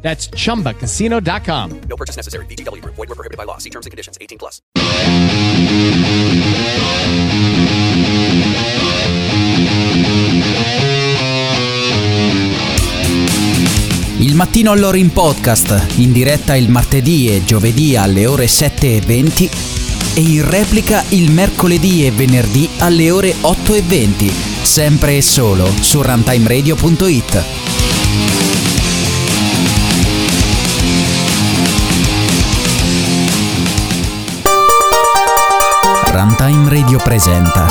That's chumbacasino.com. No purchase necessary. VGW Group. Void were prohibited by law. See terms and conditions. 18 plus. Il mattino all'ora in podcast, in diretta il martedì e giovedì alle ore 7.20 e in replica il mercoledì e venerdì alle ore 8.20, sempre e solo su runtimeradio.it. Runtime Radio presenta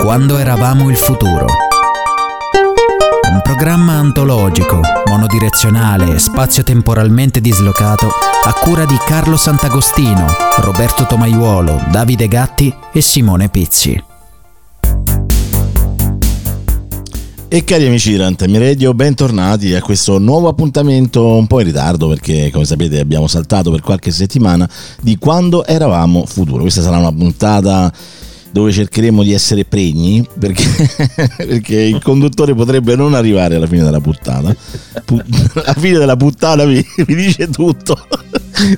Quando eravamo il futuro. Un programma antologico, monodirezionale spazio-temporalmente dislocato a cura di Carlo Sant'Agostino, Roberto Tomaiuolo, Davide Gatti e Simone Pizzi. E cari amici di Runtime Radio, bentornati a questo nuovo appuntamento un po' in ritardo perché come sapete abbiamo saltato per qualche settimana di quando eravamo futuro. Questa sarà una puntata dove cercheremo di essere pregni perché, perché il conduttore potrebbe non arrivare alla fine della puntata. Pu- la fine della puntata mi, mi dice tutto.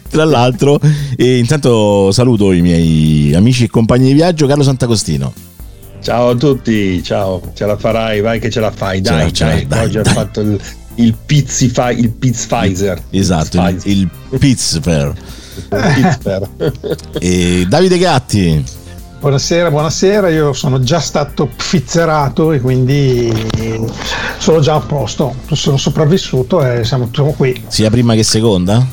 Tra l'altro, e intanto saluto i miei amici e compagni di viaggio, Carlo Sant'Agostino. Ciao a tutti, ciao, ce la farai, vai che ce la fai, Ce la- dai, ce la- dai, dai, oggi dai. ho fatto il, il Pizzify, il Pizpfizer. Esatto, il, il. Pizzer. E Davide Gatti. Buonasera, buonasera, io sono già stato pfizzerato e quindi sono già a posto, sono sopravvissuto e siamo, siamo qui, Sia prima che seconda?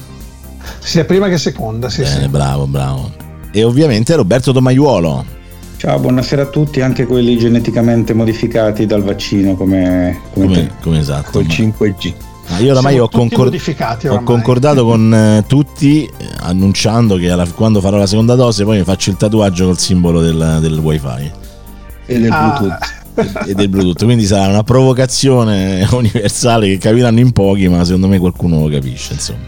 sia prima che seconda, sì, Bene, sì. bravo, bravo. E ovviamente Roberto Tomaiuolo. Ciao, buonasera a tutti, anche quelli geneticamente modificati dal vaccino come, come Come, come esatto. Col ma- 5G. ma io oramai ho, tutti concor- modificati ho concordato con eh, tutti eh, annunciando che alla- quando farò la seconda dose poi mi faccio il tatuaggio col simbolo del, del wifi. E del Ah, Bluetooth. e del bluetooth. Quindi sarà una provocazione universale che capiranno in pochi ma secondo me qualcuno lo capisce insomma.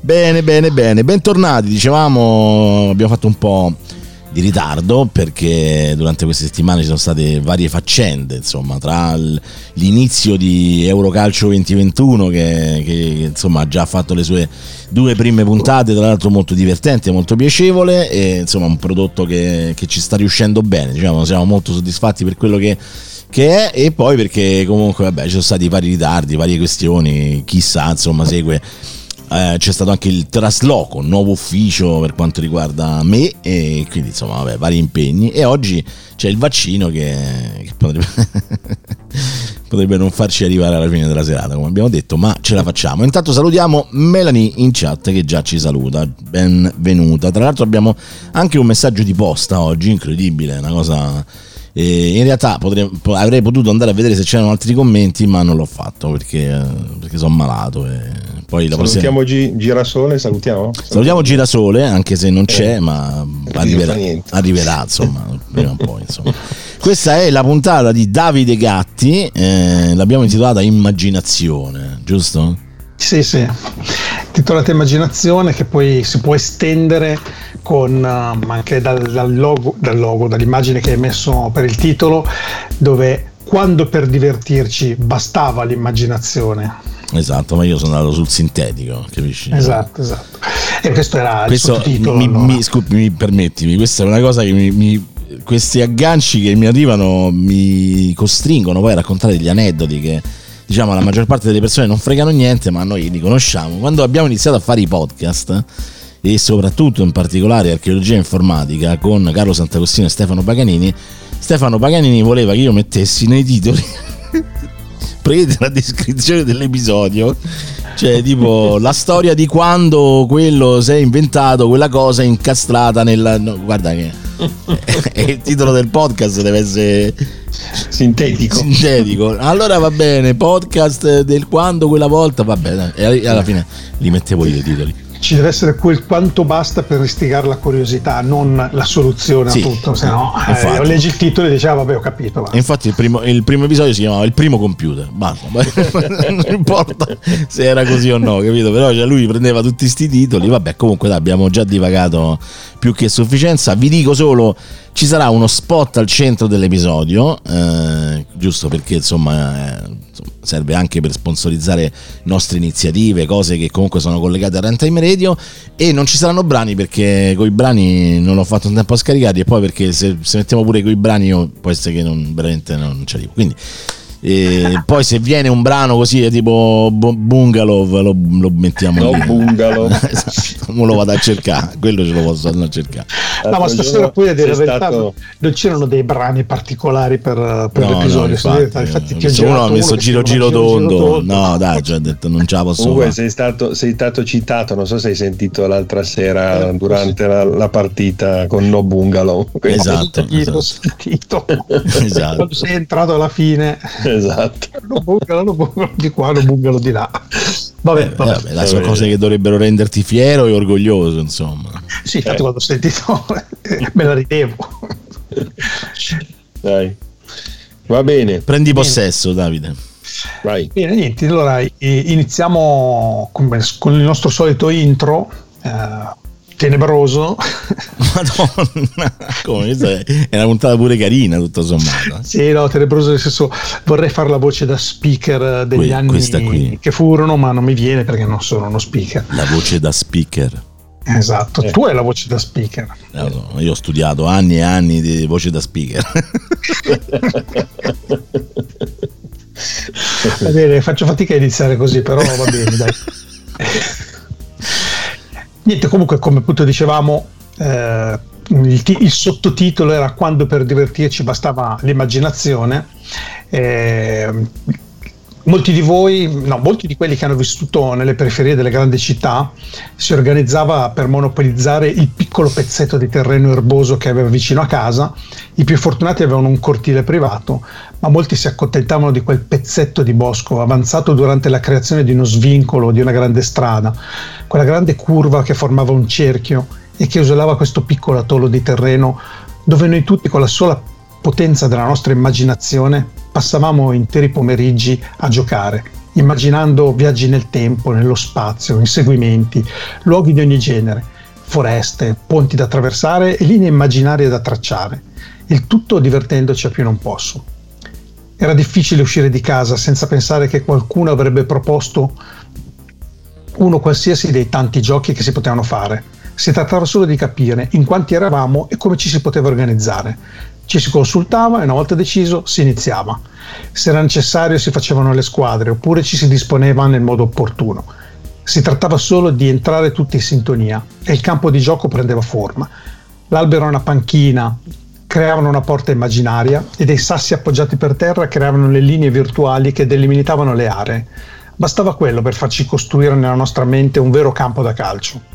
Bene bene bene. Bentornati dicevamo abbiamo fatto un po' di ritardo perché durante queste settimane ci sono state varie faccende, insomma, tra l'inizio di Eurocalcio 2021 che, che, insomma ha già fatto le sue due prime puntate, tra l'altro molto divertente, molto piacevole e insomma un prodotto che, che ci sta riuscendo bene, diciamo, siamo molto soddisfatti per quello che che è e poi perché comunque vabbè ci sono stati vari ritardi, varie questioni, chissà insomma segue eh, c'è stato anche il trasloco, nuovo ufficio per quanto riguarda me e quindi insomma vabbè, vari impegni. E oggi c'è il vaccino che, che potrebbe, potrebbe non farci arrivare alla fine della serata come abbiamo detto ma ce la facciamo. Intanto salutiamo Melanie in chat che già ci saluta. Benvenuta. Tra l'altro abbiamo anche un messaggio di posta oggi incredibile una cosa e in realtà potrei- po- avrei potuto andare a vedere se c'erano altri commenti, ma non l'ho fatto perché, eh, perché sono malato. E poi la prossima... Salutiamo Gi- Girasole, salutiamo. Salutiamo Girasole, anche se non c'è, ma arriverà, arriverà, insomma, prima o poi. Insomma. Questa è la puntata di Davide Gatti, eh, l'abbiamo intitolata Immaginazione, giusto? Sì, sì, titolata immaginazione che poi si può estendere con eh, anche dal, dal logo, dal logo, dall'immagine che hai messo per il titolo, dove quando per divertirci bastava l'immaginazione. Esatto, ma io sono andato sul sintetico, capisci? Esatto, esatto. E questo era il questo sottotitolo. mi, allora. mi- scusi, mi permettimi, questa è una cosa che mi, mi- questi agganci che mi arrivano mi costringono poi a raccontare degli aneddoti che diciamo alla maggior parte delle persone non fregano niente, ma noi li conosciamo. Quando abbiamo iniziato a fare i podcast e soprattutto in particolare archeologia informatica con Carlo Sant'Agostino e Stefano Paganini, Stefano Paganini voleva che io mettessi nei titoli prendete la descrizione dell'episodio. Cioè tipo la storia di quando quello si è inventato quella cosa incastrata nella no, guarda che è il titolo del podcast deve essere Sintetico. sintetico. Allora va bene podcast del quando quella volta va bene e alla fine li mettevo io i titoli ci deve essere quel quanto basta per istigare la curiosità, non la soluzione Sì, a tutto, se no eh, leggi il titolo e dici ah vabbè ho capito. E infatti il primo, il primo episodio si chiamava Il primo computer, basta, non importa se era così o no, capito? Però cioè, lui prendeva tutti sti titoli, vabbè comunque dai, abbiamo già divagato più che sufficienza, vi dico solo ci sarà uno spot al centro dell'episodio, eh, giusto perché insomma, eh, serve anche per sponsorizzare nostre iniziative, cose che comunque sono collegate a Runtime Radio e non ci saranno brani perché con i brani non ho fatto un tempo a scaricare e poi perché se, se mettiamo pure con i brani io può essere che non, veramente non ci arrivo. Quindi eh, poi se viene un brano così eh, tipo Bu- Bungalow lo, lo mettiamo No, lì. bungalow. esatto, mo lo vado a cercare, quello ce lo posso andare a cercare. No, ma stasera poi a dire la sei verità stato- non c'erano dei brani particolari per, per No, l'episodio. no, infatti, infatti eh, ti ho se uno girato ha messo giro giro tondo, tondo. no dai, già detto non ce la posso Comunque sei stato, sei stato citato, non so se hai sentito l'altra sera durante la, la partita con No Bungalow. Esatto, Ho sentito, ho esatto. sentito. Esatto. Quando sei entrato alla fine, Esatto. lo bungalo di qua, lo bungalo di là. Vabbè, Eh, vabbè. vabbè, dai, sono cose che dovrebbero renderti fiero e orgoglioso, insomma. Sì, infatti quando ho sentito me la ridevo. Dai. Va bene, Prendi possesso, Davide. vai. Bene, niente, allora iniziamo con, con il nostro solito intro. eh, tenebroso Madonna, come è una puntata pure carina, tutto sommato. sì no tenebroso nel senso vorrei fare la voce da speaker degli Que- anni che furono ma non mi viene perché non sono uno speaker La voce da speaker. esatto Eh. tu hai la voce da speaker Eh, Io ho studiato anni e anni di voce da speaker. Va bene, faccio fatica a iniziare così, però va bene, dai. Niente, comunque, come appunto dicevamo, eh, il, ti- il sottotitolo era Quando per divertirci bastava l'immaginazione. Eh, molti di voi, no, molti di quelli che hanno vissuto nelle periferie delle grandi città si organizzava per monopolizzare il piccolo pezzetto di terreno erboso che aveva vicino a casa. I più fortunati avevano un cortile privato, ma molti si accontentavano di quel pezzetto di bosco avanzato durante la creazione di uno svincolo, di una grande strada, quella grande curva che formava un cerchio e che isolava questo piccolo atollo di terreno dove noi tutti con la sola potenza della nostra immaginazione passavamo interi pomeriggi a giocare, immaginando viaggi nel tempo, nello spazio, inseguimenti, luoghi di ogni genere, foreste, ponti da attraversare e linee immaginarie da tracciare, il tutto divertendoci a più non posso. Era difficile uscire di casa senza pensare che qualcuno avrebbe proposto uno qualsiasi dei tanti giochi che si potevano fare. Si trattava solo di capire in quanti eravamo e come ci si poteva organizzare. Ci si consultava e una volta deciso si iniziava. Se era necessario si facevano le squadre oppure ci si disponeva nel modo opportuno. Si trattava solo di entrare tutti in sintonia e il campo di gioco prendeva forma. L'albero era una panchina, creavano una porta immaginaria e dei sassi appoggiati per terra creavano le linee virtuali che delimitavano le aree. Bastava quello per farci costruire nella nostra mente un vero campo da calcio.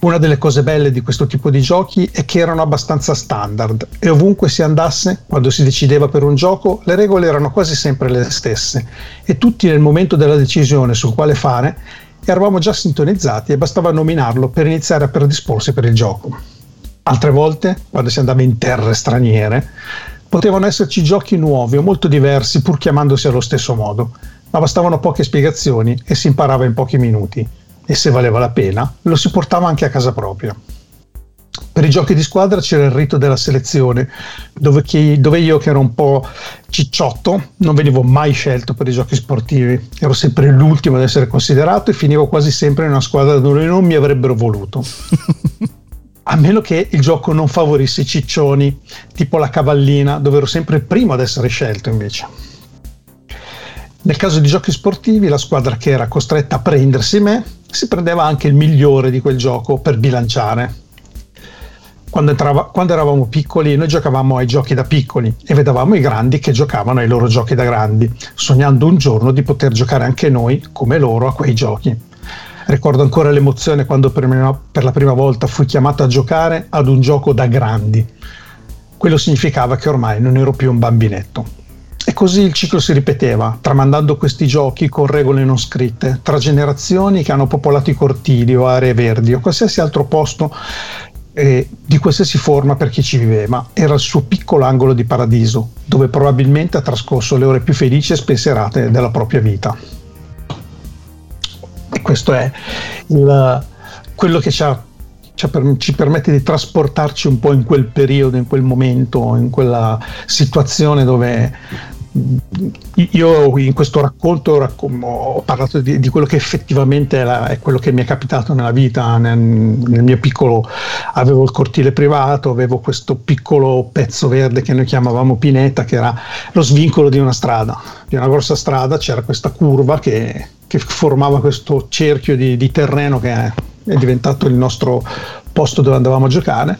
Una delle cose belle di questo tipo di giochi è che erano abbastanza standard e ovunque si andasse, quando si decideva per un gioco, le regole erano quasi sempre le stesse e tutti nel momento della decisione sul quale fare eravamo già sintonizzati e bastava nominarlo per iniziare a predisporsi per il gioco. Altre volte, quando si andava in terre straniere, potevano esserci giochi nuovi o molto diversi pur chiamandosi allo stesso modo, ma bastavano poche spiegazioni e si imparava in pochi minuti e se valeva la pena lo si portava anche a casa propria. Per i giochi di squadra c'era il rito della selezione, dove, chi- dove io che ero un po' cicciotto non venivo mai scelto per i giochi sportivi, ero sempre l'ultimo ad essere considerato e finivo quasi sempre in una squadra dove non mi avrebbero voluto. A meno che il gioco non favorisse i ciccioni, tipo la cavallina, dove ero sempre il primo ad essere scelto invece. Nel caso di giochi sportivi, la squadra che era costretta a prendersi me si prendeva anche il migliore di quel gioco per bilanciare. Quando, entrava- quando eravamo piccoli, noi giocavamo ai giochi da piccoli e vedevamo i grandi che giocavano ai loro giochi da grandi, sognando un giorno di poter giocare anche noi, come loro, a quei giochi. Ricordo ancora l'emozione quando per, per la prima volta fui chiamato a giocare ad un gioco da grandi. Quello significava che ormai non ero più un bambinetto. E così il ciclo si ripeteva, tramandando questi giochi con regole non scritte, tra generazioni che hanno popolato i cortili o aree verdi o qualsiasi altro posto eh, di qualsiasi forma per chi ci viveva. Era il suo piccolo angolo di paradiso, dove probabilmente ha trascorso le ore più felici e spensierate della propria vita. E questo è il, quello che ci, ha, ci, permette di trasportarci un po' in quel periodo, in quel momento, in quella situazione dove io in questo racconto ho parlato di, di quello che effettivamente è, quello che mi è capitato nella vita, nel, nel, mio piccolo avevo il cortile privato, avevo questo piccolo pezzo verde che noi chiamavamo pineta, che era lo svincolo di una strada, di una grossa strada, c'era questa curva che, che formava questo cerchio di, di terreno che è, è diventato il nostro posto dove andavamo a giocare.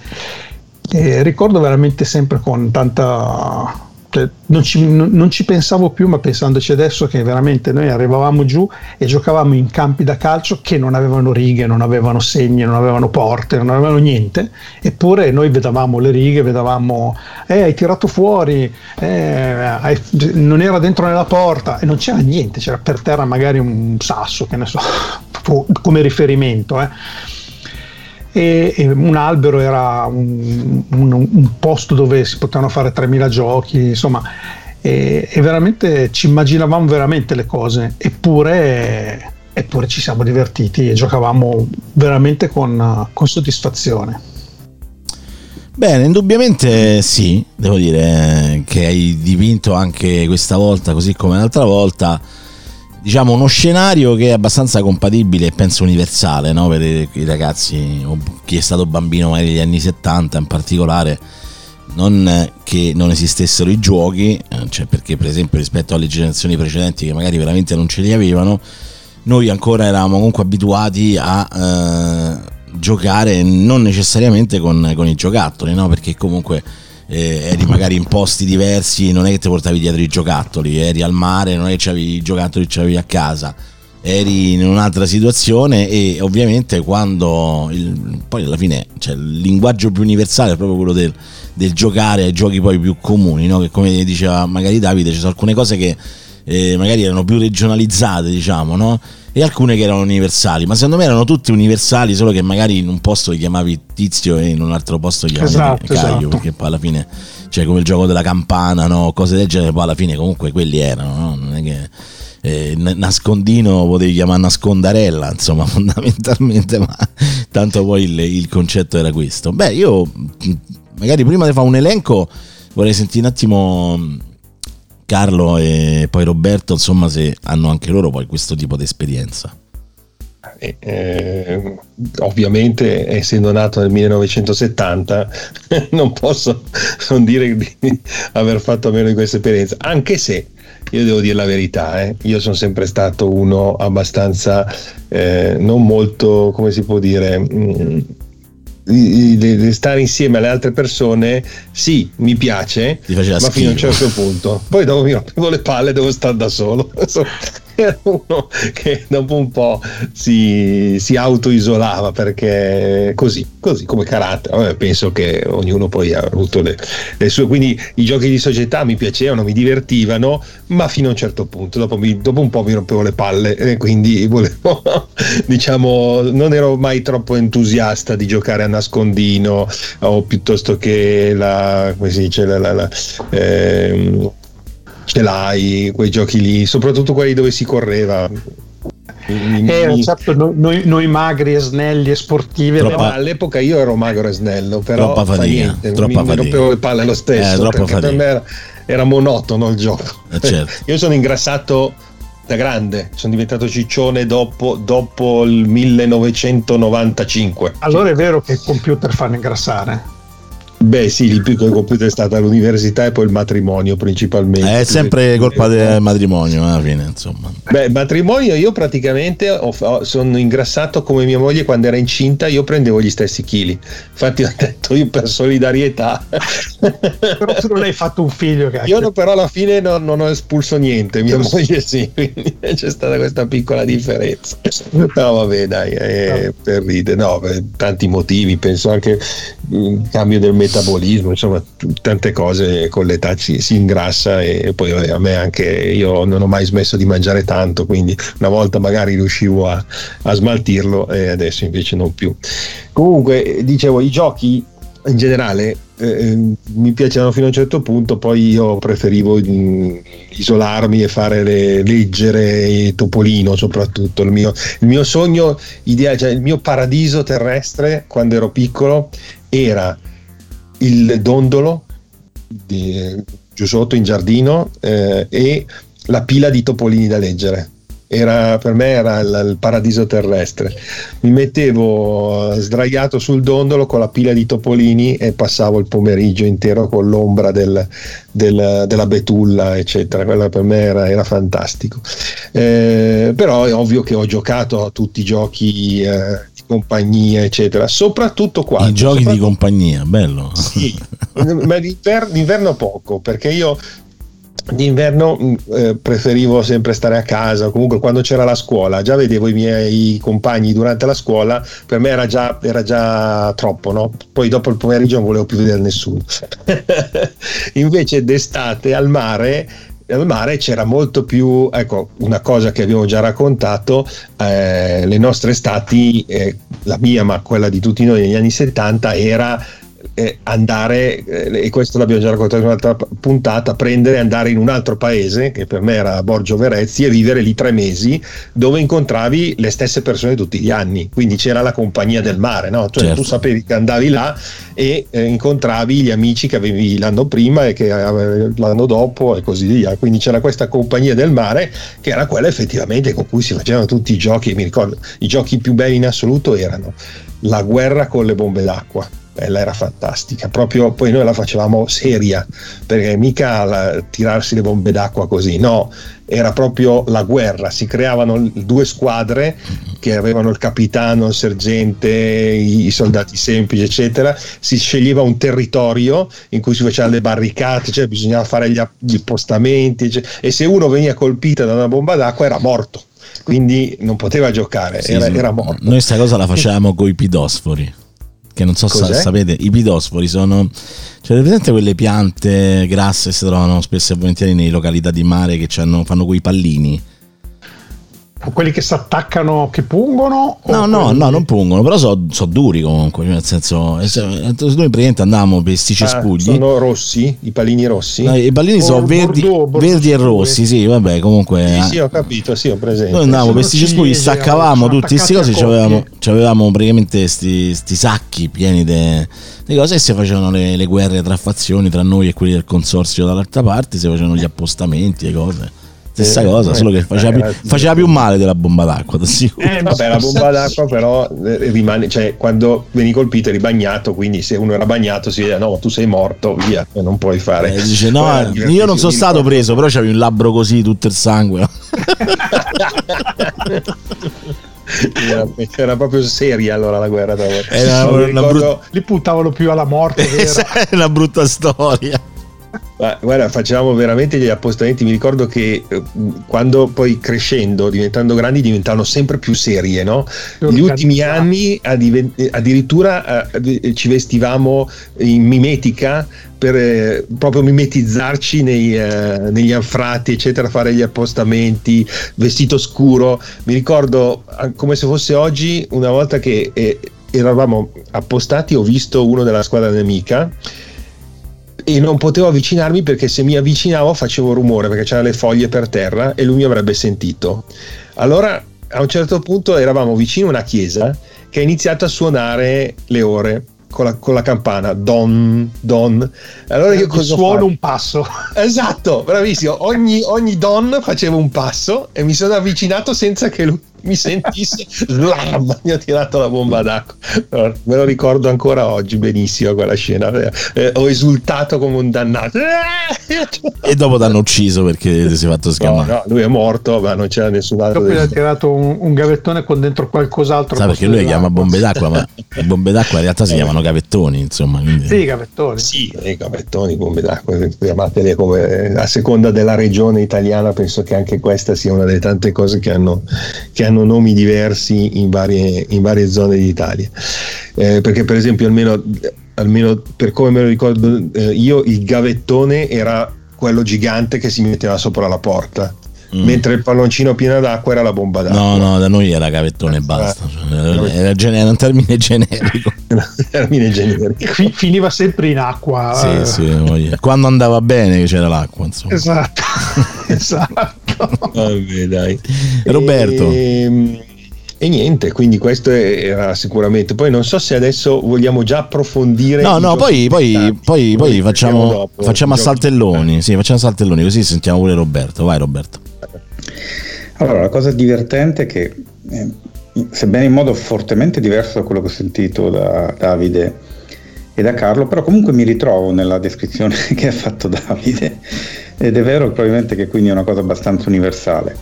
E ricordo veramente sempre con tanta non, ci, non, ci, pensavo più, ma pensandoci adesso che veramente noi arrivavamo giù e giocavamo in campi da calcio che non avevano righe, non avevano segni, non avevano porte, non avevano niente, eppure noi vedavamo le righe, vedavamo, eh, hai tirato fuori, eh, hai, non era dentro nella porta e non c'era niente, c'era per terra magari un sasso, che ne so, come riferimento. Eh e, e un albero era un, un, un, posto dove si potevano fare 3000 giochi, insomma, e, e, veramente ci immaginavamo veramente le cose, eppure, eppure ci siamo divertiti e giocavamo veramente con, con soddisfazione. Bene, indubbiamente sì, devo dire che hai dipinto anche questa volta, così come l'altra volta, diciamo uno scenario che è abbastanza compatibile e penso universale no? per i ragazzi o chi è stato bambino magari negli anni 70 in particolare non che non esistessero i giochi eh, cioè perché per esempio rispetto alle generazioni precedenti che magari veramente non ce li avevano noi ancora eravamo comunque abituati a eh, giocare non necessariamente con, con i giocattoli no? perché comunque eh, eri magari in posti diversi, non è che ti portavi dietro i giocattoli, eri al mare, non è che avevi i giocattoli, ce l'avevi a casa, eri in un'altra situazione e ovviamente quando il, poi alla fine cioè, il linguaggio più universale è proprio quello del, del giocare ai giochi poi più comuni, no? che come diceva magari Davide, ci sono alcune cose che eh, magari erano più regionalizzate, diciamo, no? E alcune che erano universali, ma secondo me erano tutte universali, solo che magari in un posto li chiamavi Tizio e in un altro posto li chiamavi esatto, Caio, esatto. perché poi alla fine, cioè come il gioco della campana, no? cose del genere, poi alla fine comunque quelli erano, no? non è che... Eh, nascondino potevi chiamare nascondarella insomma fondamentalmente ma tanto poi il, il concetto era questo beh io magari prima di fare un elenco vorrei sentire un attimo Carlo e poi Roberto, insomma, se hanno anche loro poi questo tipo di esperienza. Eh, eh, ovviamente essendo nato nel 1970 non posso non dire di aver fatto meno di questa esperienza anche se io devo dire la verità eh, io sono sempre stato uno abbastanza eh, non molto come si può dire mh, mm, stare insieme alle altre persone, sì, mi piace, ma schifo. fino a un certo punto. Poi dopo mi rompevo le palle, devo stare da solo. era uno che dopo un po' si, si auto-isolava perché così, così come carattere. Vabbè, penso che ognuno poi ha avuto le, le, sue. Quindi i giochi di società mi piacevano, mi divertivano, ma fino a un certo punto. Dopo, mi, dopo un po' mi rompevo le palle e quindi volevo, diciamo, non ero mai troppo entusiasta di giocare a nascondino o piuttosto che la, come si dice, la, la, la eh, ce l'hai, quei giochi lì, soprattutto quelli dove si correva. Eh, certo, noi, noi, magri e snelli e sportivi troppa, all'epoca io ero magro e snello però troppa fatica, niente, troppa mi, mi rompevo le palle lo stesso eh, per me era, era, monotono il gioco. Eh, certo. io sono ingrassato da grande sono diventato ciccione dopo, dopo il 1995 allora è vero che i computer fanno ingrassare Beh sì, il piccolo computer è stata l'università e poi il matrimonio principalmente. È sempre colpa del matrimonio alla fine, insomma. Beh, il matrimonio io praticamente ho, ho, sono ingrassato come mia moglie quando era incinta, io prendevo gli stessi chili. Infatti ho detto io per solidarietà. però tu non hai fatto un figlio, cacchio. Io no, però alla fine non, non ho espulso niente, mia moglie sì, quindi c'è stata questa piccola differenza. No vabbè dai, è no. per ridere, no, per tanti motivi, penso anche il cambio del metodo metabolismo, insomma tante cose con l'età ci, si ingrassa e poi a me anche io non ho mai smesso di mangiare tanto, quindi una volta magari riuscivo a, a smaltirlo e adesso invece non più. Comunque dicevo, i giochi in generale eh, mi piacevano fino a un certo punto, poi io preferivo mm, isolarmi e fare le, leggere Topolino soprattutto. Il mio, il mio sogno ideale, cioè il mio paradiso terrestre quando ero piccolo era il dondolo di, giù sotto in giardino eh, e la pila di topolini da leggere era, per me era il, il, paradiso terrestre. Mi mettevo sdraiato sul dondolo con la pila di topolini e passavo il pomeriggio intero con l'ombra del, del, della betulla, eccetera. Quello per me era, era fantastico. Eh, però è ovvio che ho giocato a tutti i giochi eh, compagnia, eccetera. Soprattutto qua. I giochi di compagnia, bello. Sì, ma d'inverno, d'inverno poco, perché io D'inverno mm, eh, preferivo sempre stare a casa, comunque quando c'era la scuola, già vedevo i miei compagni durante la scuola, per me era già, era già troppo, no? poi dopo il pomeriggio non volevo più vedere nessuno. Invece d'estate al mare al mare c'era molto più, ecco, una cosa che abbiamo già raccontato, eh, le nostre estati, eh, la mia ma quella di tutti noi negli anni 70 era eh, andare, eh, e questo l'abbiamo già raccontato in un'altra puntata, prendere e andare in un altro paese, che per me era Borgio Verezzi, e vivere lì tre mesi, dove incontravi le stesse persone tutti gli anni. Quindi c'era la compagnia del mare, no? Cioè certo. tu sapevi che andavi là e eh, incontravi gli amici che avevi l'anno prima e che l'anno dopo e così via. Quindi c'era questa compagnia del mare che era quella effettivamente con cui si facevano tutti i giochi. Mi ricordo, i giochi più belli in assoluto erano la guerra con le bombe d'acqua quella era fantastica. Proprio poi noi la facevamo seria, perché mica la, tirarsi le bombe d'acqua così, no, era proprio la guerra. Si creavano due squadre che avevano il capitano, il sergente, i, soldati semplici, eccetera. Si sceglieva un territorio in cui si facevano le barricate, cioè bisognava fare gli, gli appostamenti, eccetera. e se uno veniva colpito da una bomba d'acqua era morto. Quindi non poteva giocare, sì, era, era morto. Noi questa cosa la facevamo con i pidosfori che non so se sapete, i pitosfori sono... Cioè, presente quelle piante grasse che si trovano spesso e volentieri nei località di mare che fanno quei pallini? Quelli che si attaccano che pungono? No, no, quelli... no, non pungono, però sono so duri comunque. Cioè nel senso, eh, noi praticamente andavamo per questi cespugli. Ah, sono rossi, i pallini rossi? No, I pallini sono verdi, Bordeaux, verdi e rossi, sì, vabbè, comunque. Sì, sì, ho capito, sì, ho presente. Noi andavamo per questi cespugli, staccavamo tutti questi cose, avevamo, avevamo praticamente questi sacchi pieni di cose e si facevano le, le guerre tra fazioni, tra noi e quelli del consorzio dall'altra parte, si facevano gli appostamenti e cose stessa cosa, solo che faceva più, faceva più male della bomba d'acqua. Eh, vabbè, la bomba d'acqua però eh, rimane, cioè quando veni colpito eri bagnato, quindi se uno era bagnato si vede, no, tu sei morto, via, non puoi fare. Eh, dice, no, eh, io non sono stato preso, però c'avevi un labbro così, tutto il sangue. Era, era, proprio seria allora la guerra era una, una brutta... li puntavano più alla morte è una brutta storia ma, guarda, facevamo veramente gli appostamenti. Mi ricordo che eh, quando poi crescendo, diventando grandi, diventavano sempre più serie. No? Negli ultimi anni addirittura eh, ci vestivamo in mimetica per eh, proprio mimetizzarci nei, eh, negli anfratti, eccetera, fare gli appostamenti, vestito scuro. Mi ricordo come se fosse oggi, una volta che eh, eravamo appostati, ho visto uno della squadra nemica e non potevo avvicinarmi perché se mi avvicinavo facevo rumore perché c'erano le foglie per terra e lui mi avrebbe sentito. Allora a un certo punto eravamo vicino a una chiesa che ha iniziato a suonare le ore con la, con la campana. Don don. Allora io cosa suono un passo. Esatto bravissimo. Ogni, ogni don facevo un passo e mi sono avvicinato senza che lui mi sentisse, slam, mi ha tirato la bomba d'acqua. Me lo ricordo ancora oggi benissimo quella scena. Eh, ho esultato come un dannato. E dopo t'hanno ucciso perché ti sei fatto sgamare. No, no, lui è morto, ma non c'era nessun altro. Dopo gli ha tirato un, un, gavettone con dentro qualcos'altro. Sai perché lui le chiama bombe d'acqua, ma le bombe d'acqua in realtà si chiamano gavettoni, insomma. Quindi... Sì, gavettoni. Sì, i gavettoni, bombe d'acqua, chiamatele come a seconda della regione italiana, penso che anche questa sia una delle tante cose che hanno, che hanno nomi diversi in varie, in varie zone d'Italia. Eh, perché per esempio almeno, almeno per come me lo ricordo eh, io il gavettone era quello gigante che si metteva sopra la porta Mm. mentre il palloncino pieno d'acqua era la bomba d'acqua. No, no, da noi era gavettone e basta. Cioè, era, era, un termine generico. termine generico. F- finiva sempre in acqua. Sì, sì, Quando andava bene c'era l'acqua, insomma. Esatto. esatto. Vabbè, dai. Roberto. E, ehm, e niente, quindi questo era sicuramente. Poi non so se adesso vogliamo già approfondire. No, no, poi, poi, poi, poi, facciamo, dopo, facciamo a saltelloni. Sì, facciamo a saltelloni, così sentiamo pure Roberto. Vai, Roberto. Allora, la cosa divertente è che, eh, sebbene in modo fortemente diverso da quello che ho sentito da Davide e da Carlo, però comunque mi ritrovo nella descrizione che ha fatto Davide ed è vero probabilmente che quindi è una cosa abbastanza universale.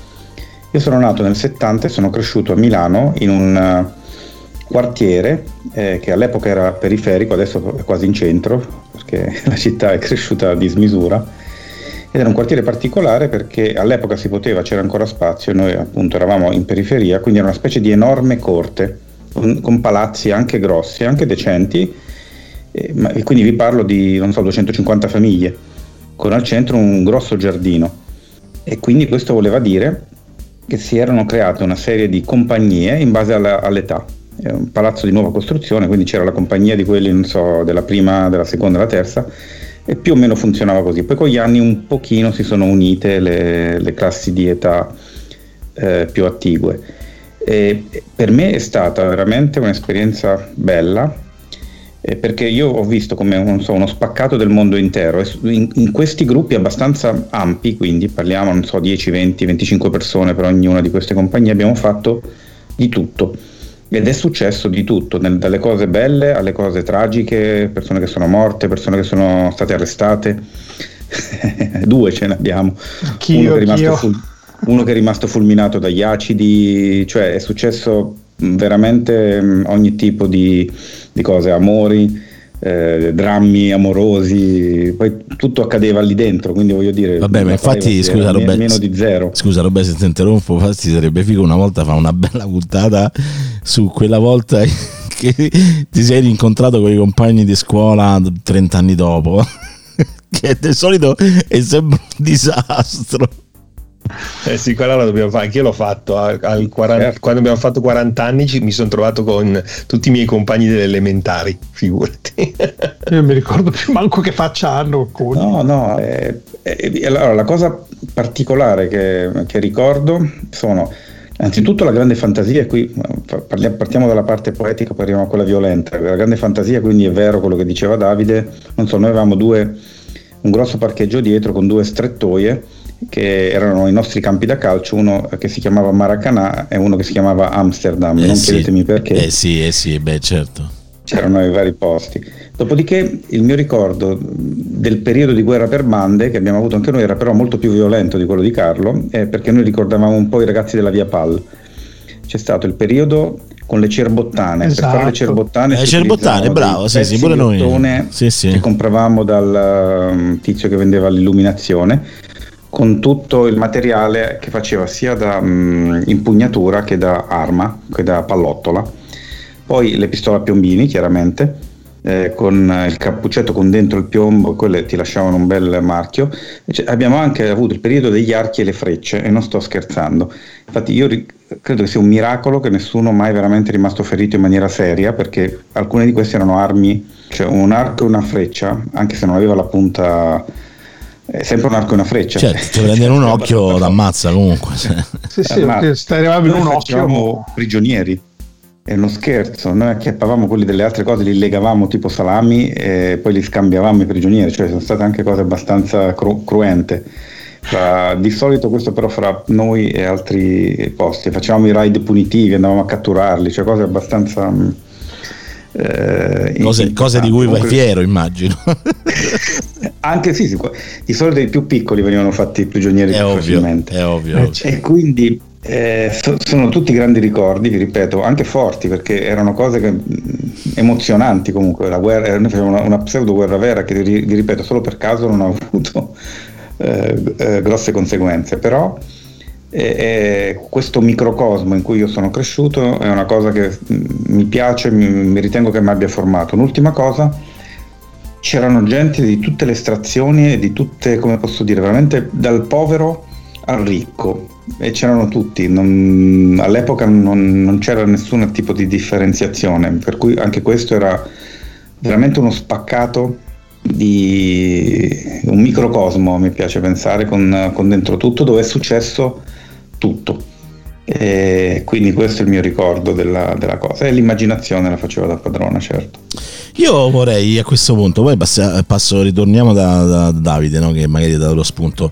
Io sono nato nel 70 e sono cresciuto a Milano in un uh, quartiere eh, che all'epoca era periferico, adesso è quasi in centro perché la città è cresciuta a dismisura ed era un quartiere particolare perché all'epoca si poteva, c'era ancora spazio, noi appunto eravamo in periferia, quindi era una specie di enorme corte con, con palazzi anche grossi, anche decenti, e, ma, e quindi vi parlo di, non so, 250 famiglie, con al centro un grosso giardino. E quindi questo voleva dire che si erano create una serie di compagnie in base alla, all'età. È un palazzo di nuova costruzione, quindi c'era la compagnia di quelli, non so, della prima, della seconda, della terza, e più o meno funzionava così. Poi con gli anni un pochino si sono unite le, le classi di età eh, più attigue. E per me è stata veramente un'esperienza bella eh, perché io ho visto come so, uno spaccato del mondo intero in, in, questi gruppi abbastanza ampi, quindi parliamo, non so, 10, 20, 25 persone per ognuna di queste compagnie, abbiamo fatto di tutto ed è successo di tutto, nel, dalle cose belle alle cose tragiche, persone che sono morte, persone che sono state arrestate. Due ce ne abbiamo. Anch'io, uno, che ful- uno che è rimasto fulminato dagli acidi, cioè è successo veramente ogni tipo di, di cose, amori, eh, drammi amorosi, poi tutto accadeva lì dentro, quindi voglio dire... Vabbè, ma infatti, scusa Roberto, meno di zero. Scusa Roberto se ti interrompo, infatti sarebbe figo una volta fare una bella puntata su quella volta che ti sei rincontrato con i compagni di scuola 30 anni dopo, che di solito è sempre un disastro. Eh sì, quella la dobbiamo fare, anch'io l'ho fatto, al, al 40, certo. quando abbiamo fatto 40 anni mi sono trovato con tutti i miei compagni delle elementari, figurati. Io non mi ricordo più manco che faccia hanno. No, no, eh, eh, allora la cosa particolare che, che ricordo sono Anzitutto la grande fantasia, qui partiamo dalla parte poetica, poi arriviamo a quella violenta. La grande fantasia, quindi è vero quello che diceva Davide. Non so, noi avevamo due, un grosso parcheggio dietro con due strettoie che erano i nostri campi da calcio, uno che si chiamava Maracanã e uno che si chiamava Amsterdam, eh non sì, chiedetemi perché. Eh sì, eh sì, beh certo. C'erano i vari posti. Dopodiché il mio ricordo del periodo di guerra per bande che abbiamo avuto anche noi era però molto più violento di quello di Carlo, eh, perché noi ricordavamo un po' i ragazzi della Via Pal. C'è stato il periodo con le cerbottane. Esatto. Per fare le esatto. cerbottane, le cerbottane bravo, sì, sì, pure noi. Sì, sì. Che compravamo dal um, tizio che vendeva l'illuminazione con tutto il materiale che faceva sia da mh, impugnatura che da arma, che da pallottola. Poi le pistole a piombini, chiaramente, eh, con il cappuccetto con dentro il piombo, quelle ti lasciavano un bel marchio. Cioè, abbiamo anche avuto il periodo degli archi e le frecce, e non sto scherzando. Infatti io ri- credo che sia un miracolo che nessuno mai veramente rimasto ferito in maniera seria, perché alcune di queste erano armi, cioè un arco e una freccia, anche se non aveva la punta è sempre un arco e una freccia. Certo, ti prendere un occhio l'ammazza comunque. Sì, sì, perché starevamo in un occhio. prigionieri. È uno scherzo, noi acchiappavamo quelli delle altre cose, li legavamo tipo salami e poi li scambiavamo i prigionieri, cioè sono state anche cose abbastanza cru- cruente. Fra, di solito questo però fra noi e altri posti, facevamo i raid punitivi, andavamo a catturarli, cioè cose abbastanza eh, cose, cose, di cui vai fiero, immagino. Anche sì, di solito i più piccoli venivano fatti prigionieri è ovvio, facilmente. È ovvio. Eh, e quindi eh, so, sono tutti grandi ricordi, vi ripeto, anche forti perché erano cose che, emozionanti comunque. La guerra, noi facevamo una, una pseudo guerra vera che vi ripeto solo per caso non ha avuto eh, eh, grosse conseguenze, però E, e questo microcosmo in cui io sono cresciuto è una cosa che mm, mi piace, mi, mi ritengo che mi abbia formato. Un'ultima cosa, c'erano gente di tutte le estrazioni e di tutte, come posso dire, veramente dal povero al ricco e c'erano tutti, non, all'epoca non, non, c'era nessun tipo di differenziazione, per cui anche questo era veramente uno spaccato di un microcosmo, mi piace pensare, con, con dentro tutto dove è successo tutto. E quindi questo è il mio ricordo della, della, cosa e l'immaginazione la facevo da padrona certo io vorrei a questo punto poi passo, passo ritorniamo da, da Davide no? che magari ha dato lo spunto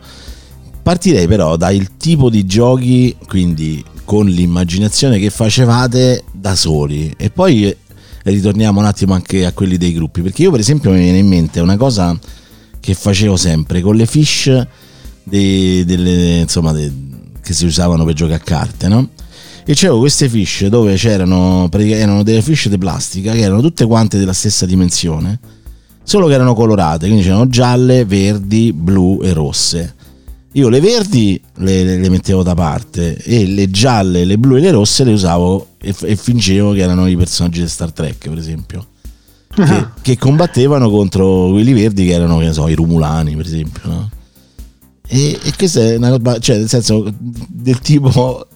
partirei però dal tipo di giochi quindi con l'immaginazione che facevate da soli e poi ritorniamo un attimo anche a quelli dei gruppi perché io per esempio mi viene in mente una cosa che facevo sempre con le fish dei, delle, insomma, dei, che si usavano per giocare a carte, no? E c'erano queste fish dove c'erano erano delle fish di plastica che erano tutte quante della stessa dimensione, solo che erano colorate, quindi c'erano gialle, verdi, blu e rosse. Io le verdi le, le mettevo da parte e le gialle, le blu e le rosse le usavo e, e fingevo che erano i personaggi di Star Trek, per esempio. Che, che, combattevano contro quelli verdi che erano, che ne so, i Rumulani, per esempio, no? E, e questa è una roba, cioè nel senso del tipo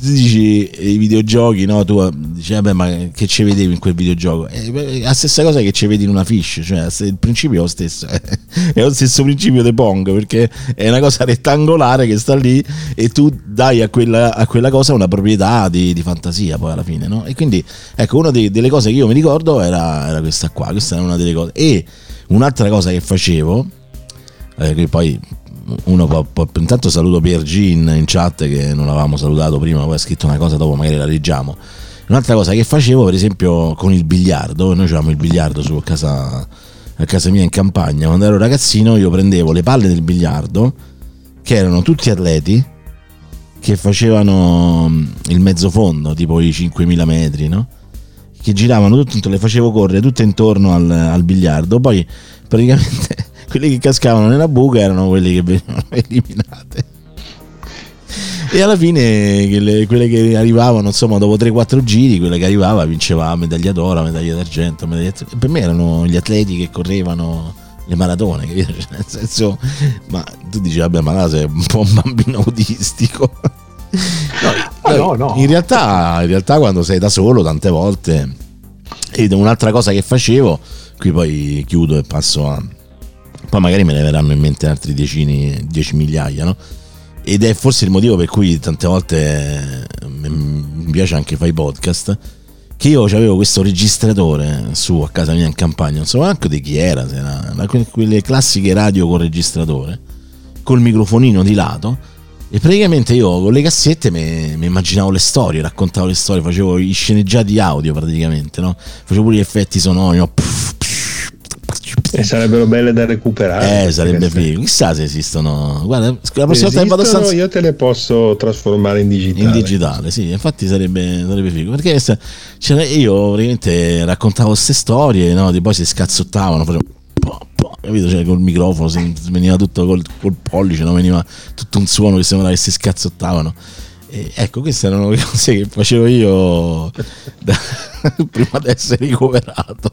tu dici i videogiochi, no? Tu dici, vabbè, ma che ci vedevi in quel videogioco? È la stessa cosa che ci vedi in una fish, cioè il principio è lo stesso, è lo stesso principio di Pong, perché è una cosa rettangolare che sta lì e tu dai a quella, a quella cosa una proprietà di, di, fantasia poi alla fine, no? E quindi, ecco, una dei, delle cose che io mi ricordo era, era, questa qua, questa era una delle cose. E un'altra cosa che facevo, eh, che poi uno può, può, intanto saluto Piergi in, chat che non l'avevamo salutato prima poi ha scritto una cosa dopo magari la leggiamo un'altra cosa che facevo per esempio con il biliardo noi avevamo il biliardo su casa, a casa mia in campagna quando ero ragazzino io prendevo le palle del biliardo che erano tutti atleti che facevano mm, il mezzo fondo tipo i 5000 metri no? che giravano tutto, le facevo correre tutte intorno al, al biliardo poi praticamente quelli che cascavano nella buca erano quelli che venivano eliminate. E alla fine quelle che arrivavano, insomma, dopo 3-4 giri, quella che arrivava vinceva medaglia d'oro, medaglia d'argento. Medaglia... Per me erano gli atleti che correvano le maratone, capito? Cioè, nel senso, ma tu dici, vabbè, ma là sei un po' un bambino autistico. No, no, no. In, realtà, in realtà, quando sei da solo, tante volte, ed un'altra cosa che facevo, qui poi chiudo e passo a, poi magari me ne verranno in mente altri decine, dieci migliaia, no? Ed è forse il motivo per cui tante volte eh, mi piace anche fare i podcast. Che io avevo questo registratore su a casa mia in campagna, non so neanche di chi era, se era quelle classiche radio con registratore, col microfonino di lato. E praticamente io con le cassette mi, mi, immaginavo le storie, raccontavo le storie, facevo i sceneggiati audio praticamente, no? Facevo pure gli effetti sonori, no? Puff, e sarebbero belle da recuperare. Eh, sarebbe figo. Chissà se esistono. Guarda, la prossima volta vado stanza... Io te le posso trasformare in digitale. In digitale, sì. Infatti sarebbe, sarebbe figo. Perché cioè, io praticamente raccontavo queste storie, no? Di poi si scazzottavano, facevano capito? Cioè, col microfono si veniva tutto col, col pollice, no? veniva tutto un suono che sembrava che si scazzottavano. E ecco, queste erano le cose che facevo io da, prima di essere ricoverato.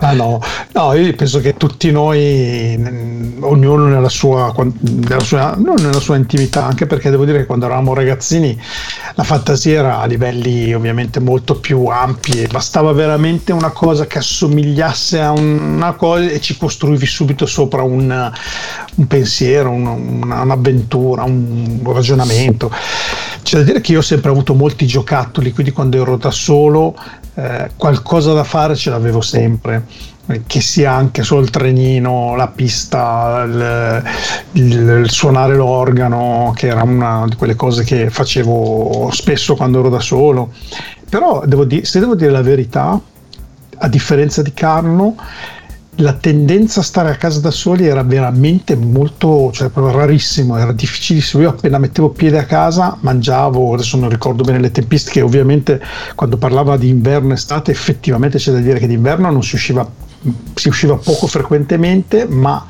Ah no, no, io penso che tutti noi, ognuno nella sua, nella sua, nella sua intimità, anche perché devo dire che quando eravamo ragazzini la fantasia era a livelli ovviamente molto più ampi e bastava veramente una cosa che assomigliasse a una cosa e ci costruivi subito sopra un, un pensiero, un, una, un'avventura, un ragionamento. C'è da dire che io ho sempre avuto molti giocattoli, quindi quando ero da solo eh, qualcosa da fare ce l'avevo sempre eh, che sia anche solo il trenino, la pista, il, il, il, suonare l'organo, che era una di quelle cose che facevo spesso quando ero da solo. Però devo dire, se devo dire la verità, a differenza di Carlo, la tendenza a stare a casa da soli era veramente molto, cioè rarissimo, era difficilissimo. Io appena mettevo piede a casa mangiavo, adesso non ricordo bene le tempistiche, ovviamente quando parlava di inverno e estate effettivamente c'è da dire che d'inverno non si usciva, si usciva poco frequentemente, ma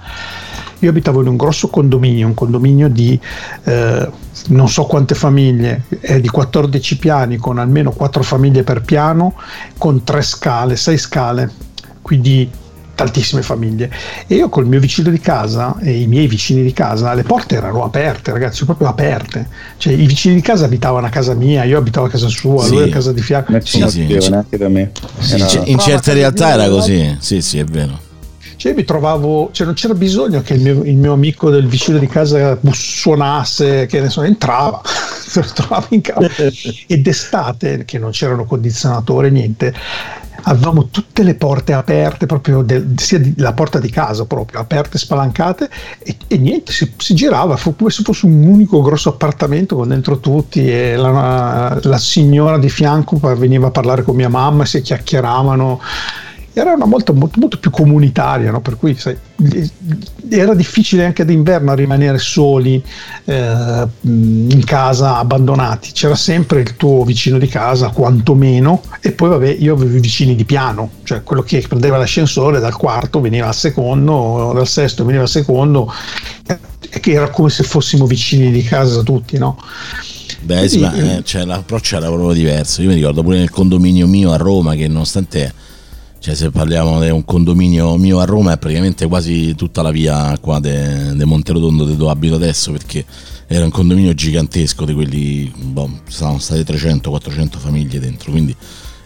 io abitavo in un grosso condominio, un condominio di eh, non so quante famiglie, è di 14 piani con almeno 4 famiglie per piano, con 3 scale, 6 scale, quindi tantissime famiglie e io col mio vicino di casa e i miei vicini di casa le porte erano aperte ragazzi proprio aperte cioè i vicini di casa abitavano a casa mia io abitavo a casa sua Sì. lui a casa di fianco sì, sì, sì. neanche da me. Sì, Era- c- in certe realtà era così. Sì, sì, è vero. Cioè, mi trovavo, cioè non c'era bisogno che il mio, il mio amico del vicino di casa suonasse, che ne so, entrava, se lo trovavo in casa. E d'estate, che non c'erano condizionatori, niente, avevamo tutte le porte aperte, proprio del- sia di- la porta di casa proprio, aperte, spalancate, e, e niente, si, si girava, fu come se fosse un unico grosso appartamento con dentro tutti e la, la signora di fianco veniva a parlare con mia mamma, si chiacchieravano era una molto, molto, molto più comunitaria, no? per cui sai, era difficile anche d'inverno rimanere soli eh, in casa, abbandonati. C'era sempre il tuo vicino di casa, quantomeno, e poi vabbè, io avevo i vicini di piano, cioè quello che prendeva l'ascensore dal quarto veniva al secondo, dal sesto veniva al secondo, e che era come se fossimo vicini di casa tutti, no? Beh, sì, ma eh, cioè, l'approccio era proprio diverso. Io mi ricordo pure nel condominio mio a Roma che nonostante, cioè, se parliamo di un condominio mio a Roma è praticamente quasi tutta la via qua de, de dove abito adesso perché era un condominio gigantesco di quelli, boh, stavano state 300-400 famiglie dentro, quindi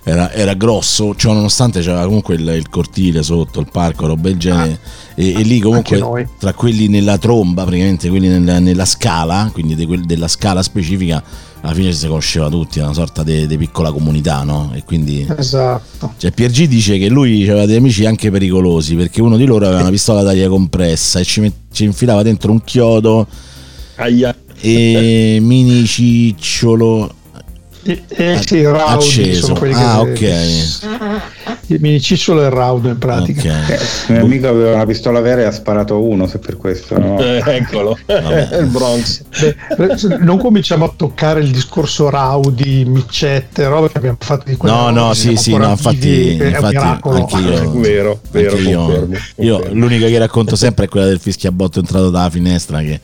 era, era grosso, cioè, nonostante c'era comunque il, il cortile sotto, il parco, roba del genere, e, e lì comunque tra quelli nella tromba, praticamente quelli nella, nella scala, quindi de della scala specifica, alla fine ci si conosceva tutti, una sorta di piccola comunità, no? E quindi... Esatto. Cioè Piergi dice che lui aveva degli amici anche pericolosi perché uno di loro aveva una pistola d'aria compressa e ci, met- ci infilava dentro un chiodo Aia. e mini cicciolo E, e sì, i raudo acceso. sono quelli Ah, che il minicicciolo e il raudo in pratica. ok. Il mio amico aveva una pistola vera e ha sparato uno, se per questo. No? Eh, eccolo, il Bronx. Beh, non cominciamo a toccare il discorso Raudi, micette, roba che abbiamo fatto di quella No, no, che sì, sì, no, infatti, è un infatti miracolo. anche io, Vero, vero, anche io, confermo, io confermo. l'unica che racconto sempre è quella del fischiabotto entrato dalla finestra che,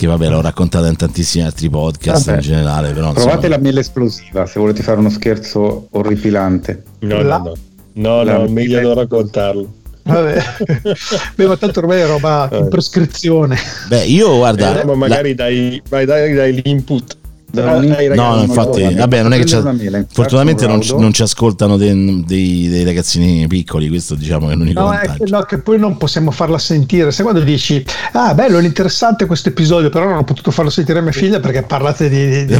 che vabbè l'ho raccontata in tantissimi altri podcast Vabbè. in generale, però Provate insomma, la miele esplosiva se volete fare uno scherzo orripilante. No, La- no, no. No, La- no, meglio non raccontarlo. Vabbè. Beh, ma tanto ormai è roba in prescrizione. beh io guarda Eh, ma magari dai, vai, dai, dai l'input. Da un- Ai ragazzi, No, infatti, no, vabbè, non è che c'è, mela, fortunatamente un non, non ci ascoltano dei, dei- dei ragazzini piccoli, questo diciamo che è l'unico No, è che, vantaggio. no, che poi non possiamo farla sentire. Se quando dici, ah, bello, è interessante questo episodio, però non ho potuto farlo sentire a mia figlia perché parlate di. di, di-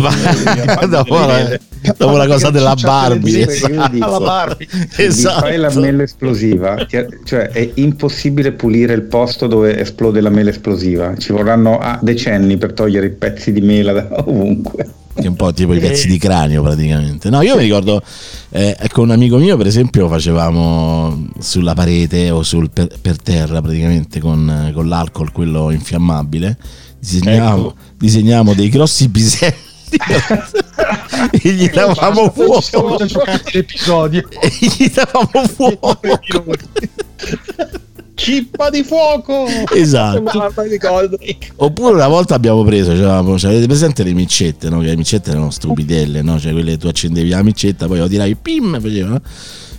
dopo, la, dopo la cosa della Barbie, esatto. dico, alla Barbie. Vi fai la esatto. mela esplosiva, cioè è impossibile pulire il posto dove esplode la mela esplosiva. Ci vorranno ah, decenni per togliere i pezzi di mela da ovunque. Che è un po' tipo i pezzi di cranio praticamente. No, io mi ricordo eh, con un amico mio, per esempio, facevamo sulla parete o sul per, per terra praticamente con, con l'alcol, quello infiammabile, disegnavamo, Ecco. disegnavamo dei grossi piselli e gli davamo Ci siamo già fuoco. giocati l'episodio. E gli davamo fuoco. Cippa di fuoco! Esatto. Oppure una volta abbiamo preso, c'avevamo, cioè, avete presente le micette, no? Che le micette erano stupidelle, no? Cioè quelle tu accendevi la micetta, poi lo tiravi, pim, faceva. no?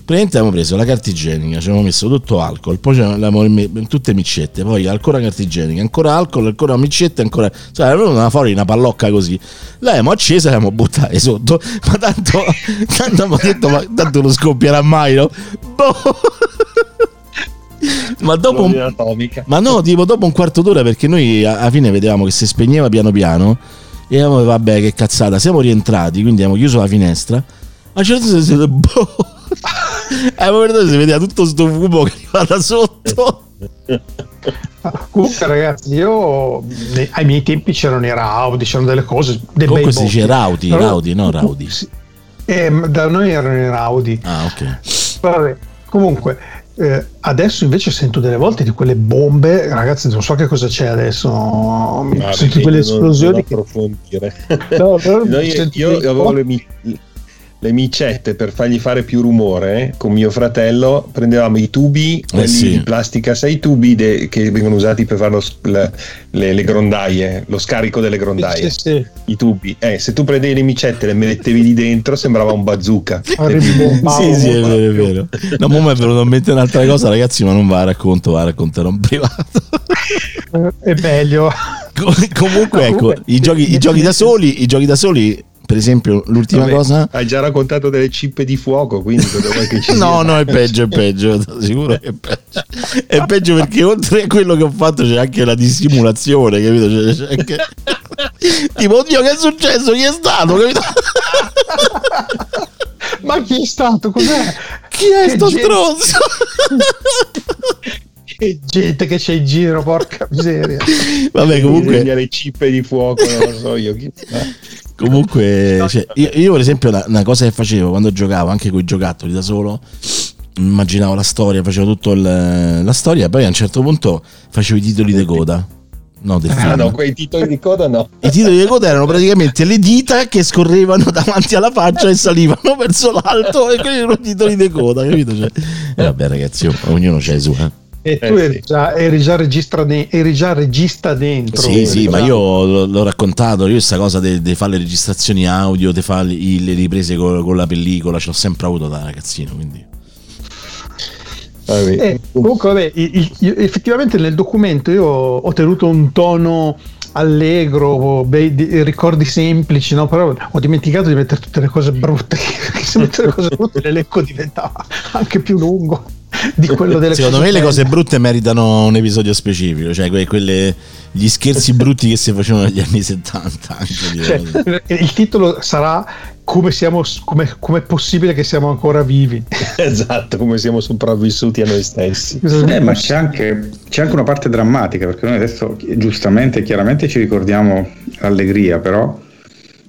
Praticamente abbiamo preso la carta igienica, ci avevamo messo tutto alcol, poi me- tutte micette, poi ancora carta igienica, ancora alcol, ancora micette, ancora. Cioè, era venuta fuori una pallocca così. L'abbiamo accesa e l'abbiamo buttata sotto. Ma tanto, tanto abbiamo detto, ma tanto non scoppierà mai, no? Boh. Ma dopo un, ma no, tipo dopo un quarto d'ora perché noi a- alla fine vedevamo che si spegneva piano piano e avevamo vabbè che cazzata, siamo rientrati, quindi abbiamo chiuso la finestra. A un certo punto si vede boh. Abbiamo veduto si vedeva tutto sto fumo che arriva da sotto. Comunque, ragazzi, io ai miei tempi c'erano i Raudi, c'erano delle cose. Dei Comunque si dice. Rauti, Però- Rauti, no Raudi. Sì. Eh, ma da noi erano i Raudi. Ah, ok. Vabbè, comunque, eh, adesso invece sento delle volte di quelle bombe, ragazzi, non so che cosa c'è adesso. Guarda, sento quelle non- non esplosioni. che- approfondire. No, sento io dei- avevo le, mi- le micette per fargli fare più rumore con mio fratello prendevamo i tubi quelli sì. di plastica sai i tubi de- che vengono usati per fare lo le, le- le grondaie lo scarico delle grondaie Sì, sì. i tubi eh, se tu prendevi le micette e le mettevi lì dentro sembrava un bazooka. Sì, sì, è vero, è vero. No, mo mi è venuto in mente un'altra cosa, ragazzi, ma non va a racconto, va a racconterò in privato. Eh, È meglio. Com- Comunque, ecco, Comunque, i giochi, i giochi da soli, i giochi da soli, per esempio, l'ultima Vabbè, cosa... hai già raccontato delle cippe di fuoco quindi che ci No, sia? no, è peggio, è peggio, sicuro che è peggio. È peggio perché oltre a quello che ho fatto c'è anche la dissimulazione, capito? C'è, c'è anche... Tipo, oddio, che è successo? Chi è stato? Capito? Ma chi è stato? Cos'è? Chi è Che sto gente- stronzo? Che gente che c'è in giro, porca miseria. Vabbè, comunque... Le cippe di fuoco non lo so io chi Comunque, cioè, io, io, per esempio, una, una cosa che facevo quando giocavo anche con i giocattoli da solo, immaginavo la storia, facevo tutta la storia, poi a un certo punto facevo i titoli di coda. No, del ah film. no quei titoli di coda no I titoli di coda erano praticamente le dita che scorrevano davanti alla faccia e salivano verso l'alto, e quelli erano i titoli di coda, capito? Cioè, eh, vabbè, ragazzi, ognuno c'ha i suoi. eh. E Eh, tu sì. eri, già, eri già registra de- eri già regista dentro. Sì, sì, ma io l- l'ho raccontato, io questa cosa di fare le registrazioni audio, di fare i- le riprese con, con la pellicola, ce l'ho sempre avuto da ragazzino, quindi... Eh, comunque, vabbè, io- effettivamente nel documento io ho tenuto un tono allegro, bei- di- ricordi semplici, no? però ho dimenticato di mettere tutte le cose brutte, perché se mettere le cose brutte l'elenco diventava anche più lungo di quello delle Secondo cose me le cose brutte meritano un episodio specifico, cioè que- quelle, gli scherzi brutti che si facevano negli anni 70. Anche, Cioè, direi. il titolo sarà come siamo come, com'è possibile che siamo ancora vivi esatto come siamo sopravvissuti a noi stessi Eh, ma c'è anche, c'è anche una parte drammatica, perché noi adesso giustamente, chiaramente ci ricordiamo l'allegria, però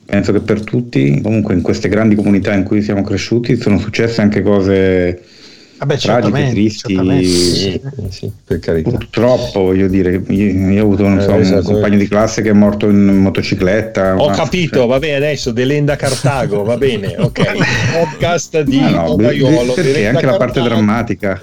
penso che per tutti, comunque in queste grandi comunità in cui siamo cresciuti, sono successe anche cose Vabbè, tragiche, tristi. sì, sì, per carità Purtroppo, voglio dire, io, io ho avuto non Eh, so, un esatto. compagno di classe che è morto in motocicletta. ho ma- capito va bene adesso Delenda Cartago va bene ok podcast di Ah, no, Togaiolo perché Delenda anche la parte Cartago. drammatica.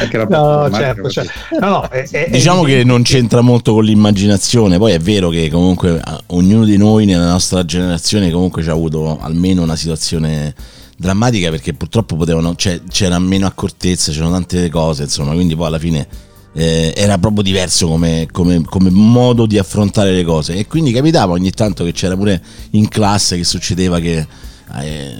Anche la parte No, drammatica, certo, certo. No, no, è- è- è Diciamo che evidente non c'entra molto con l'immaginazione, poi è vero che comunque ognuno di noi nella nostra generazione comunque ci ha avuto almeno una situazione drammatica perché purtroppo potevano, cioè, c'era meno accortezza, c'erano tante cose, insomma, quindi poi alla fine eh, era proprio diverso come, come- come modo di affrontare le cose e quindi capitava ogni tanto che c'era pure in classe che succedeva che eh,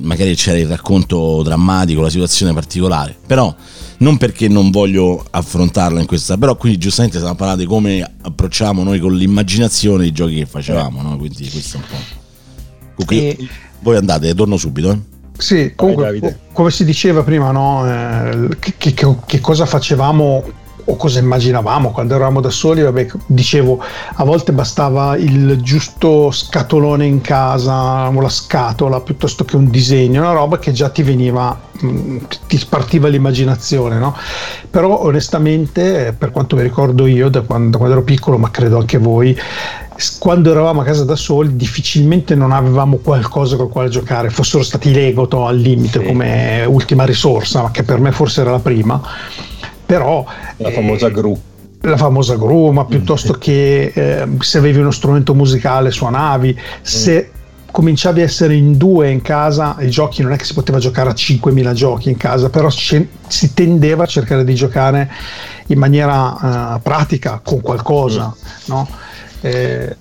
magari c'era il racconto drammatico, la situazione particolare, però non perché non voglio affrontarla in questa, però quindi giustamente stiamo parlando di come approcciamo noi con l'immaginazione i giochi che facevamo, no? quindi questo è un po'. Comunque, E- voi andate, torno subito. Eh? Sì, comunque, co- come si diceva prima, no? Eh, che- che- che cosa facevamo o cosa immaginavamo quando eravamo da soli? Vabbè, dicevo, a volte bastava il giusto scatolone in casa o la scatola piuttosto che un disegno, una roba che già ti veniva, ti spartiva l'immaginazione, no? Però onestamente, per quanto mi ricordo io da quando, da quando ero piccolo, ma credo anche voi, quando eravamo a casa da soli difficilmente non avevamo qualcosa col quale giocare, fossero stati Lego to, al limite Sì. come ultima risorsa, ma che per me forse era la prima. Però la eh, famosa gru. la famosa gru, ma piuttosto che eh, se avevi uno strumento musicale suonavi, se cominciavi a essere in due in casa, i giochi non è che si poteva giocare a 5.000 giochi in casa, però ci- si tendeva a cercare di giocare in maniera eh, pratica con qualcosa, no? Eh,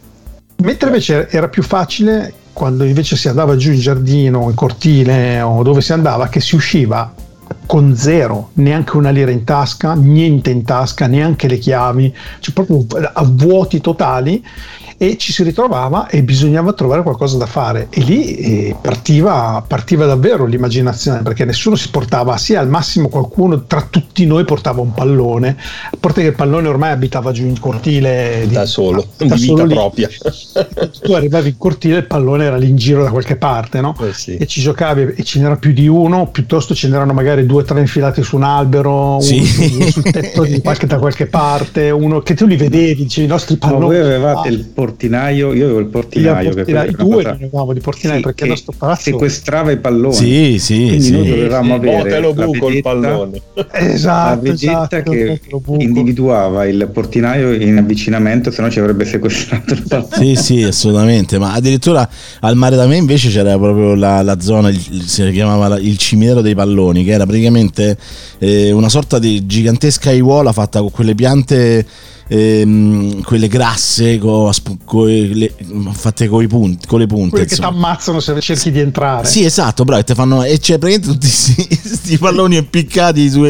mentre invece era più facile quando invece si andava giù in giardino, in cortile o dove si andava, che si usciva con zero, neanche una lira in tasca, niente in tasca, neanche le chiavi, cioè proprio a vuoti totali e ci si ritrovava e bisognava trovare qualcosa da fare e lì eh, partiva, partiva davvero l'immaginazione perché nessuno si portava, sì al massimo qualcuno tra tutti noi portava un pallone, a parte che il pallone ormai abitava giù in cortile di- da solo da di solo vita lì. propria tu arrivavi in cortile il pallone era lì in giro da qualche parte no? Eh sì. e ci giocavi e ce n'era più di uno piuttosto ce n'erano magari due o tre infilati su un albero, uno Sì. su- sul tetto di qualche, da qualche parte, uno che tu li vedevi, dicevi, i nostri Ma palloni. voi avevate Ah, il portinaio, io avevo il portinaio, io che due avevamo di portinai sì, perché che il nostro palazzo sequestrava i palloni. Sì, sì, Quindi sì. noi dovevamo Oh, avere lo la buco il pallone. la esatto, vedetta esatto, che individuava il portinaio in avvicinamento, se no ci avrebbe sequestrato il pallone. Sì, sì, assolutamente. Ma addirittura al mare da me invece c'era proprio la, la zona, il- il- si chiamava la- il cimitero dei palloni, che era praticamente eh, una sorta di gigantesca aiuola fatta con quelle piante. Ehm, quelle grasse co- co- le- fatte coi punti, con le punte quelli che ti insomma. ammazzano se cerchi di entrare. Sì, esatto, bravo, e te fanno e c'è praticamente tutti questi palloni impiccati su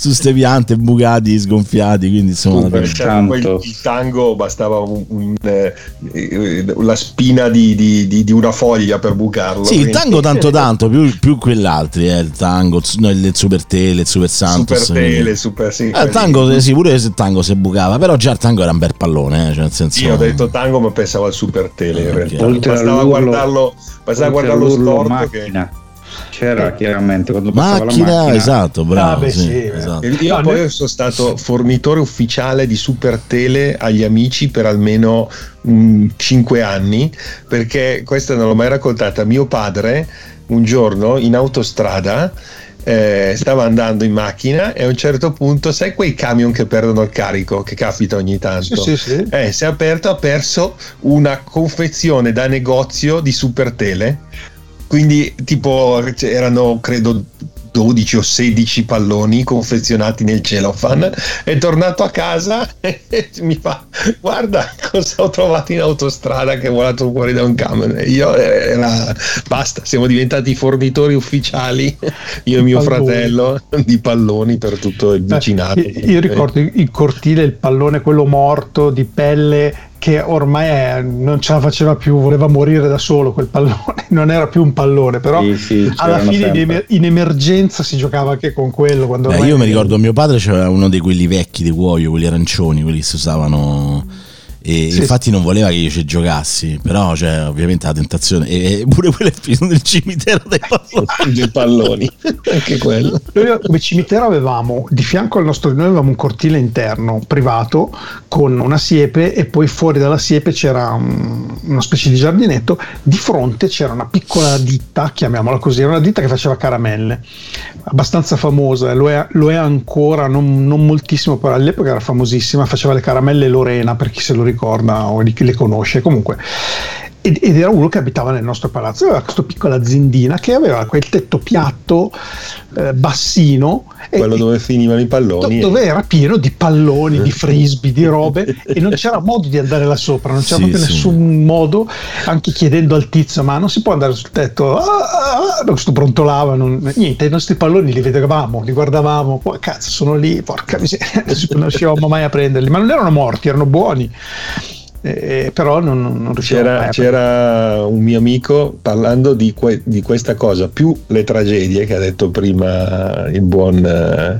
queste piante, bucati, sgonfiati, quindi insomma Per quel- il tango bastava un- un, eh, eh, la spina di, di- di- di una foglia per bucarlo. Sì, il tango tanto tanto, più, più quell'altri, eh, il tango, il, no, il Super Tele, il Super Santos. Super quindi- tele, super sì, Eh, il tango, eh, sì, pure se il tango si bucava, però già il tango era un bel pallone, eh, cioè nel senso... Io ho detto tango, ma pensavo al super tele. In realtà. Oltre Bastava guardarlo, bastava guardarlo storto. Che... macchina. C'era chiaramente quando passava la Macchina, macchina. esatto, bravo. Ah, beh, sì, sì, esatto. Io No, poi noi- sono stato fornitore ufficiale di Super Tele agli amici per almeno 5 anni, perché questa non l'ho mai raccontata. Mio padre un giorno in autostrada eh, stava andando in macchina e a un certo punto, sai quei camion che perdono il carico, che capita ogni tanto? Sì, sì, sì. Eh, si è aperto, ha perso una confezione da negozio di Super Tele. Quindi, tipo, erano credo 12 o 16 palloni confezionati nel cellophane. È tornato a casa e mi fa: Guarda cosa ho trovato in autostrada che è volato fuori da un camion. Io eh, era basta, siamo diventati fornitori ufficiali, io e mio Palloni. fratello, di palloni per tutto il Eh, vicinato. io, io ricordo il cortile, il pallone, quello morto di pelle che ormai è- non ce la faceva più, voleva morire da solo quel pallone, non era più un pallone, però Sì, sì, alla fine in, emer- in emergenza si giocava anche con quello. Quando Beh, io mi ricordo mio padre c'aveva uno di quelli vecchi di cuoio, quelli arancioni, quelli che si usavano. E Sì. infatti non voleva che io ci giocassi, però c'è ovviamente la tentazione. E, e pure quello è finito nel cimitero dei palloni. dei palloni, anche quello. Noi come cimitero avevamo di fianco al nostro noi avevamo un cortile interno privato con una siepe e poi fuori dalla siepe c'era un- una specie di giardinetto di fronte c'era una piccola ditta chiamiamola così era una ditta che faceva caramelle abbastanza famosa lo è, lo è ancora non, non moltissimo però all'epoca era famosissima faceva le caramelle Lorena per chi se lo ricorda o di chi le conosce. Comunque ed, ed era uno che abitava nel nostro palazzo aveva questa piccola aziendina che aveva quel tetto piatto eh, bassino e- Quello dove finivano i do- palloni. dove era pieno di palloni, di frisbee, di robe e non c'era modo di andare là sopra, non c'era Sì, proprio sì. nessun modo, anche chiedendo al tizio, ma non si può andare sul tetto, ah, ah, ah", questo brontolava, non- niente, i nostri palloni li vedevamo, li guardavamo, poi cazzo sono lì, porca miseria, non riuscivamo mai a prenderli, ma non erano morti, erano buoni, Eh, però non, non riuscivamo mai C'era, a c'era un mio amico parlando di, que- di questa cosa, più le tragedie che ha detto prima il buon, eh,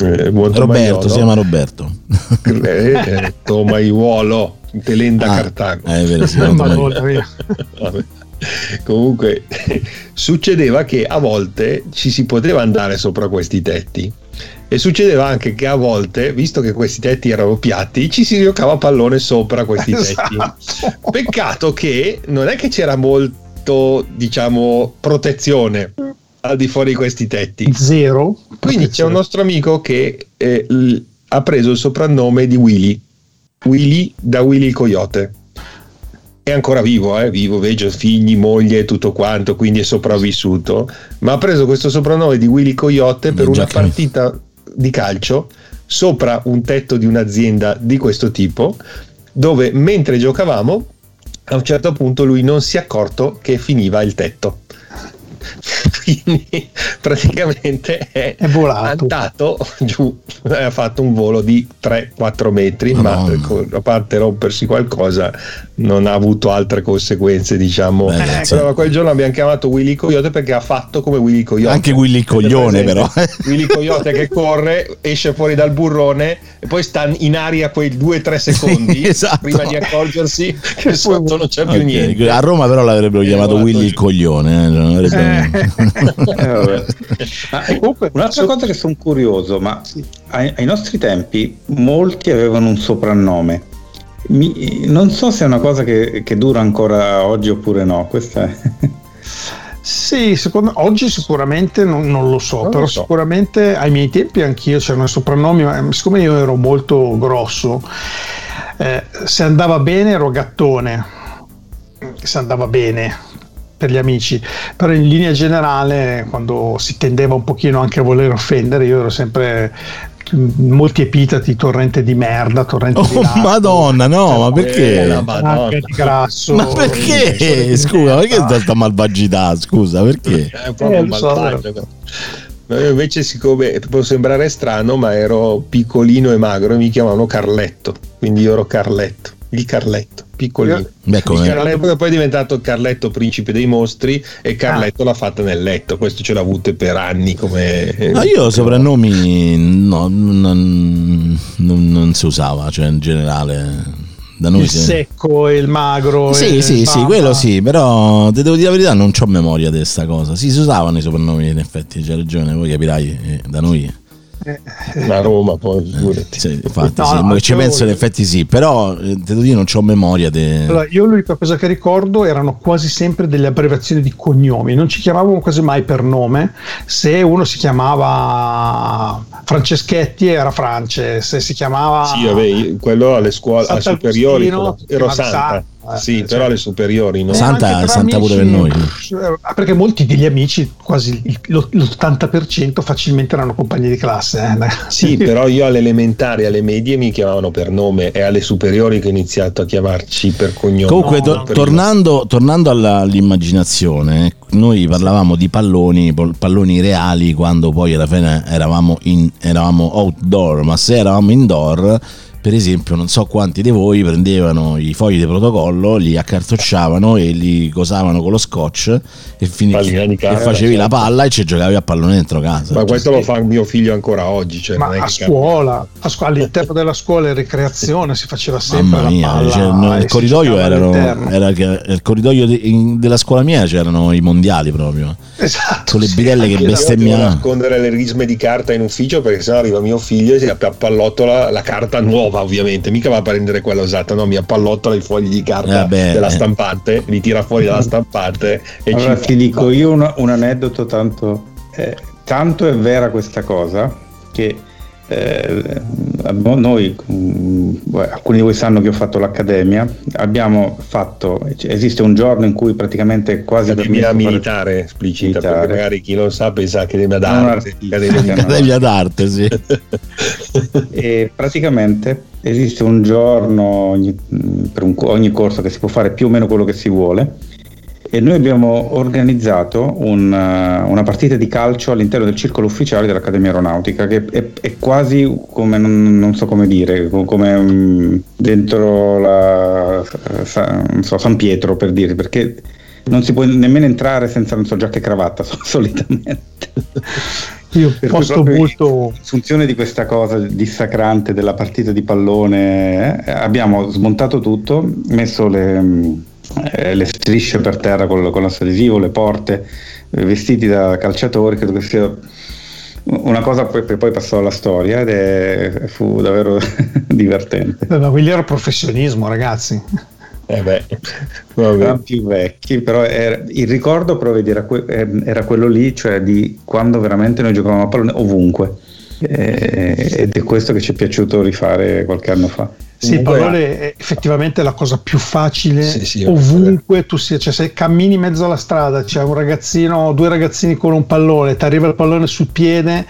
eh, il buon Roberto, Tomaiolo. si chiama Roberto. Eh, eh, Tomaiuolo, Telenda Ah, Cartago. eh, è vero, si. Comunque succedeva che a volte ci si poteva andare sopra questi tetti e succedeva anche che a volte, visto che questi tetti erano piatti, ci si giocava a pallone sopra questi tetti. Esatto. Peccato che non è che c'era molto, diciamo, protezione al di fuori di questi tetti. Zero. Quindi c'è un nostro amico che eh, l- ha preso il soprannome di Willy. Willy da Willy il Coyote. È ancora vivo, eh? vivo, veggio figli, moglie e tutto quanto, quindi è sopravvissuto. Ma ha preso questo soprannome di Willy Coyote per una partita di calcio sopra un tetto di un'azienda di questo tipo, dove mentre giocavamo, a un certo punto lui non si è accorto che finiva il tetto. Quindi praticamente è, È volato. andato giù, ha fatto un volo di 3-4 metri, Madonna. ma a parte rompersi qualcosa, non ha avuto altre conseguenze, diciamo. Beh, Eh, sì. però quel giorno abbiamo chiamato Willy Coyote perché ha fatto come Willy Coyote. Anche Willy il coglione, però. Willy Coyote che corre, esce fuori dal burrone e poi sta in aria quei 2-3 secondi Sì, esatto. prima di accorgersi che sotto non c'è più Ok, niente. A Roma però l'avrebbero chiamato guarda, Willy il coglione. eh, non avrebbero- Eh, vabbè. Ma, eh, Comunque, un'altra cosa che sono curioso, ma ai, ai nostri tempi molti avevano un soprannome. Mi- non so se è una cosa che, che dura ancora oggi oppure no. Questa è... Sì, secondo oggi sicuramente non, non lo so, Non lo però so. sicuramente ai miei tempi anch'io c'erano i soprannomi, ma siccome io ero molto grosso, eh, se andava bene ero gattone, se andava bene per gli amici, però in linea generale quando si tendeva un pochino anche a voler offendere, io ero sempre mm, molti epitati, torrente di merda, torrente di Oh latte, madonna, no, ma Eh, perché? la Madonna. di grasso. Ma perché? Scusa, perché sta malvagità? Scusa, perché? È proprio Eh, so, malvagio. Ma io invece, siccome può sembrare strano, ma ero piccolino e magro e mi chiamavano Carletto. Quindi io ero Carletto, il Carletto, piccolino. Beh, come... Carletto, poi- è diventato Carletto principe dei mostri e Ah. Carletto l'ha fatta nel letto. Questo ce l'ha avute per anni come. No, io soprannomi no, non, non- non si usava, cioè in generale da noi il secco e il magro. Sì, e sì, sì, quello sì, però ti devo dire la verità, non ho memoria di questa cosa. Sì, si usavano i soprannomi, in effetti, c'è ragione, poi capirai, eh, da noi. A Roma, poi figurati. Sì, infatti, No, sì, no, ci penso, in effetti sì, però eh, te devo dire, non ho memoria di... Allora, io l'unica cosa che ricordo erano quasi sempre delle abbreviazioni di cognomi, non ci chiamavamo quasi mai per nome. Se uno si chiamava Franceschetti era France, se si chiamava Sì, vabbè, quello alle scuole superiori ero Santa. Santa, Sì, eh, però cioè- alle superiori no. Eh, Santa- Santa pure per noi. eh, Perché molti degli amici, quasi il- lo- l'80% facilmente erano compagni di classe. eh. Sì, però io alle elementari, alle medie mi chiamavano per nome e alle superiori che ho iniziato a chiamarci per cognome. Comunque, No, to- tornando, tornando alla- all'immaginazione, noi parlavamo di palloni, palloni reali, quando poi alla fine eravamo, in- eravamo outdoor, ma se eravamo indoor, per esempio, non so quanti di voi prendevano i fogli di protocollo, li accartocciavano e li cosavano con lo scotch e, fini- Pallina di e facevi la certo. palla e ci giocavi a pallone dentro casa. Ma Cioè, questo lo fa mio figlio ancora oggi. Cioè Ma non è a che scuola, a scu- all'interno della scuola in ricreazione si faceva sempre Mamma la mia, palla cioè, no, il corridoio erano, era che il corridoio di- in- della scuola mia c'erano i mondiali proprio Esatto, con le sì. bidelle che Io devo bestemmiavano. nascondere le risme di carta in ufficio perché sennò arriva mio figlio e si appallottola la carta nuova ovviamente mica va a prendere quella usata no mi appallottola i fogli di carta Eh, vabbè, della stampante li tira fuori dalla stampante e Allora ci ti dico io una- un aneddoto tanto, eh, tanto è vera questa cosa che eh, noi, mm, alcuni di voi sanno che ho fatto l'accademia, abbiamo fatto, esiste un giorno in cui praticamente quasi Accademia permesso fare- militare esplicita Militare. perché magari chi lo sa pensa Accademia Non d'arte artistica, Accademia no. Accademia d'arte, sì. e praticamente esiste un giorno ogni, mh, per un ogni corso che si può fare più o meno quello che si vuole e noi abbiamo organizzato un, uh, una partita di calcio all'interno del circolo ufficiale dell'Accademia Aeronautica che è, è quasi come non, non so come dire co- come mh, dentro la sa- non so, San Pietro per dire perché non si può nemmeno entrare senza non so giacca e cravatta solitamente. Io Per posto molto in funzione di questa cosa dissacrante della partita di pallone, eh, abbiamo smontato tutto, messo le, mh, eh, le strisce per terra con, con l'assadesivo, le porte, eh, vestiti da calciatori, credo che sia una cosa poi- che poi passò alla storia ed è, fu davvero divertente. Beh, ma quelli era professionismo, ragazzi. eh beh, vabbè. Erano più vecchi, però era- il ricordo però vedi, era, que- ehm, era quello lì, cioè di quando veramente noi giocavamo a pallone ovunque. Eh, ed è questo che ci è piaciuto rifare qualche anno fa. Sì, il Comunque- pallone è effettivamente la cosa più facile Sì, sì, ovunque tu sia, cioè se cammini in mezzo alla strada, c'è un ragazzino, due ragazzini con un pallone, ti arriva il pallone sul piede,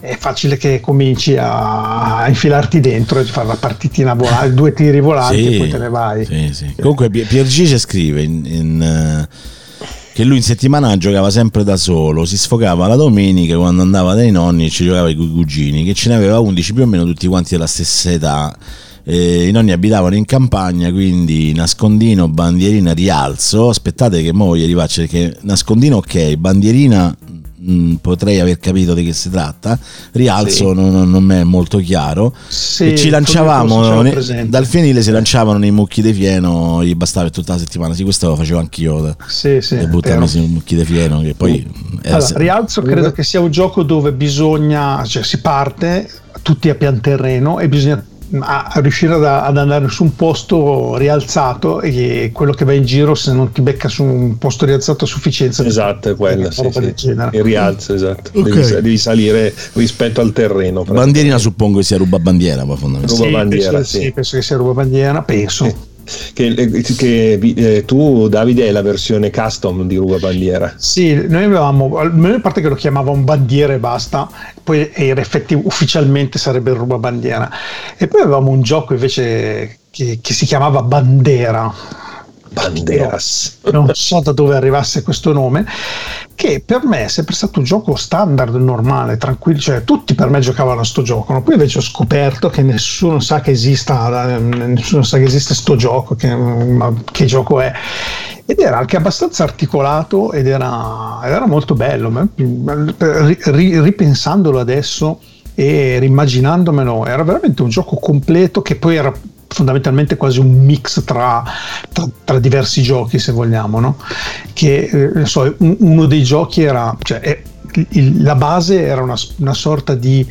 è facile che cominci a, infilarti dentro e fare la partitina volante, due tiri volanti e poi te ne vai. sì, sì. Comunque Pier- Piergice scrive in- in, che lui in settimana giocava sempre da solo, si sfogava la domenica quando andava dai nonni e ci giocava con i cugini, che ce ne aveva 11 più o meno tutti quanti della stessa età. Eh, i nonni abitavano in campagna, quindi nascondino, bandierina, rialzo. Aspettate che mo gli rifaccio perché nascondino ok, bandierina mh, potrei aver capito di che si tratta, rialzo Sì. non, non è molto chiaro. Sì, e ci lanciavamo ne- dal fienile si lanciavano nei mucchi di fieno, gli bastava tutta la settimana. Sì, questo lo facevo anch'io. Sì, sì, e buttarmi sui mucchi di fieno, che poi era Allora, se- rialzo credo che sia un gioco dove bisogna, cioè si parte tutti a pian terreno e bisogna a- a riuscire ad, ad andare su un posto rialzato e quello che va in giro se non ti becca su un posto rialzato a sufficienza Esatto, è quello. Sì, sì. Il rialzo, esatto. Ok. Devi, devi salire rispetto al terreno. bandierina suppongo che sia ruba bandiera, poi fondamentalmente. Ruba bandiera, penso, sì. sì, penso che sia ruba bandiera penso Che, che, eh, tu, Davide, hai la versione custom di Ruba Bandiera. Sì, noi avevamo, almeno a parte che lo chiamavamo bandiera e basta, poi in effetti ufficialmente sarebbe ruba bandiera. E poi avevamo un gioco invece che, che si chiamava Bandera. Banderas. Non so da dove arrivasse questo nome, che per me è sempre stato un gioco standard, normale, tranquillo, cioè tutti per me giocavano a sto gioco, no? poi invece ho scoperto che nessuno sa che esista, eh, nessuno sa che esiste sto gioco, che, ma che gioco è. Ed era anche abbastanza articolato ed era, era molto bello. Ripensandolo adesso e rimmaginandomelo, era veramente un gioco completo che poi era fondamentalmente quasi un mix tra, tra- tra diversi giochi, se vogliamo, no? Che eh, so, un- uno dei giochi era, cioè, eh, il- la base era una, una sorta di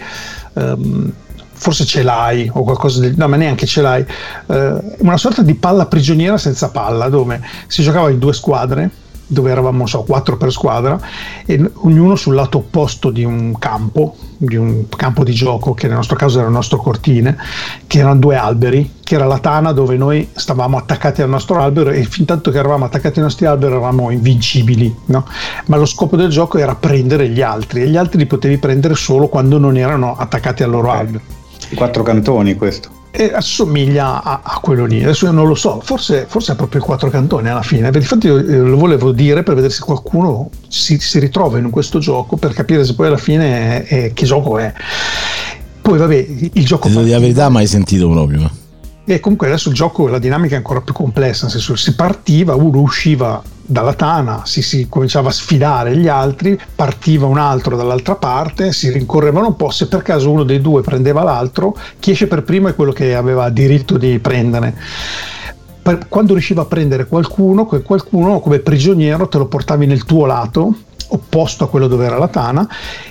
ehm, forse ce l'hai o qualcosa del no ma neanche ce l'hai eh, una sorta di palla prigioniera senza palla dove si giocava in due squadre dove eravamo so, quattro per squadra e ognuno sul lato opposto di un campo di un campo di gioco che nel nostro caso era il nostro cortile che erano due alberi che era la tana dove noi stavamo attaccati al nostro albero e fin tanto che eravamo attaccati ai nostri alberi eravamo invincibili no? ma lo scopo del gioco era prendere gli altri e gli altri li potevi prendere solo quando non erano attaccati al loro albero I quattro cantoni questo. E assomiglia a, a quello lì. Adesso io non lo so, forse, forse è proprio quattro cantoni alla fine. Perché infatti io eh, lo volevo dire per vedere se qualcuno si, si ritrova in questo gioco per capire se poi alla fine è- è- che gioco è. Poi vabbè, il gioco dire la verità, mai sentito proprio. E comunque adesso il gioco, la dinamica è ancora più complessa, nel senso si partiva, uno usciva dalla tana, si, si cominciava a sfidare gli altri, partiva un altro dall'altra parte, si rincorrevano un po', se per caso uno dei due prendeva l'altro, chi esce per primo è quello che aveva diritto di prendere. Per- quando riusciva a prendere qualcuno, quel qualcuno come prigioniero te lo portavi nel tuo lato, opposto a quello dove era la tana,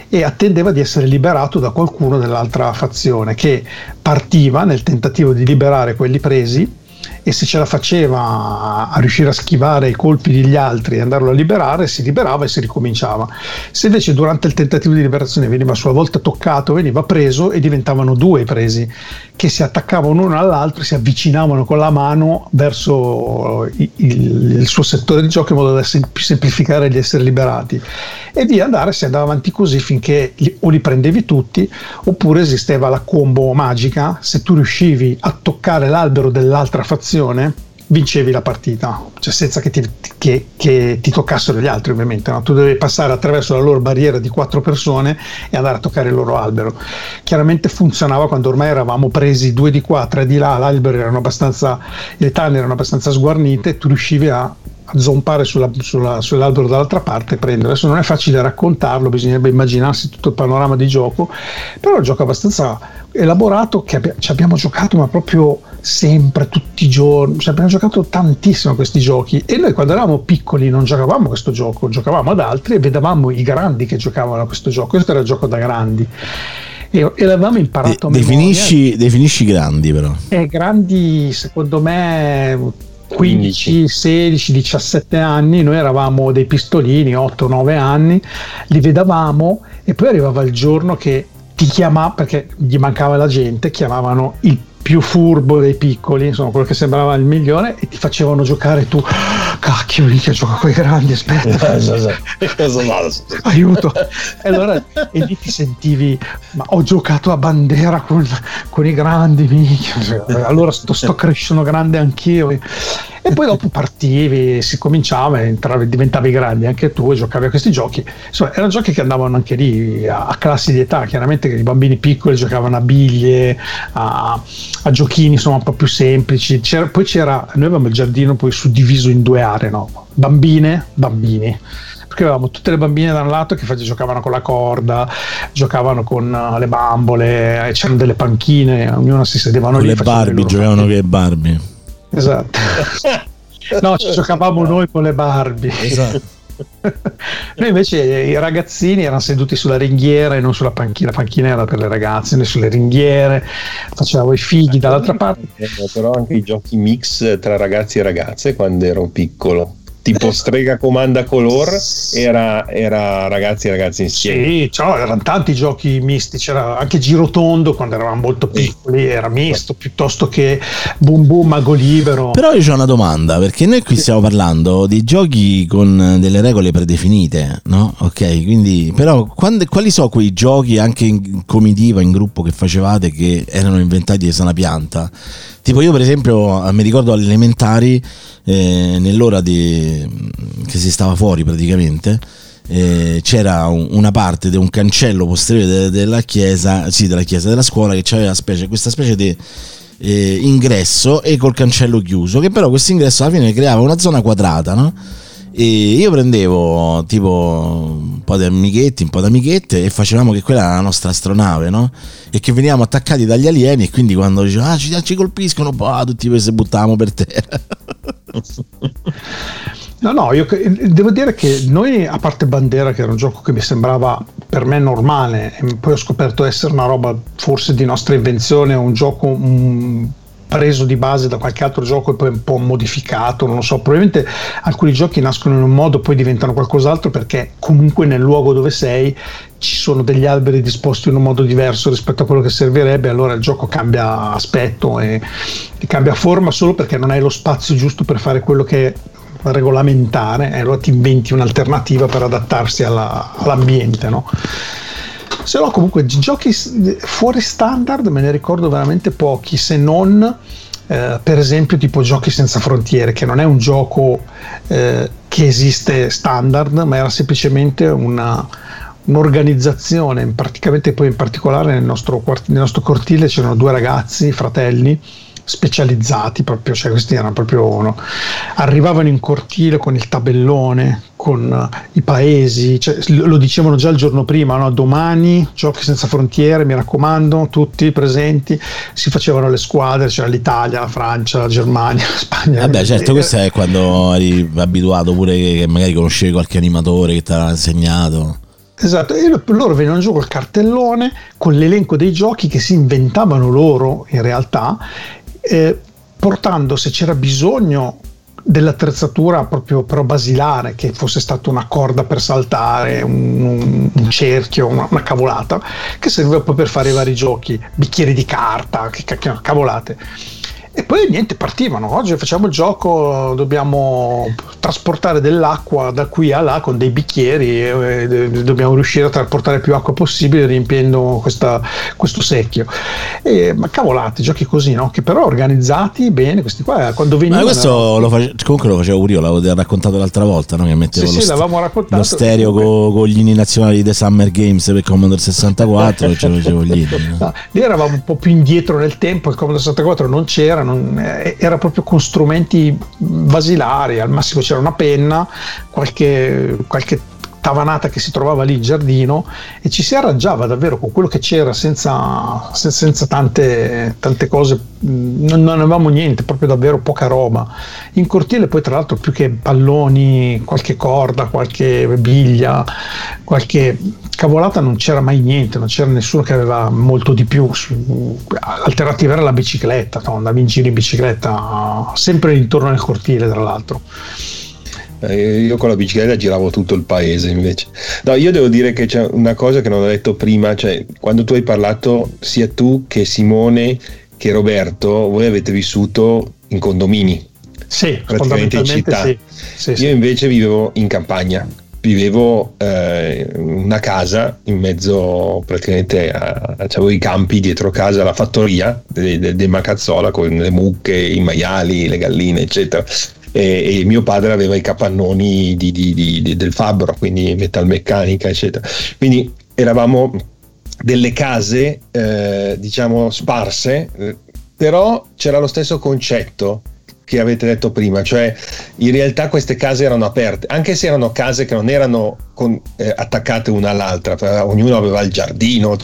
e attendeva di essere liberato da qualcuno dell'altra fazione che partiva nel tentativo di liberare quelli presi e se ce la faceva a riuscire a schivare i colpi degli altri e andarlo a liberare, si liberava e si ricominciava. Se invece durante il tentativo di liberazione veniva a sua volta toccato, veniva preso e diventavano due presi che si attaccavano uno all'altro e si avvicinavano con la mano verso il, il suo settore di gioco in modo da sem- semplificare di essere liberati. E via andare, si andava avanti così finché li- o li prendevi tutti oppure esisteva la combo magica, se tu riuscivi a toccare l'albero dell'altra fazione vincevi la partita, cioè senza che ti, che- che ti toccassero gli altri ovviamente, no? tu dovevi passare attraverso la loro barriera di quattro persone e andare a toccare il loro albero. Chiaramente funzionava quando ormai eravamo presi due di qua, tre di là, l'albero erano abbastanza, le tane erano abbastanza sguarnite, tu riuscivi a, zompare sulla- sulla- sull'albero dall'altra parte e prendere. Adesso non è facile raccontarlo, bisognerebbe immaginarsi tutto il panorama di gioco, però è un gioco abbastanza elaborato che abbia- ci abbiamo giocato ma proprio sempre, tutti i giorni, ci abbiamo giocato tantissimo a questi giochi e noi quando eravamo piccoli non giocavamo a questo gioco, giocavamo ad altri e vedevamo i grandi che giocavano a questo gioco, questo era il gioco da grandi e, e l'avevamo imparato De- a memoria. definisci, definisci grandi però. Eh, grandi, secondo me, 15, 15. 16, 17 anni, noi eravamo dei pistolini, 8, 9 anni, li vedavamo e poi arrivava il giorno che ti chiamava, perché gli mancava la gente, chiamavano il più furbo dei piccoli, insomma quello che sembrava il migliore e ti facevano giocare tu, "Ah, cacchio, lì che gioca con i grandi, aspetta, aiuto. E allora e lì ti sentivi, ma ho giocato a bandera con, con i grandi, minchia. Allora sto, sto crescendo grande anch'io. E poi dopo partivi, si cominciava, entravi, diventavi grandi anche tu e giocavi a questi giochi. Insomma, erano giochi che andavano anche lì a, a classi di età, chiaramente i bambini piccoli giocavano a biglie, a, a giochini insomma un po' più semplici. C'era, poi c'era, noi avevamo il giardino poi suddiviso in due aree, no? Bambine, bambini perché avevamo tutte le bambine da un lato che giocavano con la corda, giocavano con uh, le bambole, c'erano delle panchine, ognuna si sedevano con lì. Le Barbie, giocavano con le Barbie. Esatto. no, ci giocavamo noi con le Barbie. Esatto. Noi invece i ragazzini erano seduti sulla ringhiera e non sulla panchina, la panchina era per le ragazze, noi sulle ringhiere, facevamo i figli dall'altra parte. Però anche i giochi mix tra ragazzi e ragazze quando ero piccolo tipo strega comanda color era, era ragazzi e ragazzi insieme. Sì cioè, erano tanti giochi misti c'era anche Girotondo quando eravamo molto piccoli era misto piuttosto che Boom Boom Mago Libero. Però io ho una domanda perché noi qui stiamo parlando di giochi con delle regole predefinite no? ok quindi però quando, quali sono quei giochi anche in comitiva in gruppo che facevate che erano inventati di sana pianta tipo io per esempio mi ricordo alle elementari eh, nell'ora di, che si stava fuori praticamente eh, c'era un, una parte di un cancello posteriore de, della chiesa, sì, della chiesa, della scuola che aveva specie, questa specie di eh, ingresso e col cancello chiuso, che però questo ingresso alla fine creava una zona quadrata, no? E io prendevo tipo un po' di amichetti, un po' di amichette e facevamo che quella era la nostra astronave, no? E che venivamo attaccati dagli alieni e quindi quando dicevano ah ci, ci colpiscono, bah, tutti si buttavamo per terra. No, no, io devo dire che noi, a parte Bandera, che era un gioco che mi sembrava per me normale, e poi ho scoperto essere una roba forse di nostra invenzione, un gioco un, preso di base da qualche altro gioco e poi un po' modificato, non lo so, probabilmente alcuni giochi nascono in un modo, poi diventano qualcos'altro perché comunque nel luogo dove sei ci sono degli alberi disposti in un modo diverso rispetto a quello che servirebbe, allora il gioco cambia aspetto e, e cambia forma solo perché non hai lo spazio giusto per fare quello che regolamentare e allora ti inventi un'alternativa per adattarsi alla, all'ambiente, no? Se no, comunque, giochi fuori standard me ne ricordo veramente pochi, se non eh, per esempio tipo Giochi senza frontiere, che non è un gioco eh, che esiste standard, ma era semplicemente una, un'organizzazione, praticamente poi in particolare nel nostro, nel nostro cortile c'erano due ragazzi, fratelli, specializzati proprio, cioè questi erano proprio no? arrivavano in cortile con il tabellone, con uh, i paesi, cioè, lo dicevano già il giorno prima, no? domani giochi senza frontiere, mi raccomando, tutti presenti, si facevano le squadre, c'era l'Italia, la Francia, la Germania, la Spagna. Vabbè, certo, questo è quando eri abituato pure che, che magari conoscevi qualche animatore che ti aveva insegnato. Esatto, e loro venivano giù col cartellone con l'elenco dei giochi che si inventavano loro in realtà eh, portando se c'era bisogno dell'attrezzatura proprio però basilare, che fosse stata una corda per saltare, un, un cerchio, una, una, cavolata, che serviva poi per fare i vari giochi, bicchieri di carta, che cacchio, cavolate e poi niente, partivano. Oggi facciamo il gioco, dobbiamo trasportare dell'acqua da qui a là con dei bicchieri, e dobbiamo riuscire a trasportare più acqua possibile riempiendo questa, questo secchio. E, ma cavolate, giochi così, no? Che però organizzati bene, questi qua quando venivano... Ma questo lo face... comunque lo facevo pure io, l'avevo raccontato l'altra volta, no? Che mettevo sì, lo, sì, st- lo stereo con, gli inni nazionali dei Summer Games per Commodore 64 e ce lo facevo gli inni. No? lì eravamo un po' più indietro nel tempo, il Commodore 64 non c'era, non, eh, era proprio con strumenti basilari, al massimo c'era una penna, qualche, qualche tavanata che si trovava lì in giardino e ci si arrangiava davvero con quello che c'era senza, senza tante, tante, cose, non, non, avevamo niente, proprio davvero poca roba. In cortile poi tra l'altro più che palloni, qualche corda, qualche biglia, qualche cavolata non c'era mai niente, non c'era nessuno che aveva molto di più. Alternativa era la bicicletta, no? andavi in giro in bicicletta sempre intorno al cortile tra l'altro. Eh, io con la bicicletta giravo tutto il paese invece. No, io devo dire che c'è una cosa che non ho detto prima, cioè quando tu hai parlato sia tu che Simone che Roberto, voi avete vissuto in condomini. Sì, praticamente in città. Sì. Sì, io invece vivevo in campagna, vivevo eh, una casa in mezzo praticamente a, c'avevo i campi dietro casa, la fattoria dei, dei, dei Macazzola con le mucche, i maiali, le galline, eccetera. E, e mio padre aveva i capannoni di, di, di, del fabbro, quindi metalmeccanica, eccetera. Quindi eravamo delle case, eh, diciamo, sparse, eh, però c'era lo stesso concetto che avete detto prima, cioè in realtà queste case erano aperte, anche se erano case che non erano con, eh, attaccate una all'altra, ognuno aveva il giardino,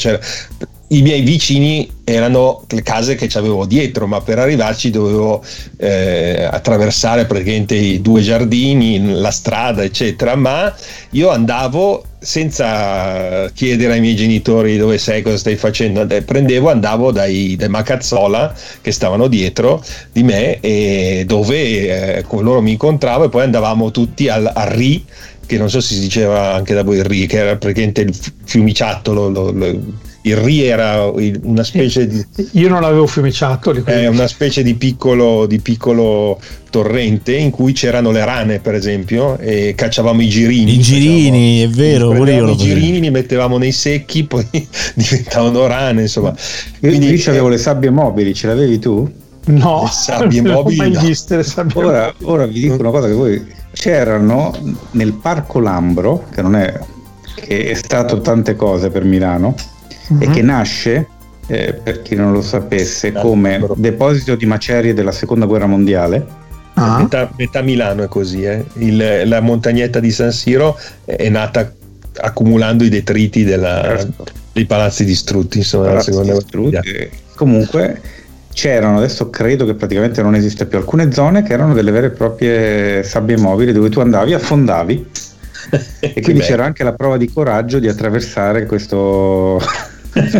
i miei vicini erano le case che avevo dietro, ma per arrivarci dovevo eh, attraversare praticamente i due giardini, la strada, eccetera. Ma io andavo senza chiedere ai miei genitori dove sei, cosa stai facendo, prendevo, andavo dai, dai Macazzola che stavano dietro di me e dove eh, con loro mi incontravo e poi andavamo tutti al, al RI che non so se si diceva anche da voi il RI, che era praticamente il fiumiciattolo, lo, lo, il Ri era una specie di. Io non avevo fiumiciato. È una specie di piccolo, di piccolo, torrente in cui c'erano le rane, per esempio, e cacciavamo i girini. I girini, facciamo, è vero, pure io I girini li mettevamo nei secchi, poi diventavano rane. Insomma, quindi io avevo le sabbie mobili, ce l'avevi tu? No, le sabbie mobili. Non no. viste le sabbie ora, ora vi dico una cosa che voi c'erano nel parco Lambro, che non è che è stato tante cose per Milano uh-huh. e mhm. che nasce, eh, per chi non lo sapesse, come deposito di macerie della seconda guerra mondiale. Ah. Metà, metà, Milano è così, eh. Il, la montagnetta di San Siro è nata accumulando i detriti della, certo. dei palazzi distrutti, insomma, palazzi seconda distrutti. Comunque c'erano, adesso credo che praticamente non esiste più, alcune zone che erano delle vere e proprie sabbie mobili dove tu andavi, affondavi e quindi c'era anche la prova di coraggio di attraversare questo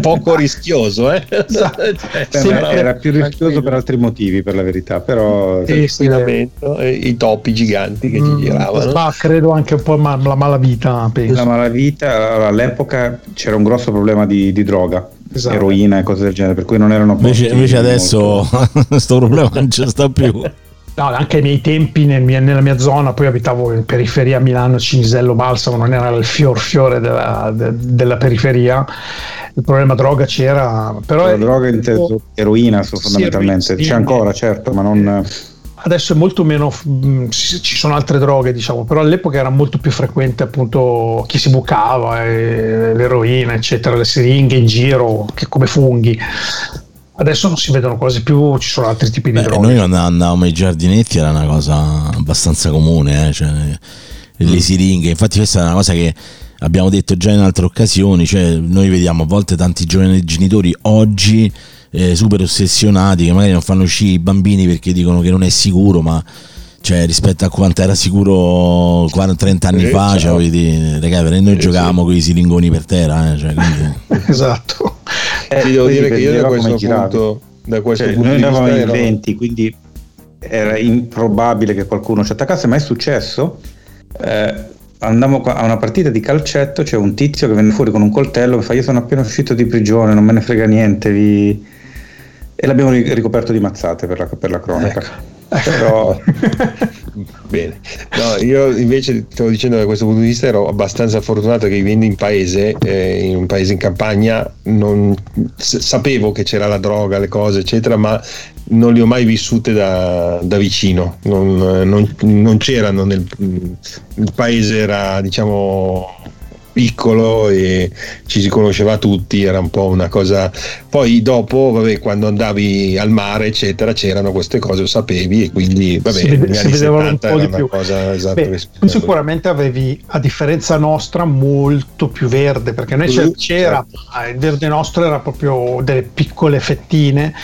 poco rischioso, eh? Esatto. sì, era, era, più rischioso per altri motivi, per la verità, però l'inquinamento, e i topi giganti che mm, ci giravano. Ma credo anche un po' ma- la malavita. Penso. La malavita, all'epoca c'era un grosso problema di, di droga. Esatto. eroina e cose del genere, per cui non erano invece, invece adesso questo problema non c'è sta più. No, anche ai miei tempi nel mia, nella mia zona, poi abitavo in periferia a Milano, Cinisello, Balsamo, non era il fior fiore della, de, della periferia. Il problema droga c'era, però... La droga inteso eroina fondamentalmente, c'è ancora certo, ma non... Adesso è molto meno, mm, ci sono altre droghe diciamo, però all'epoca era molto più frequente appunto chi si bucava, l'eroina eccetera, le siringhe in giro che come funghi Adesso non si vedono quasi più, ci sono altri tipi di Beh, droghe. Noi andavamo ai giardinetti era una cosa abbastanza comune, eh? cioè, le mm. siringhe. Infatti questa è una cosa che abbiamo detto già in altre occasioni, cioè, noi vediamo a volte tanti giovani genitori oggi eh, super ossessionati che magari non fanno uscire i bambini perché dicono che non è sicuro, ma cioè, rispetto a quanto era sicuro 40-30 anni eh, fa, cioè, dire, ragazzi, noi eh, giocavamo sì. con i siringoni per terra. Eh, cioè, quindi... esatto. Eh, Ti devo dire che io da questo punto, da questo cioè, punto noi eravamo in ero... 20, quindi era improbabile che qualcuno ci attaccasse, ma è successo. Eh, andammo a una partita di calcetto, c'è un tizio che venne fuori con un coltello e fa io sono appena uscito di prigione, non me ne frega niente, vi... e l'abbiamo ricoperto di mazzate per la, per la cronaca. Ecco. Però bene. No, io invece stavo dicendo da questo punto di vista ero abbastanza fortunato che vivendo in paese, eh, in un paese in campagna, non, sapevo che c'era la droga, le cose, eccetera, ma non le ho mai vissute da, da vicino. Non, non, non c'erano nel il paese era diciamo piccolo e ci si conosceva tutti, era un po' una cosa. Poi dopo, vabbè, quando andavi al mare, eccetera, c'erano queste cose, lo sapevi e quindi, vabbè, si, vede, si vedevano un po' di più. Cosa, esatto, Beh, sicuramente avevi, a differenza nostra, molto più verde, perché noi c'era, c'era certo. il verde nostro era proprio delle piccole fettine,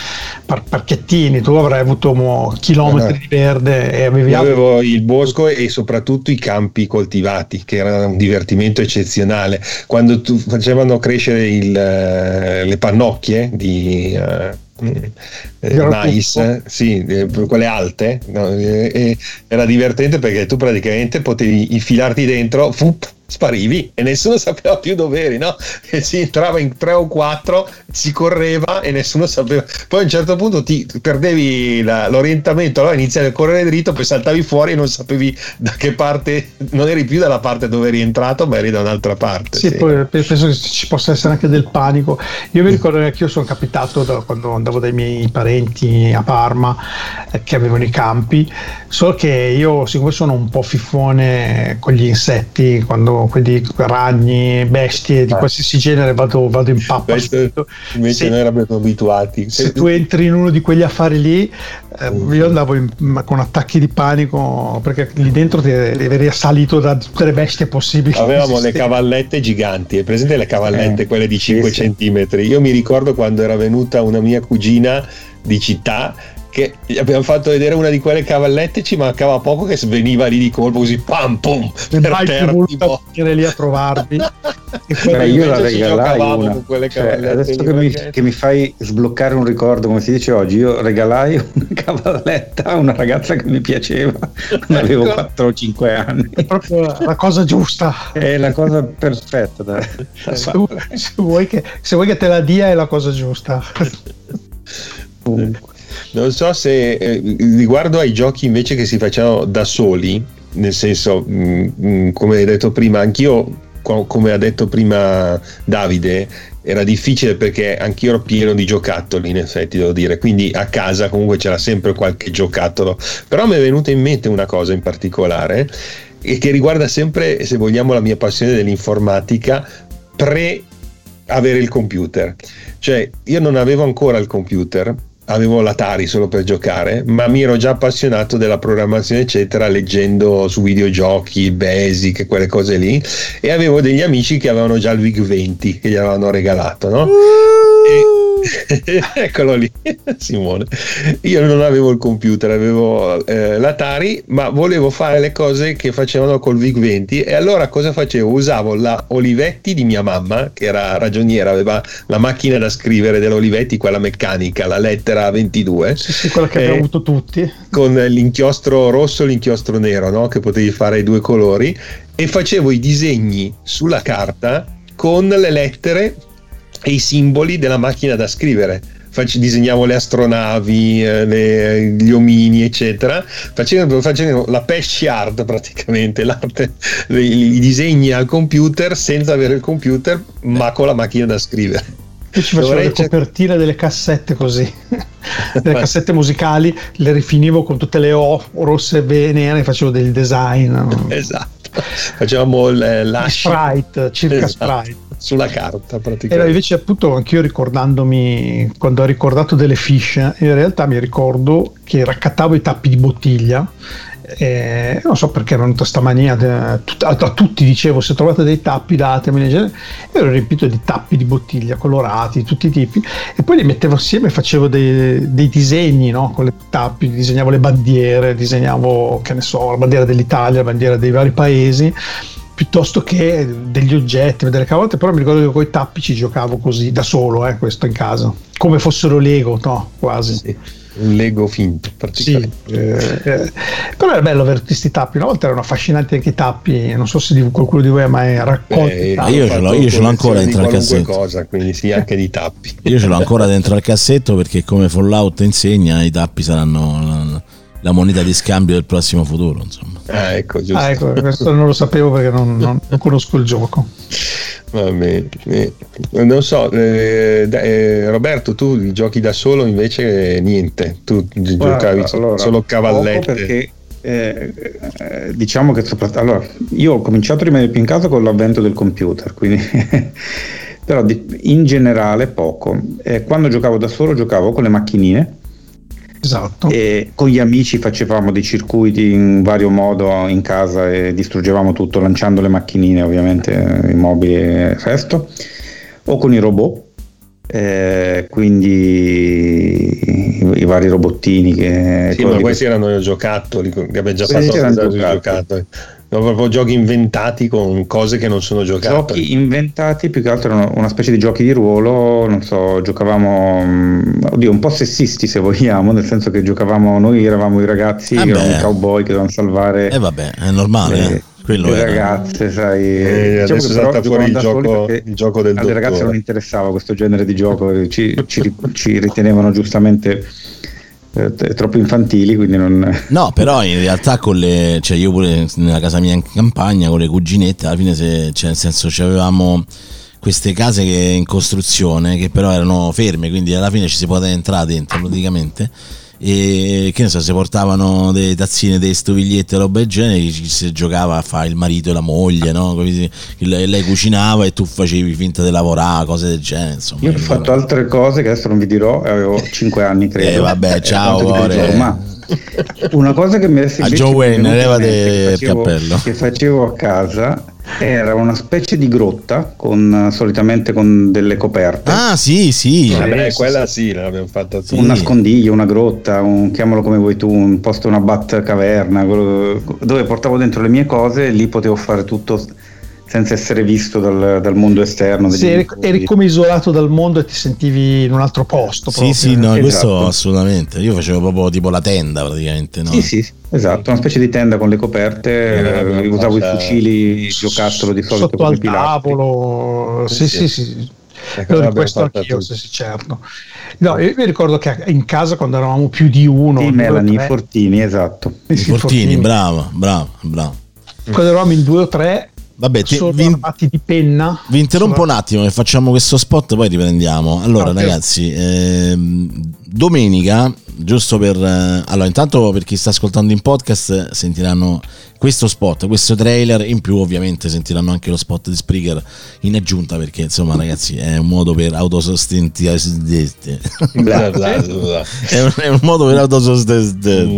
par- parchettini, tu avrai avuto mo, chilometri eh, di verde e avevi... Io avevo il bosco e soprattutto i campi coltivati, che era un divertimento eccezionale eccezionale. Quando tu facevano crescere il, eh, le pannocchie di uh, mais, sì, quelle alte, no? era divertente perché tu praticamente potevi infilarti dentro, fup, sparivi e nessuno sapeva più dove eri, no? E si entrava in tre o quattro, si correva e nessuno sapeva. Poi a un certo punto ti perdevi la, l'orientamento, allora iniziavi a correre dritto, poi saltavi fuori e non sapevi da che parte, non eri più dalla parte dove eri entrato, ma eri da un'altra parte. Sì, sì. poi penso che ci possa essere anche del panico. Io mi ricordo che io sono capitato da, quando andavo dai miei parenti a Parma eh, che avevano i campi, solo che io siccome sono un po' fifone con gli insetti, quando quelli ragni, bestie di ah. qualsiasi genere, vado, vado in pappa. invece se, noi eravamo abituati. Se tu entri in uno di quegli affari lì, eh, mm. io andavo in, con attacchi di panico perché lì dentro ti eri assalito da tutte le bestie possibili. Avevamo le cavallette giganti, è presente le cavallette, eh, quelle di 5 sì, cm. Io mi ricordo quando era venuta una mia cugina di città che gli abbiamo fatto vedere una di quelle cavallette ci mancava poco che sveniva lì di colpo così pam pum per terra tipo. lì a trovarvi. Beh, io la regalai una. con quelle cioè, adesso che mi, che mi, fai sbloccare un ricordo come si dice oggi io regalai una cavalletta a una ragazza che mi piaceva ne avevo 4 o 5 anni. È proprio la cosa giusta. È la cosa perfetta da, da se, se, vuoi che, se vuoi che te la dia è la cosa giusta. Comunque non so se eh, riguardo ai giochi invece che si facevano da soli, nel senso, mh, mm, mh, mm, come hai detto prima, anch'io, come ha detto prima Davide, era difficile perché anch'io ero pieno di giocattoli, in effetti devo dire, quindi a casa comunque c'era sempre qualche giocattolo. Però mi è venuta in mente una cosa in particolare e che riguarda sempre, se vogliamo, la mia passione dell'informatica pre avere il computer. Cioè, io non avevo ancora il computer, avevo l'Atari solo per giocare, ma mi ero già appassionato della programmazione, eccetera, leggendo su videogiochi, Basic, quelle cose lì, e avevo degli amici che avevano già il VIG 20 che gli avevano regalato, no? E, Eccolo lì, Simone. Io non avevo il computer, avevo eh, l'Atari, ma volevo fare le cose che facevano col VIC-20 e allora cosa facevo? Usavo la Olivetti di mia mamma, che era ragioniera, aveva la macchina da scrivere dell'Olivetti, quella meccanica, la lettera 22. Sì, sì quella che abbiamo avuto tutti. Con l'inchiostro rosso e l'inchiostro nero, no? che potevi fare i due colori, e facevo i disegni sulla carta con le lettere e i simboli della macchina da scrivere. Disegnavo le astronavi, eh, le, gli omini, eccetera, facendo, facendo la pesci art praticamente, l'arte, i, disegni al computer senza avere il computer, ma con la macchina da scrivere. Io ci facevo le copertine delle cassette così, delle cassette musicali, le rifinivo con tutte le O rosse e nere, facevo del design. Esatto facevamo la sprite, circa esatto, sprite sulla carta praticamente. Era invece appunto anch'io ricordandomi quando ho ricordato delle fish, in realtà mi ricordo che raccattavo i tappi di bottiglia eh, non so perché erano questa mania a, a, tutti dicevo se trovate dei tappi datemeli io ero riempito di tappi di bottiglia colorati tutti i tipi e poi li mettevo assieme e facevo dei, dei disegni no? con le tappi disegnavo le bandiere disegnavo che ne so la bandiera dell'Italia la bandiera dei vari paesi piuttosto che degli oggetti, delle cavolte, però mi ricordo che con i tappi ci giocavo così da solo, eh, questo in casa, come fossero Lego, no? Quasi. Sì un Lego finto praticamente. Sì, eh, eh, però è bello avere questi tappi. Una volta erano affascinanti anche i tappi. Non so se di, qualcuno di voi ha mai raccolto. Eh, io ce l'ho, io ce l'ho ancora dentro al cassetto. Cosa, quindi sì, anche di tappi. Io ce l'ho ancora dentro al cassetto perché, come Fallout insegna, i tappi saranno la, moneta di scambio del prossimo futuro. Insomma. Ah, ecco, giusto. Ah, ecco, questo non lo sapevo perché non, non, non conosco il gioco. Vabbè, eh, non so, eh, eh, Roberto, tu giochi da solo invece niente, tu Guarda, giocavi allora, solo cavallette. Perché eh, eh, diciamo che allora, io ho cominciato a rimanere più in casa con l'avvento del computer, quindi però di, in generale poco. Eh, quando giocavo da solo giocavo con le macchinine Esatto. E con gli amici facevamo dei circuiti in vario modo in casa e distruggevamo tutto lanciando le macchinine, ovviamente i mobili e il resto, o con i robot. Eh, quindi i, i, vari robottini che sì, ma questi erano giocattoli che abbiamo già fatto giocattoli. giocattoli No, proprio giochi inventati con cose che non sono giocate. Giochi inventati più che altro erano una specie di giochi di ruolo, non so, giocavamo, mm, oddio, un po' sessisti se vogliamo, nel senso che giocavamo, noi eravamo i ragazzi, eh eravamo i cowboy che dovevano salvare. E eh vabbè, è normale. Eh, Quello le era. ragazze, sai. Eh, diciamo adesso salta fuori il gioco, il gioco del alle ragazze dottore. non interessava questo genere di gioco, ci, ci- ci ritenevano giustamente eh, troppo infantili, quindi non... No, però in realtà con le. cioè io pure nella casa mia in campagna con le cuginette, alla fine se, cioè nel senso avevamo queste case che in costruzione che però erano ferme, quindi alla fine ci si poteva entrare dentro praticamente. E che ne so, si portavano delle tazzine, delle stovigliette, roba del genere, ci si giocava a fare il marito e la moglie, no? Lei, cucinava e tu facevi finta di lavorare, cose del genere. Insomma, Io ho fatto altre cose che adesso non vi dirò, avevo 5 anni credo. Eh, vabbè, ciao, dicevo, ma una cosa che mi resta A Joe Wayne, levate il facevo- cappello. Che facevo a casa era una specie di grotta, con, solitamente con delle coperte. Ah, sì, sì. Vabbè, sì, quella sì, l'abbiamo fatta tutti. Un nascondiglio, una grotta, un, chiamalo come vuoi tu, un posto, una bat caverna, dove portavo dentro le mie cose e lì potevo fare tutto senza essere visto dal, dal mondo esterno. Se eri, eri come isolato dal mondo e ti sentivi in un altro posto. Sì, proprio. sì, no, Esatto. questo assolutamente. Io facevo proprio tipo la tenda praticamente, no? Sì, sì, sì, esatto, una specie di tenda con le coperte, Eh, usavo i fatta- fucili giocattolo di solito Sotto al tavolo. Sì, Sì, sì, sì. sì. Lo l'abbiamo questo anch'io, tutti. sì, sì, certo. No, io mi ricordo che in casa quando eravamo più di uno, Sì, o Melanie tre, Fortini, esatto. sì, sì, Fortini, Fortini. bravo, bravo, bravo. quando eravamo in due o tre, Vabbè, ti- solo vi, di penna. vi interrompo Solo- un attimo e facciamo questo spot, poi riprendiamo. Allora, Ok. ragazzi, ehm, domenica, giusto per... eh, allora, intanto per chi sta ascoltando in podcast eh, sentiranno questo spot, questo trailer, in più ovviamente sentiranno anche lo spot di Spreaker in aggiunta perché insomma ragazzi è un modo per autosostentarsi è un, è un modo per autosostentarsi.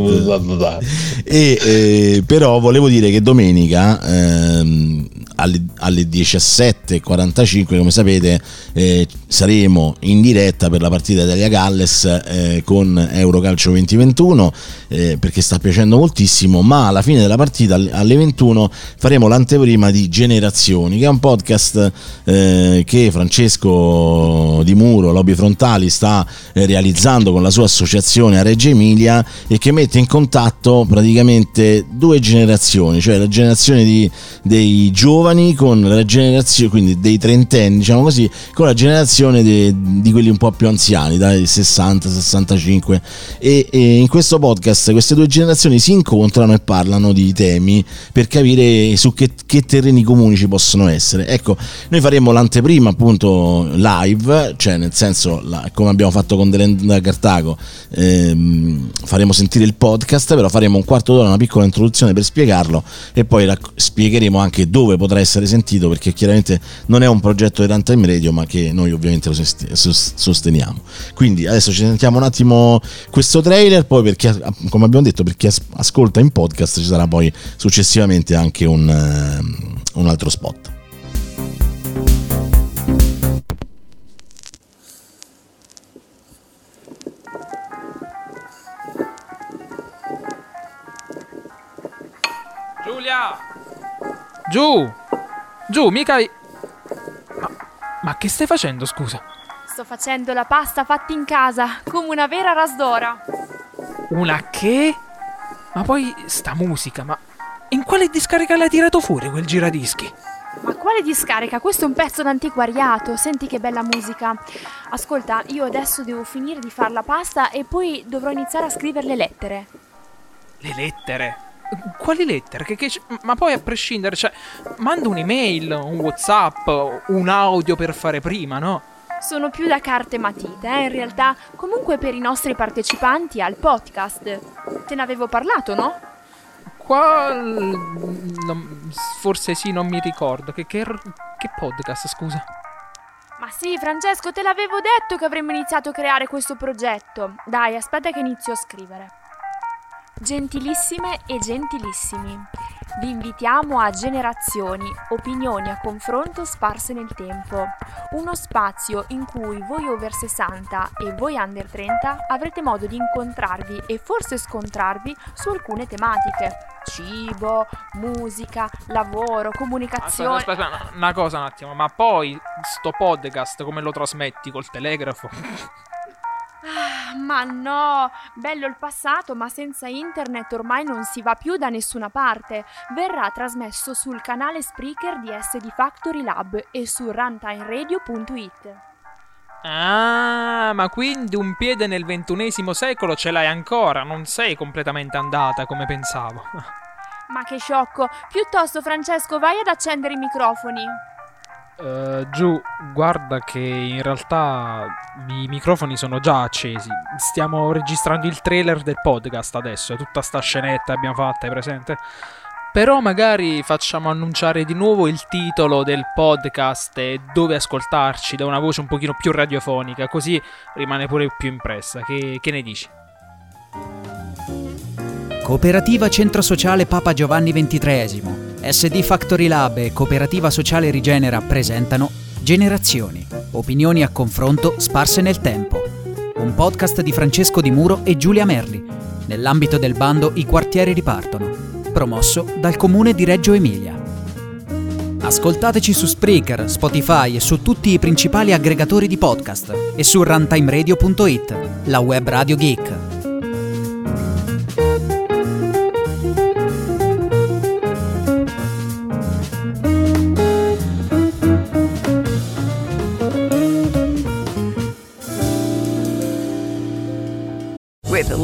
E, eh, però volevo dire che domenica ehm, alle, alle 17.45, come sapete, eh, saremo in diretta per la partita Italia-Galles eh, con Eurocalcio 2021 eh, perché sta piacendo moltissimo. Ma alla fine della partita, alle- alle 21, faremo l'anteprima di Generazioni, che è un podcast eh, che Francesco Di Muro, Lobby Frontali, sta eh, realizzando con la sua associazione a Reggio Emilia e che mette in contatto praticamente due generazioni, cioè la generazione di- dei giovani con la generazione, quindi dei trentenni, diciamo così, con la generazione de- di quelli un po' più anziani, dai 60, 65 e, e in questo podcast queste due generazioni si incontrano e parlano di temi per capire su che, che terreni comuni ci possono essere. Ecco, noi faremo l'anteprima appunto live, cioè nel senso la- come abbiamo fatto con Delenda Cartago, ehm, faremo sentire il podcast, però faremo un quarto d'ora, una piccola introduzione per spiegarlo e poi racc- spiegheremo anche dove potrà essere sentito perché chiaramente non è un progetto di Runtime Radio ma che noi ovviamente lo sost- sos- sosteniamo. Quindi adesso ci sentiamo un attimo questo trailer, poi per chi, ha- come abbiamo detto, per chi as- ascolta in podcast ci sarà poi successivamente anche un, ehm, un altro spot. Giulia! Giù! Giù, mica... ma che stai facendo, scusa? Sto facendo la pasta fatta in casa, come una vera rasdora. Una che? Ma poi sta musica, ma... In quale discarica l'hai tirato fuori quel giradischi? Ma quale discarica? Questo è un pezzo d'antiquariato, senti che bella musica. Ascolta, io adesso devo finire di fare la pasta e poi dovrò iniziare a scrivere le lettere. Le lettere? Quali lettere? Che, che ma poi a prescindere, cioè, manda un'email, un whatsapp, un audio per fare prima, no? Sono più da carte matite, eh, in realtà. Comunque per i nostri partecipanti al podcast. Te ne avevo parlato, no? Qua... non- forse sì, non mi ricordo. Che, che, che podcast, scusa? Ma sì, Francesco, te l'avevo detto che avremmo iniziato a creare questo progetto. Dai, aspetta che inizio a scrivere. Gentilissime e gentilissimi, vi invitiamo a Generazioni, opinioni a confronto sparse nel tempo. Uno spazio in cui voi over 60 e voi under 30 avrete modo di incontrarvi e forse scontrarvi su alcune tematiche. Cibo, musica, lavoro, comunicazione. aspetta, aspetta, una cosa un attimo, ma poi sto podcast come lo trasmetti col telegrafo? Ah, Ma no, bello il passato, ma senza internet ormai non si va più da nessuna parte. Verrà trasmesso sul canale Spreaker di SD Factory Lab e su runtimeradio.it. Ah, ma quindi un piede nel ventunesimo secolo ce l'hai ancora, non sei completamente andata come pensavo. Ma che sciocco! Piuttosto, Francesco, vai ad accendere i microfoni. Uh, giù, guarda che in realtà i microfoni sono già accesi. Stiamo registrando il trailer del podcast adesso, è tutta sta scenetta abbiamo fatta, hai presente? Però magari facciamo annunciare di nuovo il titolo del podcast e dove ascoltarci da una voce un pochino più radiofonica, così rimane pure più impressa. Che, che ne dici? Cooperativa Centro Sociale Papa Giovanni XXIII, SD Factory Lab e Cooperativa Sociale Rigenera presentano Generazioni, opinioni a confronto sparse nel tempo. Un podcast di Francesco Di Muro e Giulia Merli, nell'ambito del bando I quartieri ripartono, promosso dal comune di Reggio Emilia. Ascoltateci su Spreaker, Spotify e su tutti i principali aggregatori di podcast e su runtimeradio.it, la web radio geek.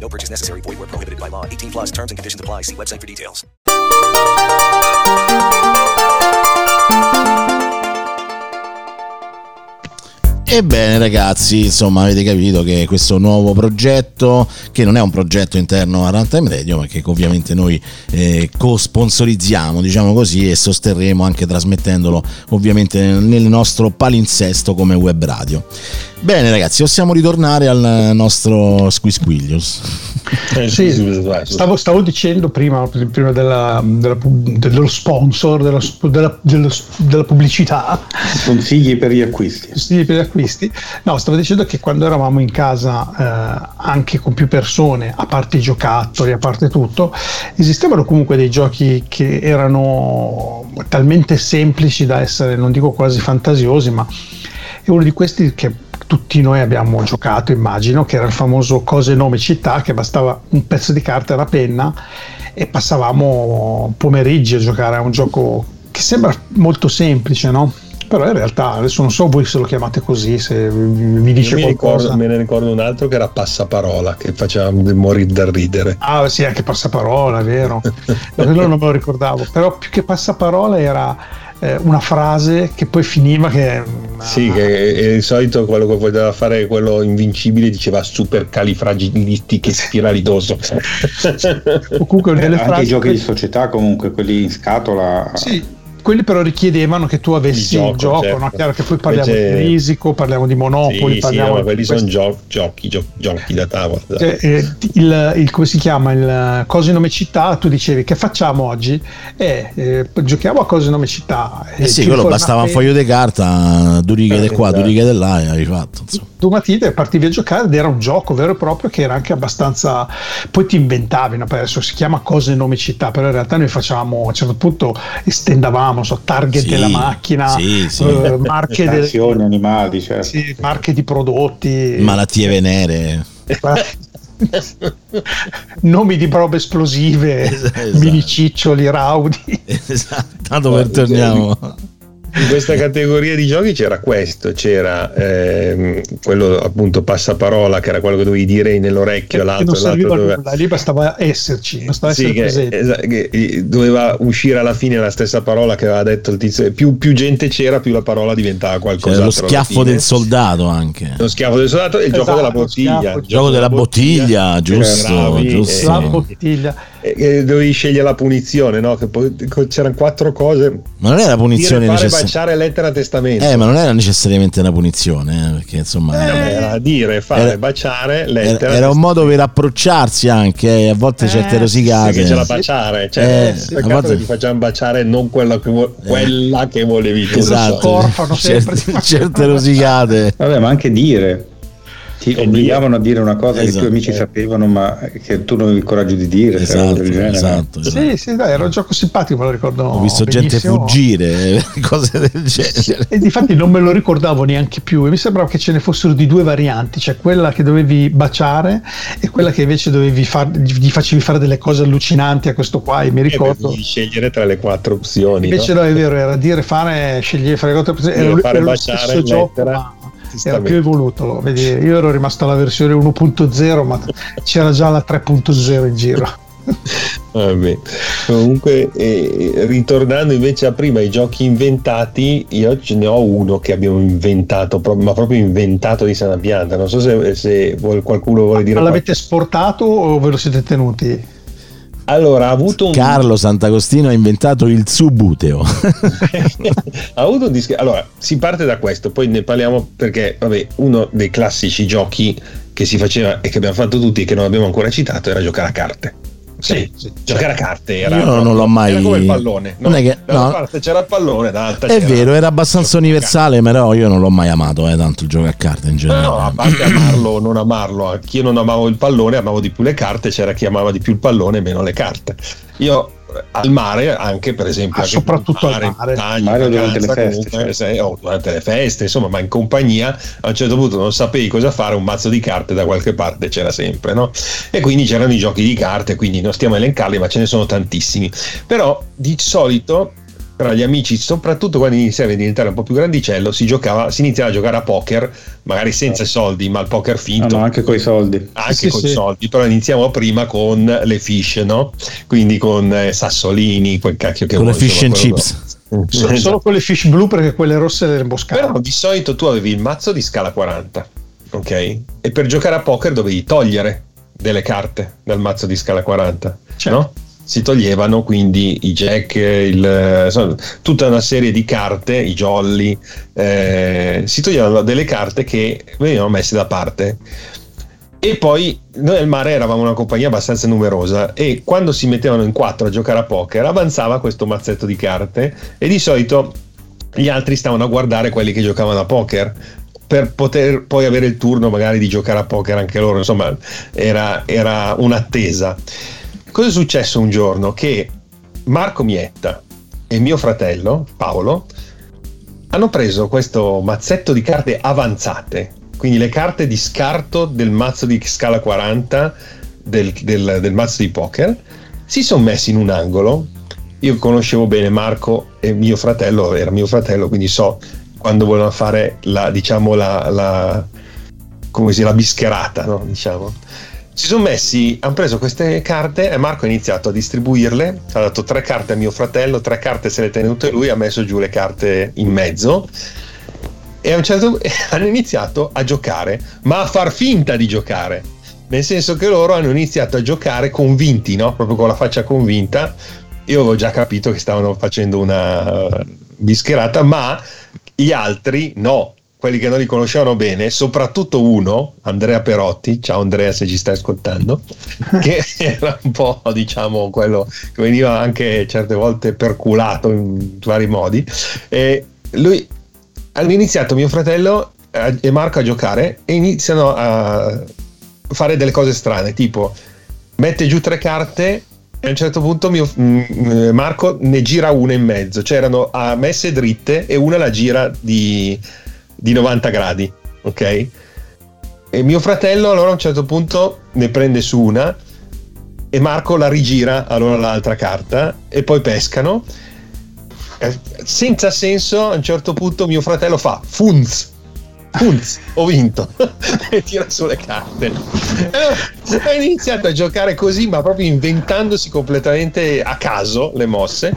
No purchase necessary. Void where prohibited by law. 18 plus terms and conditions apply. See website for details. Ebbene ragazzi, insomma avete capito che questo nuovo progetto, che non è un progetto interno a Runtime Radio, ma che ovviamente noi eh, co-sponsorizziamo, diciamo così, e sosterremo anche trasmettendolo ovviamente nel nostro palinsesto come web radio. Bene ragazzi, possiamo ritornare al nostro Squisquiglius. Eh, sì, stavo, stavo, dicendo prima, prima della, della, dello sponsor, della, della, della, pubblicità. Consigli per gli acquisti. Consigli per gli acquisti. No, stavo dicendo che quando eravamo in casa eh, anche con più persone, a parte i giocattoli, a parte tutto, esistevano comunque dei giochi che erano talmente semplici da essere, non dico quasi fantasiosi, ma è uno di questi che tutti noi abbiamo giocato, immagino, che era il famoso cose, nome, città, che bastava un pezzo di carta e la penna e passavamo pomeriggi a giocare a un gioco che sembra molto semplice, no? Però in realtà adesso non so voi se lo chiamate così, se mi dice mi qualcosa. Ricordo, me ne ricordo un altro che era Passaparola, che faceva morire da ridere. Ah sì, anche Passaparola, è vero. Quello non me lo ricordavo, però più che Passaparola era eh, una frase che poi finiva che... Sì, che è, di solito quello che voleva fare quello invincibile diceva super califragilistiche spiralidoso. o comunque delle frasi... Anche i giochi di società comunque, quelli in scatola... Sì quelli però richiedevano che tu avessi il gioco, il gioco certo. no? chiaro che poi parliamo Invece... di risico, parliamo di monopoli, sì, parliamo sì, no, quelli sono gio- giochi, gio- giochi da tavola. Cioè, eh, il, il, come si chiama il cose nome città, tu dicevi che facciamo oggi? Eh, eh, giochiamo a cose nome città. Eh sì, quello bastava un foglio di carta, due righe di qua, due righe di là e hai fatto. Insomma. Tu matite partivi a giocare ed era un gioco vero e proprio che era anche abbastanza poi ti inventavi, no? adesso si chiama cose nome città, però in realtà noi facciamo a un certo punto estendavamo so, target sì, della macchina, sì, sì. Uh, marche, de- animali, certo. sì, marche di prodotti, malattie venere. nomi di robe esplosive, esatto. mini ciccioli, raudi. Esatto, tanto per torniamo. In questa categoria di giochi c'era questo, c'era ehm, quello appunto passaparola che era quello che dovevi dire nell'orecchio, che l'altro, non serviva l'altro doveva, nulla, lì bastava esserci, bastava sì, essere che, presenti. esa- che, eh, doveva uscire alla fine la stessa parola che aveva detto il tizio. Più, più gente c'era, più la parola diventava qualcosa. C'era lo schiaffo del soldato anche. Lo schiaffo del soldato e il Esatto, gioco della bottiglia. schiaffo, Il gioco della bottiglia, giusto, bravi, giusto. La bottiglia. E- e dovevi scegliere la punizione, no? Che poi c'erano quattro cose. Ma non era punizione dire, fare, necessaria. Baciare, lettera, testamento. Eh, ma non era necessariamente una punizione, eh, perché insomma Era dire, fare, Era- baciare, era, lettera. era un modo per approcciarsi anche, eh, a volte certe rosicate. Sì, che c'era baciare, cioè, Eh, peccato a volte- che ti facciamo baciare non quella che, vuo- quella che volevi tu. Esatto, Scorfano sempre. certe, certe rosicate. Vabbè, ma anche dire. Ti obbligavano a dire una cosa che i Esatto. tuoi amici sapevano, ma che tu non avevi il coraggio di dire. era Esatto, esatto, esatto. Sì, sì, dai, era un gioco simpatico, me lo ricordo. Ho visto gente benissimo. fuggire, cose del genere. E difatti non me lo ricordavo neanche più e mi sembrava che ce ne fossero di due varianti, cioè quella che dovevi baciare e quella che invece dovevi far, gli facevi fare delle cose allucinanti a questo qua e mi E ricordo. devi scegliere tra le quattro opzioni. Invece no? no, è vero, era dire fare, scegliere fare quattro Dire, era, fare era lo baciare, stesso gioco, lettera, ma era più evoluto. lo vedi. Io ero rimasto alla versione 1.0, ma c'era già la 3.0 in giro. Vabbè. Comunque, eh, ritornando invece a prima ai giochi inventati, io ce ne ho uno che abbiamo inventato, ma proprio inventato di sana pianta. Non so se, se qualcuno vuole dire. Ma l'avete esportato o ve lo siete tenuti? Allora, ha avuto un, Carlo Sant'Agostino ha inventato il subuteo. ha avuto un disco. Allora, si parte da questo, poi ne parliamo perché, vabbè, uno dei classici giochi che si faceva e che abbiamo fatto tutti e che non abbiamo ancora citato era giocare a carte. Sì, giocare a carte era, Io non l'ho mai- era come il pallone. No? Non è che- da una parte c'era il pallone, dall'altra È vero, era abbastanza universale, però io non l'ho mai amato, eh, tanto il gioco a carte in generale. No, a parte amarlo o non amarlo, a chi io non amavo il pallone, amavo di più le carte, c'era chi amava di più il pallone e meno le carte. Io al mare, anche per esempio, Ah, anche soprattutto in al mare. montagna, Mare durante le feste, comunque, se- o durante le feste, insomma, ma in compagnia a un certo punto non sapevi cosa fare, un mazzo di carte da qualche parte c'era sempre, no? E quindi c'erano i giochi di carte, quindi non stiamo a elencarli, ma ce ne sono tantissimi. Però di solito tra gli amici, soprattutto quando iniziavi a diventare un po' più grandicello, si giocava, si iniziava a giocare a poker, magari senza soldi, ma il poker No, finto. no, anche con i soldi. Anche Sì, con i sì. soldi, però iniziamo prima con le fish, no? Quindi con eh, sassolini, quel cacchio che Con le vuoi, fish insomma, and quello- chips. So- Esatto. Solo con le fish blu perché quelle rosse le imboscate. Però di solito tu avevi il mazzo di scala 40, ok? E per giocare a poker dovevi togliere delle carte dal mazzo di scala 40, Certo. no? Si toglievano quindi i jack, il, insomma, tutta una serie di carte, i jolly, eh, si toglievano delle carte che venivano messe da parte. E poi noi al mare eravamo una compagnia abbastanza numerosa e quando si mettevano in quattro a giocare a poker avanzava questo mazzetto di carte e di solito gli altri stavano a guardare quelli che giocavano a poker per poter poi avere il turno magari di giocare a poker anche loro, insomma era, era un'attesa. Cosa è successo un giorno? Che Marco Mietta e mio fratello Paolo hanno preso questo mazzetto di carte avanzate, quindi le carte di scarto del mazzo di scala 40 del, del- del mazzo di poker, si sono messi in un angolo. Io conoscevo bene Marco e mio fratello, era mio fratello, quindi so quando volevano fare la, diciamo, la, la, come si, la bischerata, no? diciamo. Si sono messi, hanno preso queste carte e Marco ha iniziato a distribuirle, ha dato tre carte a mio fratello, tre carte se le è tenute lui, ha messo giù le carte in mezzo e a un certo punto hanno iniziato a giocare, ma a far finta di giocare. Nel senso che loro hanno iniziato a giocare convinti, no? Proprio con la faccia convinta. Io avevo già capito che stavano facendo una bischerata, ma gli altri no. Quelli che non li conoscevano bene, soprattutto uno, Andrea Perotti, ciao Andrea se ci stai ascoltando, che era un po' diciamo quello che veniva anche certe volte perculato in vari modi. E lui hanno iniziato mio fratello eh, e Marco a giocare e iniziano a fare delle cose strane, tipo mette giù tre carte e a un certo punto mio- mm, Marco ne gira una in mezzo, cioè erano a messe dritte e una la gira di, di 90 gradi, ok? E mio fratello allora a un certo punto ne prende su una e Marco la rigira allora l'altra carta e poi pescano Eh, senza senso, a un certo punto mio fratello fa Funz. Funz, ho vinto e tira sulle carte. E ho iniziato a giocare così, ma proprio inventandosi completamente a caso le mosse.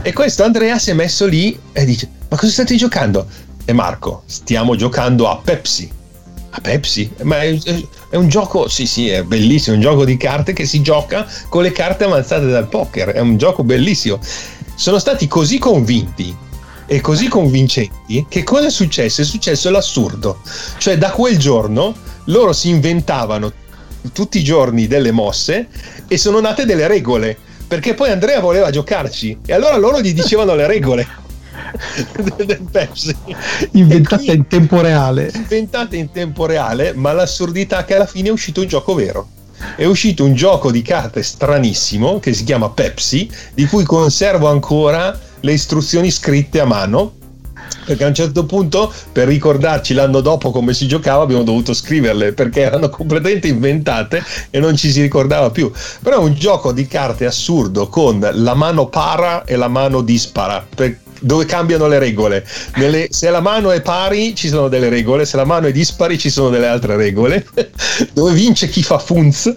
E questo Andrea si è messo lì e dice: Ma cosa state giocando? E Marco, stiamo giocando a Pepsi. A Pepsi? Ma è, è un gioco, sì, sì, è bellissimo. È un gioco di carte che si gioca con le carte avanzate dal poker. È un gioco bellissimo. Sono stati così convinti e così convincenti che cosa è successo? È successo l'assurdo. Cioè, da quel giorno loro si inventavano tutti i giorni delle mosse e sono nate delle regole. Perché poi Andrea voleva giocarci e allora loro gli dicevano le regole del Pepsi. Inventate in tempo reale. Inventate in tempo reale, ma l'assurdità è che alla fine è uscito un gioco vero. È uscito un gioco di carte stranissimo che si chiama Pepsi, di cui conservo ancora le istruzioni scritte a mano. Perché a un certo punto, per ricordarci l'anno dopo come si giocava, abbiamo dovuto scriverle perché erano completamente inventate e non ci si ricordava più. Però è un gioco di carte assurdo con la mano para e la mano dispara. Per, dove cambiano le regole. Nelle, se la mano è pari ci sono delle regole, se la mano è dispari ci sono delle altre regole. dove vince chi fa funz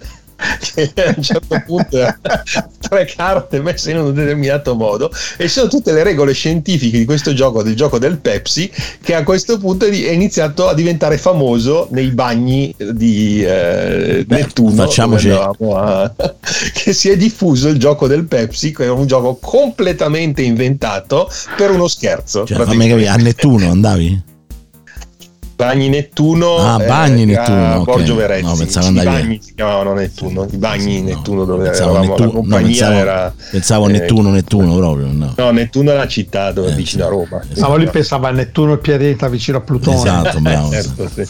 che a un certo punto ha tre carte messe in un determinato modo e sono tutte le regole scientifiche di questo gioco, del gioco del Pepsi, che a questo punto è iniziato a diventare famoso nei bagni di eh, Beh, Nettuno. Facciamoci a, che si è diffuso il gioco del Pepsi, che è un gioco completamente inventato per uno scherzo. Cioè, a Nettuno andavi? Bagni Nettuno, ah, Bagni eh, Nettuno, a Borgio okay. Verezzi. No, pensavo I andavi bagni si chiamavano Nettuno, i bagni Nettuno dove pensavo eravamo, Nettuno, la compagnia no, pensavo, era pensavo eh, Nettuno, Nettuno proprio. No, no Nettuno è la città dove è vicino a Roma. Ma lui pensava a Nettuno e il pianeta vicino a Plutone. Esatto, bravo. certo, sì.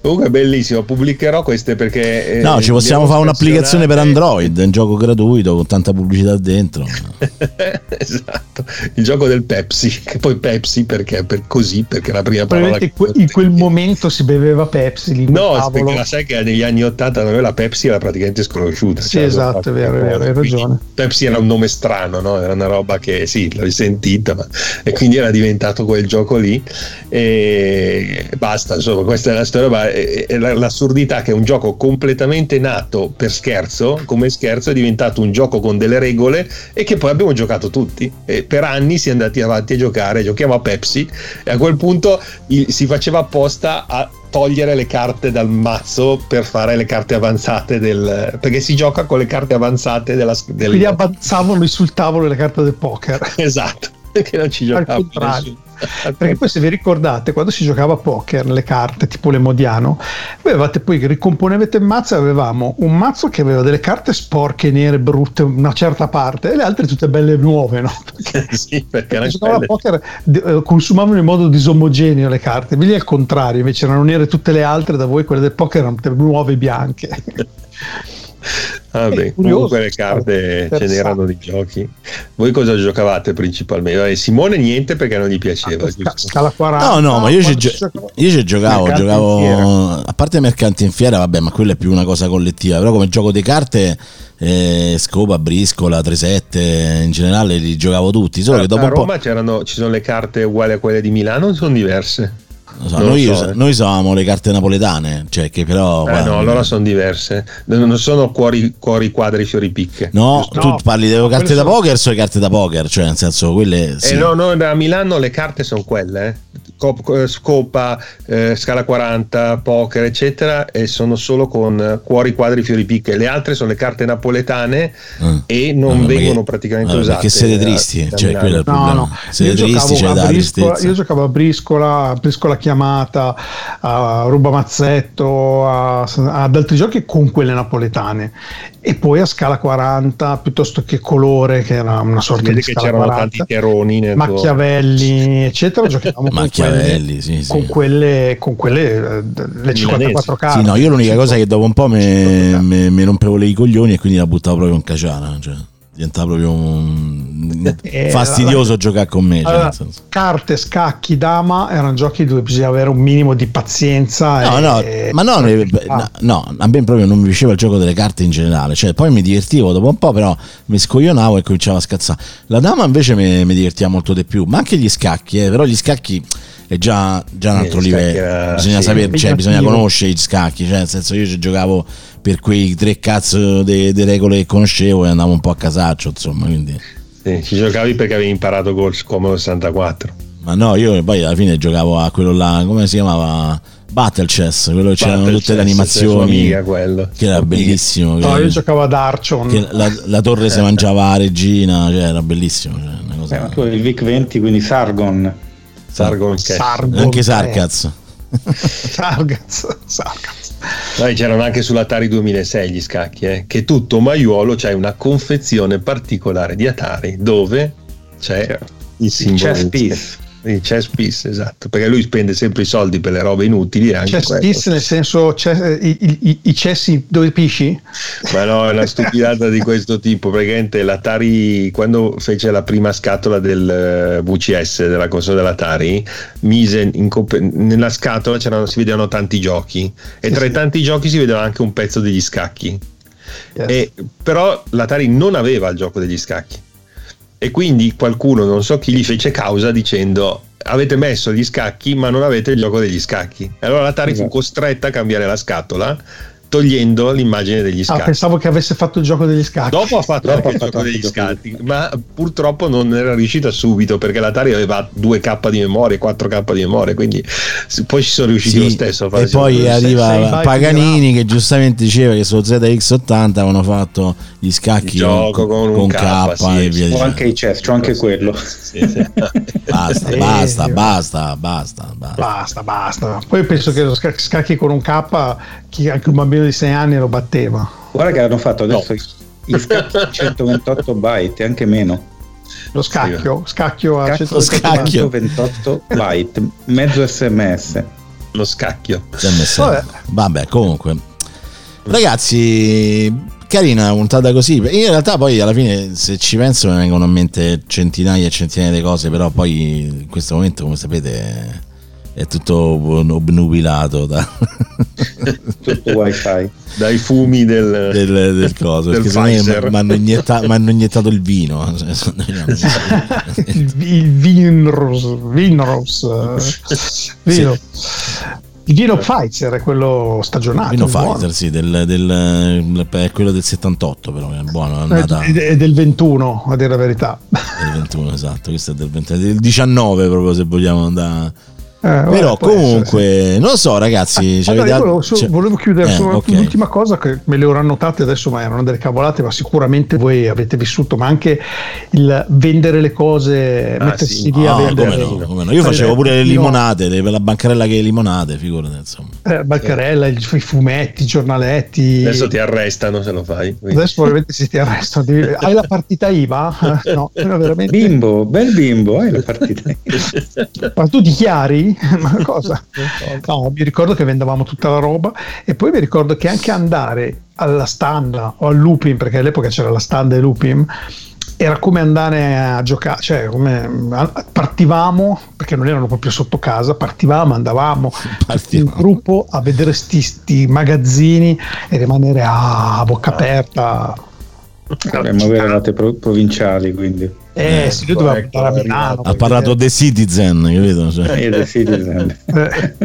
Comunque è bellissimo, pubblicherò queste perché... eh, No, ci possiamo fare un'applicazione per Android, un gioco gratuito con tanta pubblicità dentro. esatto, il gioco del Pepsi, che poi Pepsi perché per così, perché la prima parola... Que- in quel momento si beveva Pepsi lì No, perché la sai che negli anni 80 da noi la Pepsi era praticamente sconosciuta. Sì, cioè, esatto, è vero, è vero, hai quindi ragione. Pepsi era un nome strano, no? era una roba che sì, l'avevi sentita, ma... e quindi era diventato quel gioco lì. E basta, insomma, questa è la storia. Ma è- è la- l'assurdità che è un gioco completamente nato per scherzo, come scherzo è diventato un gioco con delle regole e che poi abbiamo giocato tutti. E per anni si è andati avanti a giocare, giochiamo a Pepsi e a quel punto si faceva apposta a togliere le carte dal mazzo per fare le carte avanzate del perché si gioca con le carte avanzate della del- Quindi avanzavano sul tavolo le carte del poker. esatto perché non ci giocava. Perché poi se vi ricordate, quando si giocava a poker, le carte tipo l'emodiano, avevate poi ricomponevate il mazzo e avevamo un mazzo che aveva delle carte sporche, nere, brutte, una certa parte, e le altre tutte belle nuove, no? Perché sì, perché si giocava a poker eh, consumavano in modo disomogeneo le carte, lì al contrario, invece erano nere tutte le altre, da voi quelle del poker erano nuove e bianche. Vabbè, comunque le carte ce n'erano di giochi. Voi cosa giocavate principalmente? Vabbè, Simone niente perché non gli piaceva. Scala 40. No, no, ma io ci, gio- io ci giocavo, giocavo a parte mercanti in fiera, vabbè, ma quella è più una cosa collettiva, però come gioco di carte eh, Scopa, Briscola, 3-7, in generale li giocavo tutti, solo che dopo a un po' Roma c'erano, ci sono le carte uguali a quelle di Milano o sono diverse? So, noi, so, eh. noi usavamo le carte napoletane, cioè che però Eh, guarda, no, allora sono diverse. Non sono cuori, cuori quadri, fiori picche. No, Giusto? tu parli delle carte da sono- poker o le carte da poker, cioè nel senso quelle sì. Eh, no, no, a Milano le carte sono quelle, eh. Cop- eh, scopa, eh, scala 40, poker, eccetera, e sono solo con cuori, quadri, fiori, picche. Le altre sono le carte napoletane Ah. e non No, vengono perché- praticamente vabbè, usate. perché siete tristi, a cioè, quello è il No, problema. no, Siete io tristi, giocavo, c'è a da briscola, io giocavo a briscola, a briscola chiamata, a ruba mazzetto, a- ad altri giochi con quelle napoletane e poi a scala 40 piuttosto che colore che era una sorta di che scala c'erano 40 tanti teroni nel tuo- Machiavelli eccetera giocavamo con Machiavelli, sì, sì. con quelle, con quelle eh, le 54 carte Sì, no, io l'unica cosa è che dopo un po' mi, rompevo le i coglioni e quindi la buttavo proprio in caciara, cioè diventava proprio un- Eh, fastidioso giocare con me. cioè, Allora, senso. carte, scacchi, dama erano giochi dove bisognava avere un minimo di pazienza. No, no, ma no, eh, Ah. no, a me proprio non mi piaceva il gioco delle carte in generale. Cioè, poi mi divertivo dopo un po', però mi scoglionavo e cominciavo a scazzare. La dama invece mi, mi divertiva molto di più, ma anche gli scacchi, eh, però gli scacchi è già, già un Eh, altro livello. era- bisogna sì, sapere, cioè, bisogna conoscere gli scacchi. Cioè, nel senso, io ci giocavo per quei tre cazzo di regole che conoscevo e andavo un po' a casaccio, insomma. Quindi. Sì, ci giocavi perché avevi imparato col Commodore 64. Ma no, io poi alla fine giocavo a quello là, come si chiamava? Battle Chess, quello che c'erano tutte le Chess, animazioni. sua amiga, quello. Che era bellissimo. No, che- io giocavo ad Archon. che la, la torre si mangiava la regina, cioè era bellissimo. Cioè, una cosa- Eh, tu avevi il VIC 20, quindi Sargon. Sargon Cash. Sargon, Anche eh. Sarkaz. Sargaz, Sargaz. Dai, c'erano anche sull'Atari 2006 gli scacchi, eh, che tutto maiuolo c'è una confezione particolare di Atari dove c'è il simbolo chess piece. Chess piece, esatto, perché lui spende sempre i soldi per le robe inutili anche Chess quello. piece nel senso cioè, i, i- i- i cessi dove pisci? Ma no, è una stupidata di questo tipo. Praticamente l'Atari, quando fece la prima scatola del eh, VCS, della console dell'Atari, mise comp- nella scatola si vedevano tanti giochi e tra i tanti giochi si vedeva anche un pezzo degli scacchi. E, però l'Atari non aveva il gioco degli scacchi. E quindi qualcuno, non so chi, gli fece causa dicendo avete messo gli scacchi ma non avete il gioco degli scacchi. E allora l'Atari fu Esatto. costretta a cambiare la scatola togliendo l'immagine degli Ah, scacchi. pensavo che avesse fatto il gioco degli scacchi. Dopo ha fatto Dopo anche il gioco degli scatti, ma purtroppo non era riuscita subito perché l'Atari aveva 2K di memoria, 4K di memoria, quindi poi ci sono riusciti Sì, lo stesso a fare e poi arriva Paganini che giustamente diceva che su ZX80 avevano fatto gli scacchi Il gioco con un K, K, sì, e via dicendo. anche i chess, c'ho anche quello. Basta, Sì, basta, basta, basta, basta. Basta, basta. Poi penso che lo sca- scacchi con un K, chi- anche un bambino di 6 anni lo batteva. Guarda che hanno fatto adesso gli scacchi 128 byte, anche meno. Lo scacchio, scacchio a Scacchio 128 128 byte, mezzo sms. Lo scacchio. SMS. Vabbè. Vabbè. comunque. Ragazzi, carina una puntata così. In realtà poi alla fine se ci penso mi vengono in mente centinaia e centinaia di cose, però poi in questo momento come sapete è tutto obnubilato da, Tutto wifi. Dai fumi del, del, del coso. del mi hanno iniettato, m'hanno iniettato il vino. Cioè, il, il Vinros, Vinros, eh, vino. Il vino Pfizer è quello stagionato. Vino è buono. Pfizer, sì, del, del- è quello del 78, però è buono. È andata È, è del 21, a dire la verità. del 21, esatto. Questo è del, 20 del 19, proprio se vogliamo andare. Eh, vabbè, Però può essere, comunque, non lo so, ragazzi. Allora, avete io al- volevo, cioè- volevo chiudere Eh, su ok. un'ultima cosa che me le ero annotate adesso, ma erano delle cavolate, ma sicuramente voi avete vissuto, ma anche il vendere le cose, Ah, mettersi sì. lì a Ah, vendere. come no, come no. Io facevo pure le limonate, la bancarella che le limonate, figurate, insomma. Eh, Balcarella, i i fumetti, i giornaletti. Adesso ti arrestano se lo fai. quindi. Adesso probabilmente si ti arrestano. Devi- Hai la partita IVA? No, no, veramente. Bimbo, bel bimbo, hai la partita. Ma tu dichiari? Ma cosa? No, mi ricordo che vendevamo tutta la roba e poi mi ricordo che anche andare alla standa o al looping, perché all'epoca c'era la standa e looping, era come andare a giocare, cioè come partivamo, perché non erano proprio sotto casa, partivamo, andavamo in gruppo a vedere sti, sti magazzini e rimanere a bocca aperta. Ma voi eravate pro- provinciali, quindi. Eh, sì, lui doveva andare a Milano. Ha parlato The Citizen, capito? Cioè, Eh, The Citizen.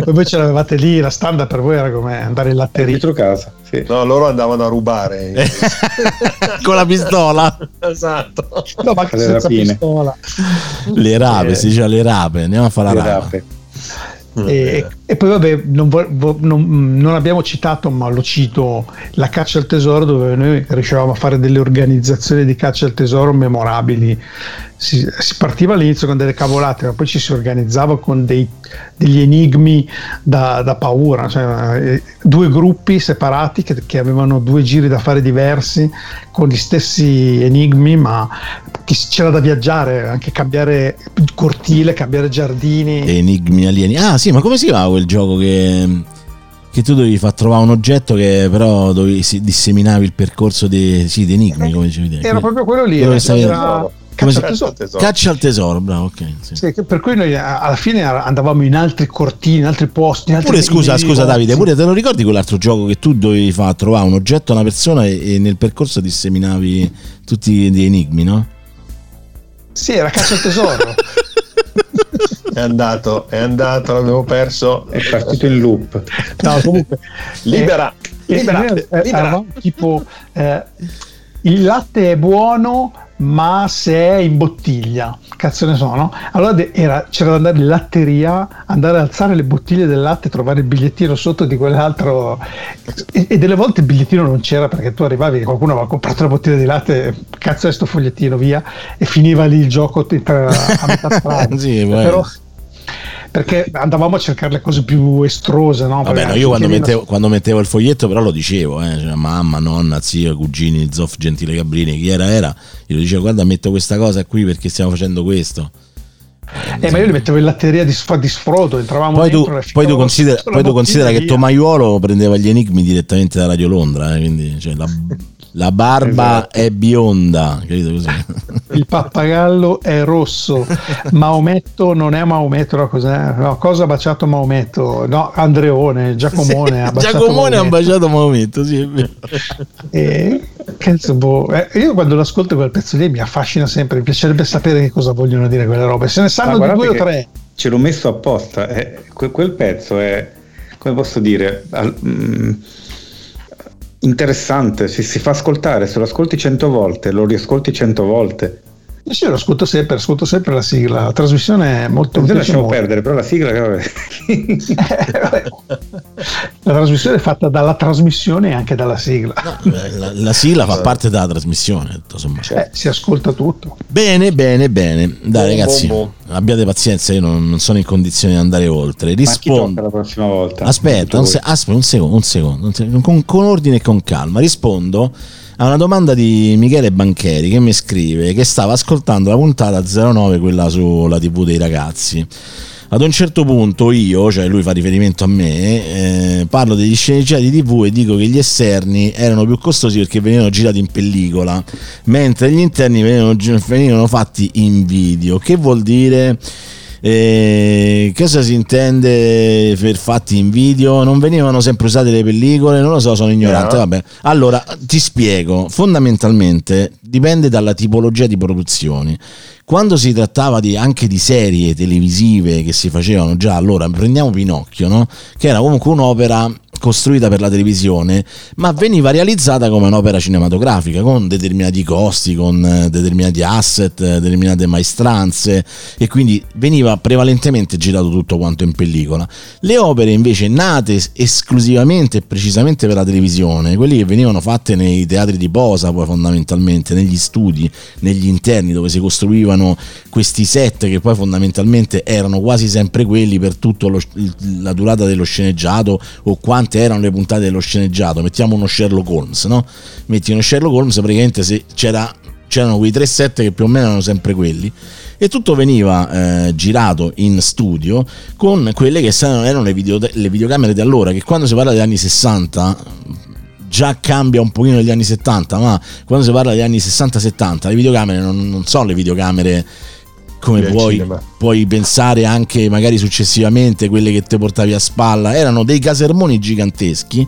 Eh, voi ce l'avevate lì, la standard per voi era come andare in latteria. Dietro casa, sì. No, loro andavano a rubare. con la pistola, esatto. No, ma Alle senza rapine. pistola. le rape, Eh. si dice le rape, andiamo a fare la rape. E, e poi vabbè, non, vo- non- non abbiamo citato, ma lo cito, la caccia al tesoro dove noi riuscivamo a fare delle organizzazioni di caccia al tesoro memorabili. Si, si partiva all'inizio con delle cavolate, ma poi ci si organizzava con dei- degli enigmi da, da paura, cioè, eh, due gruppi separati che, che avevano due giri da fare diversi con gli stessi enigmi, ma che c'era da viaggiare, anche cambiare cortile, cambiare giardini. Enigmi alieni. Ah, sì, ma come si chiama quel gioco che, che tu dovevi far trovare un oggetto che però dovevi si- disseminavi il percorso di sì, di enigmi, come dicevi te. Era proprio quello lì, era, stavi- era- Caccia al tesoro. Caccia al tesoro, bravo, ok. sì. Sì, per cui noi alla fine andavamo in altri cortini, in altri posti. In altri Pure scusa, scusa Davide, pure te lo ricordi quell'altro gioco che tu dovevi fare trovare un oggetto a una persona e, e nel percorso disseminavi tutti gli enigmi, no? Sì, era caccia al tesoro. È andato, è andato, l'abbiamo perso. È partito in loop. No, comunque. Libera, eh, libera, noi, eh, libera. eravamo tipo eh, il latte è buono ma se è in bottiglia cazzo ne so no? allora de- era- c'era da andare in latteria andare ad alzare le bottiglie del latte trovare il bigliettino sotto di quell'altro. E, e delle volte il bigliettino non c'era perché tu arrivavi e qualcuno aveva comprato la bottiglia di latte cazzo è sto fogliettino via e finiva lì il gioco tra- a metà strada. Sì, però perché andavamo a cercare le cose più estrose no? Vabbè, no, io quando mettevo, quando mettevo il foglietto però lo dicevo, eh, cioè, mamma, nonna, zio, cugini, zoff, gentile Gabrini, chi era era, io dicevo guarda metto questa cosa qui perché stiamo facendo questo. Eh, ma io li mettevo in latteria di, di sfrodo, entravamo Poi tu, poi tu considera, poi tu considera che. Tomaiuolo prendeva gli enigmi direttamente da Radio Londra, eh, quindi cioè, la, la barba Esatto. è bionda, capito così? Il pappagallo è rosso, Maometto non è Maometto, no, cos'è? No, cosa ha baciato Maometto? No, Andreone, Giacomone ha baciato Giacomone ha Maometto. baciato Maometto, sì, è vero. E, cazzo, boh, eh, io quando l'ascolto quel pezzo lì mi affascina sempre, mi piacerebbe sapere che cosa vogliono dire quelle robe. Se ne sanno di due o tre. Ce l'ho messo apposta. eh, que- quel pezzo è, come posso dire, al- mm, interessante. Si, si fa ascoltare. Se lo ascolti cento volte, lo riascolti cento volte. Io sì, lo ascolto sempre, ascolto sempre la sigla. La trasmissione è molto te lasciamo molto. perdere, però la sigla. vabbè. La trasmissione è fatta dalla trasmissione e anche dalla sigla. La, la sigla fa parte della trasmissione. Eh, si ascolta tutto. Bene, bene, bene. Dai, Bom, ragazzi, bom, abbiate pazienza, io non, non sono in condizioni di andare oltre. Rispondo. la prossima volta? Aspetta, un, se- aspetta un secondo, un secondo, un secondo, con, con ordine e con calma. Rispondo a una domanda di Michele Bancheri che mi scrive che stava ascoltando la puntata 09, quella sulla TV dei ragazzi. Ad un certo punto io, cioè lui fa riferimento a me, eh, parlo degli sceneggiati TV e dico che gli esterni erano più costosi perché venivano girati in pellicola, mentre gli interni venivano, venivano fatti in video. Che vuol dire? Eh, cosa si intende per fatti in video? Non venivano sempre usate le pellicole? Non lo so, sono ignorante. No. Vabbè. Allora ti spiego: fondamentalmente dipende dalla tipologia di produzioni. Quando si trattava di- anche di serie televisive che si facevano già allora, prendiamo Pinocchio, no? che era comunque un'opera costruita per la televisione, ma veniva realizzata come un'opera cinematografica, con determinati costi, con eh, determinati asset, eh, determinate maestranze, e quindi veniva prevalentemente girato tutto quanto in pellicola. Le opere invece nate es- esclusivamente e precisamente per la televisione, quelli che venivano fatte nei teatri di posa, poi fondamentalmente, negli studi, negli interni dove si costruivano questi set che poi fondamentalmente erano quasi sempre quelli per tutta la durata dello sceneggiato o quante erano le puntate dello sceneggiato. Mettiamo uno Sherlock Holmes, no? Metti uno Sherlock Holmes, praticamente se c'era, c'erano quei tre set che più o meno erano sempre quelli e tutto veniva eh, girato in studio con quelle che erano le, video- le videocamere di allora che quando si parla degli anni 60 già cambia un pochino negli anni 70 ma quando si parla degli anni 60-70 le videocamere non, non sono le videocamere come puoi, puoi pensare anche magari successivamente quelle che ti portavi a spalla. Erano dei casermoni giganteschi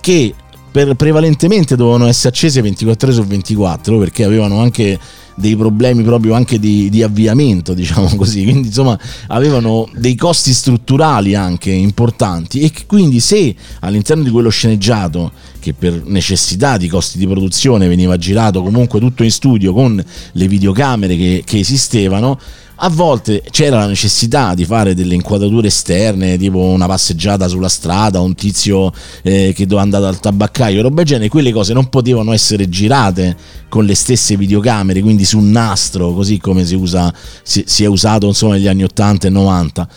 che per- prevalentemente dovevano essere accese 24 ore su 24 perché avevano anche dei problemi proprio anche di, di avviamento diciamo così. Quindi insomma avevano dei costi strutturali anche importanti. E quindi se all'interno di quello sceneggiato che per necessità di costi di produzione veniva girato comunque tutto in studio con le videocamere che, che esistevano a volte c'era la necessità di fare delle inquadrature esterne, tipo una passeggiata sulla strada, un tizio eh, che doveva andare al tabaccaio, roba del genere, quelle cose non potevano essere girate con le stesse videocamere, quindi su un nastro, così come si, usa, si, si è usato insomma, negli anni 80 e 90.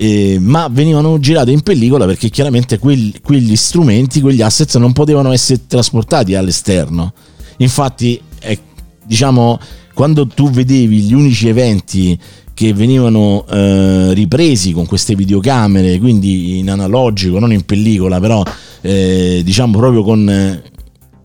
Eh, ma venivano girate in pellicola perché chiaramente quelli, quegli strumenti, quegli assets non potevano essere trasportati all'esterno. Infatti, è, diciamo, quando tu vedevi gli unici eventi che venivano eh, ripresi con queste videocamere, quindi in analogico, non in pellicola, però eh, diciamo proprio con, eh,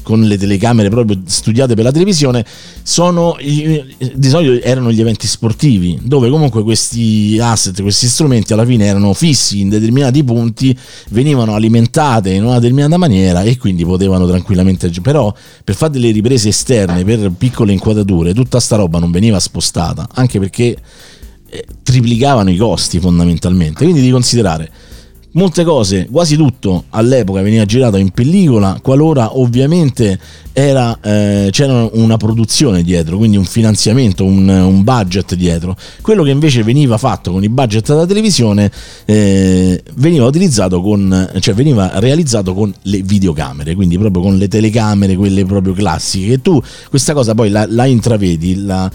con le telecamere proprio studiate per la televisione, sono di solito erano gli eventi sportivi, dove comunque questi asset, questi strumenti alla fine erano fissi in determinati punti, venivano alimentate in una determinata maniera e quindi potevano tranquillamente. Però per fare delle riprese esterne, per piccole inquadrature, tutta sta roba non veniva spostata, anche perché eh, triplicavano i costi fondamentalmente. Quindi di considerare molte cose, quasi tutto all'epoca veniva girato in pellicola, qualora ovviamente era, eh, c'era una produzione dietro, quindi un finanziamento, un, un, budget dietro. Quello che invece veniva fatto con i budget della televisione eh, veniva utilizzato con, cioè veniva realizzato con le videocamere, quindi proprio con le telecamere, quelle proprio classiche. Che tu questa cosa poi la, la intravedi, la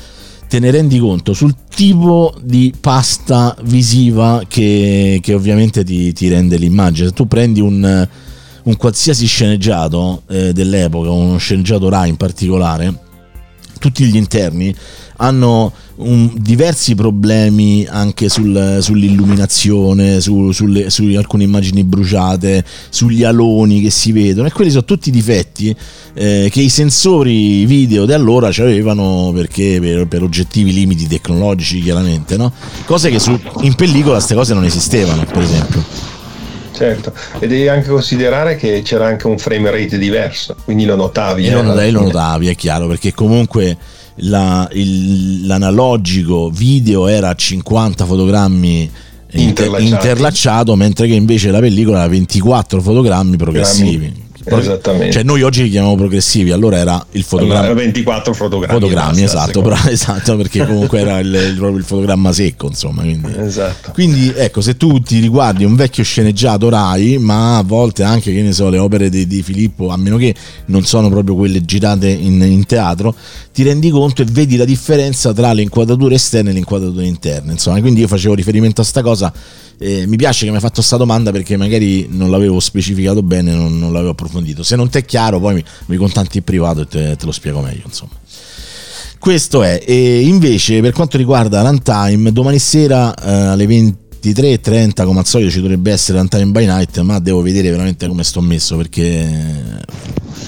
te ne rendi conto sul tipo di pasta visiva che, che ovviamente ti, ti, rende l'immagine. Se tu prendi un, un qualsiasi sceneggiato eh, dell'epoca, uno sceneggiato Rai in particolare, tutti gli interni hanno un, diversi problemi anche sul, sull'illuminazione, su, sulle, su alcune immagini bruciate, sugli aloni che si vedono e quelli sono tutti difetti eh, che i sensori video di allora avevano perché per, per, oggettivi limiti tecnologici chiaramente, no? cose che su, in pellicola queste cose non esistevano per esempio. Certo, e devi anche considerare che c'era anche un frame rate diverso, quindi lo notavi. E eh, lo, notavi, lo notavi, è chiaro, perché comunque la, il, l'analogico video era a 50 fotogrammi interlacciato, mentre che invece la pellicola era 24 fotogrammi progressivi. Grammi Esattamente. Cioè noi oggi li chiamiamo progressivi, allora era il fotogramma. Allora, 24 fotogrammi. Fotogrammi, esatto, però, esatto, perché comunque era il, il, proprio il fotogramma secco, insomma. Quindi. Esatto. quindi ecco, se tu ti riguardi un vecchio sceneggiato Rai, ma a volte anche, che ne so, le opere di, di Filippo, a meno che non sono proprio quelle girate in, in teatro, ti rendi conto e vedi la differenza tra le inquadrature esterne e le inquadrature interne. Insomma, quindi io facevo riferimento a sta cosa eh, mi piace che mi hai fatto questa domanda perché magari non l'avevo specificato bene, non, non l'avevo approfondito. Se non ti è chiaro, poi mi, mi contanti in privato e te, te lo spiego meglio. Insomma. Questo è, e invece per quanto riguarda Runtime, domani sera eh, alle 23.30 come al solito ci dovrebbe essere Runtime by Night, ma devo vedere veramente come sto messo perché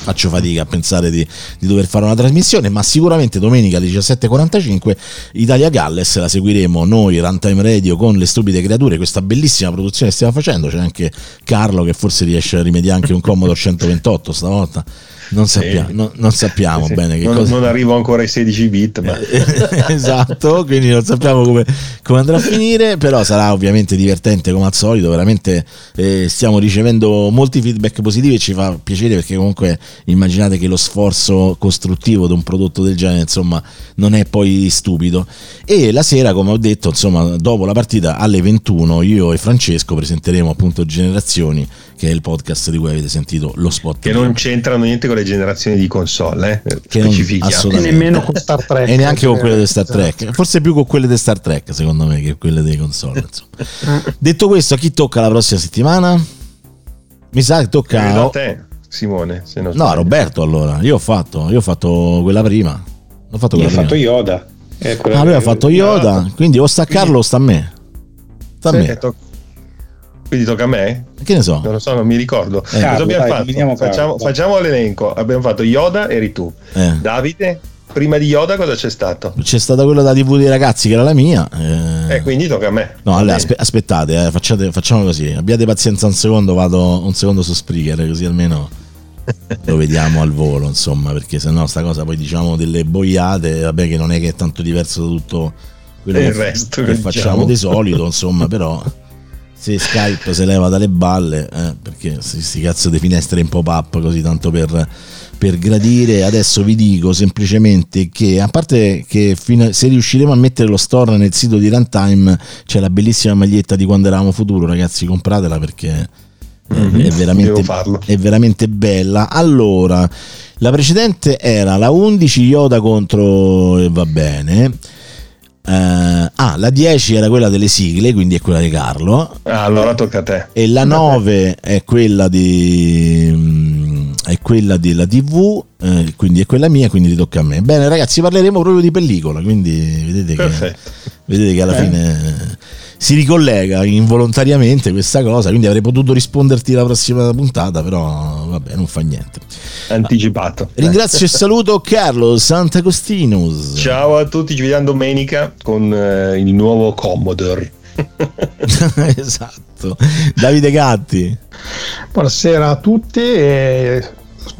faccio fatica a pensare di, di, dover fare una trasmissione, ma sicuramente domenica alle 17.45 Italia Galles la seguiremo noi, Runtime Radio, con le stupide creature, questa bellissima produzione che stiamo facendo, c'è anche Carlo che forse riesce a rimediare anche un Commodore 128 stavolta non sappiamo, sì. no, non sappiamo sì. bene che non, cosa... non arrivo ancora ai 16 bit ma... esatto quindi non sappiamo come, come, andrà a finire però sarà ovviamente divertente come al solito veramente eh, stiamo ricevendo molti feedback positivi e ci fa piacere perché comunque immaginate che lo sforzo costruttivo di un prodotto del genere insomma non è poi stupido e la sera come ho detto insomma dopo la partita alle 21 io e Francesco presenteremo appunto Generazioni che è il podcast di cui avete sentito lo spot che non c'entrano niente con le generazioni di console eh? che non, e nemmeno con Star Trek. E neanche con quelle di Star Trek. Forse più con quelle di Star Trek secondo me che quelle dei console detto questo a chi tocca la prossima settimana? mi sa che tocca a te Simone no Roberto allora. Io ho fatto io ho fatto quella prima. Ho fatto quella io ho fatto Yoda. Eh, ah lui ha fatto Yoda. Quindi o sta a Carlo o sta a me. Sta a me quindi tocca a me? Che ne so? Non lo so, non mi ricordo. Eh, Carlo, dai, fatto? Facciamo, facciamo, l'elenco. Abbiamo fatto Yoda, eri tu. Eh. Davide, prima di Yoda cosa c'è stato? C'è stata quella da TV dei ragazzi che era la mia. Eh, eh quindi tocca a me. No, allora, aspe- aspettate, eh, facciate, facciamo così. Abbiate pazienza un secondo, vado un secondo su Spreaker, così almeno lo vediamo al volo, insomma, perché se no sta cosa poi diciamo delle boiate, vabbè che non è che è tanto diverso da tutto quello che, resto, che facciamo di solito, insomma, però se Skype si leva dalle balle, eh, perché questi cazzo di finestre in pop-up così tanto per, per, gradire, adesso vi dico semplicemente che a parte che fino, se riusciremo a mettere lo store nel sito di Runtime c'è la bellissima maglietta di quando eravamo futuro, ragazzi compratela perché mm-hmm, è, veramente, è veramente bella. Allora, la precedente era la 11 Yoda contro e va bene Uh, ah, la 10 era quella delle sigle, quindi è quella di Carlo. Ah, allora tocca a te. E la 9 è quella di mm, è quella della TV, eh, quindi è quella mia, quindi tocca a me. Bene, ragazzi, parleremo proprio di pellicola, quindi vedete che, vedete che alla eh. fine si ricollega involontariamente questa cosa, quindi avrei potuto risponderti la prossima puntata, però vabbè, non fa niente. anticipato. Ringrazio e saluto Carlo Sant'Agostinus. Ciao a tutti, ci vediamo domenica con eh, il nuovo Commodore. esatto. Davide Gatti. Buonasera a tutti. E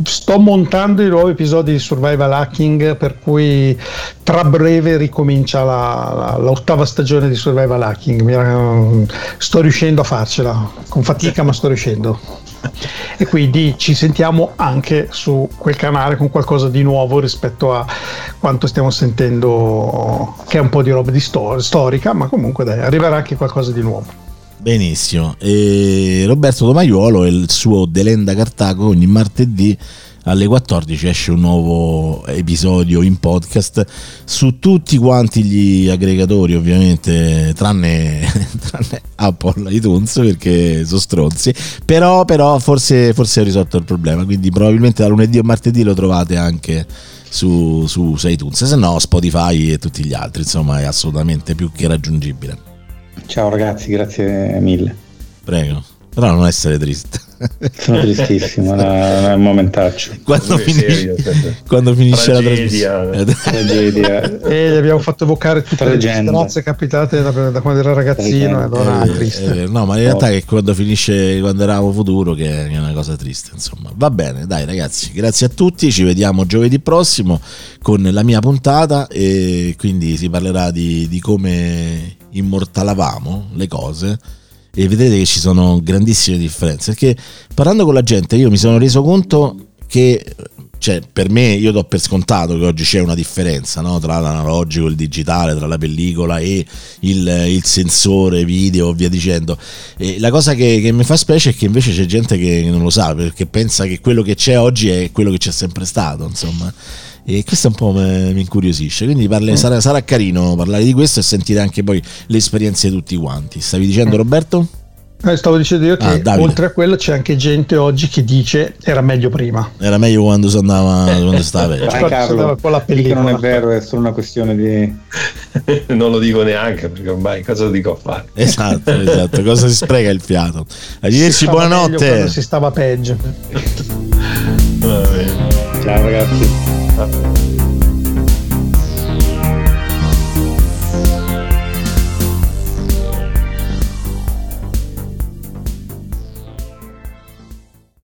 sto montando i nuovi episodi di Survival Hacking per cui tra breve ricomincia la, la, l'ottava stagione di Survival Hacking. Mi, sto riuscendo a farcela con fatica ma sto riuscendo. E quindi ci sentiamo anche su quel canale con qualcosa di nuovo rispetto a quanto stiamo sentendo che è un po' di roba di stor- storica ma comunque dai arriverà anche qualcosa di nuovo Benissimo, e Roberto Domaiuolo e il suo Delenda Cartago ogni martedì alle 14 esce un nuovo episodio in podcast su tutti quanti gli aggregatori ovviamente tranne, tranne Apple iTunes perché sono stronzi. Però, però forse, forse ho risolto il problema quindi probabilmente da lunedì o martedì lo trovate anche su, su iTunes se no Spotify e tutti gli altri insomma è assolutamente più che raggiungibile Ciao ragazzi, grazie mille. Prego. Però non essere triste. Sono tristissimo, è un momentaccio. Quando, finisce, quando finisce la trasmissione. Tragedia. e gli abbiamo fatto evocare tutte Tragenda. le nozze capitate da, da, quando era ragazzino. Allora eh, triste. Eh, no, ma in realtà oh. è quando finisce, quando eravamo futuro, che è una cosa triste. Insomma, va bene, dai ragazzi, grazie a tutti. Ci vediamo giovedì prossimo con la mia puntata. E quindi si parlerà di, di come immortalavamo le cose e vedrete che ci sono grandissime differenze perché parlando con la gente io mi sono reso conto che cioè, per me io do per scontato che oggi c'è una differenza no? tra l'analogico e il digitale, tra la pellicola e il, il sensore video e via dicendo. E la cosa che, che, mi fa specie è che invece c'è gente che non lo sa perché pensa che quello che c'è oggi è quello che c'è sempre stato, insomma. E questo un po' mi incuriosisce. Quindi parli, sarà, sarà, carino parlare di questo e sentire anche poi le esperienze di tutti quanti. Stavi dicendo, Roberto? Eh, stavo dicendo io che ah, oltre a quello c'è anche gente oggi che dice era meglio prima. Era meglio quando si andava quando stava vecchio. Vai Carlo, con la pellicola. non è vero, è solo una questione di non lo dico neanche perché ormai cosa lo dico a fare? Esatto, esatto, cosa si spreca il fiato. Arrivederci, buonanotte. Si stava peggio. Ciao ragazzi. stuff.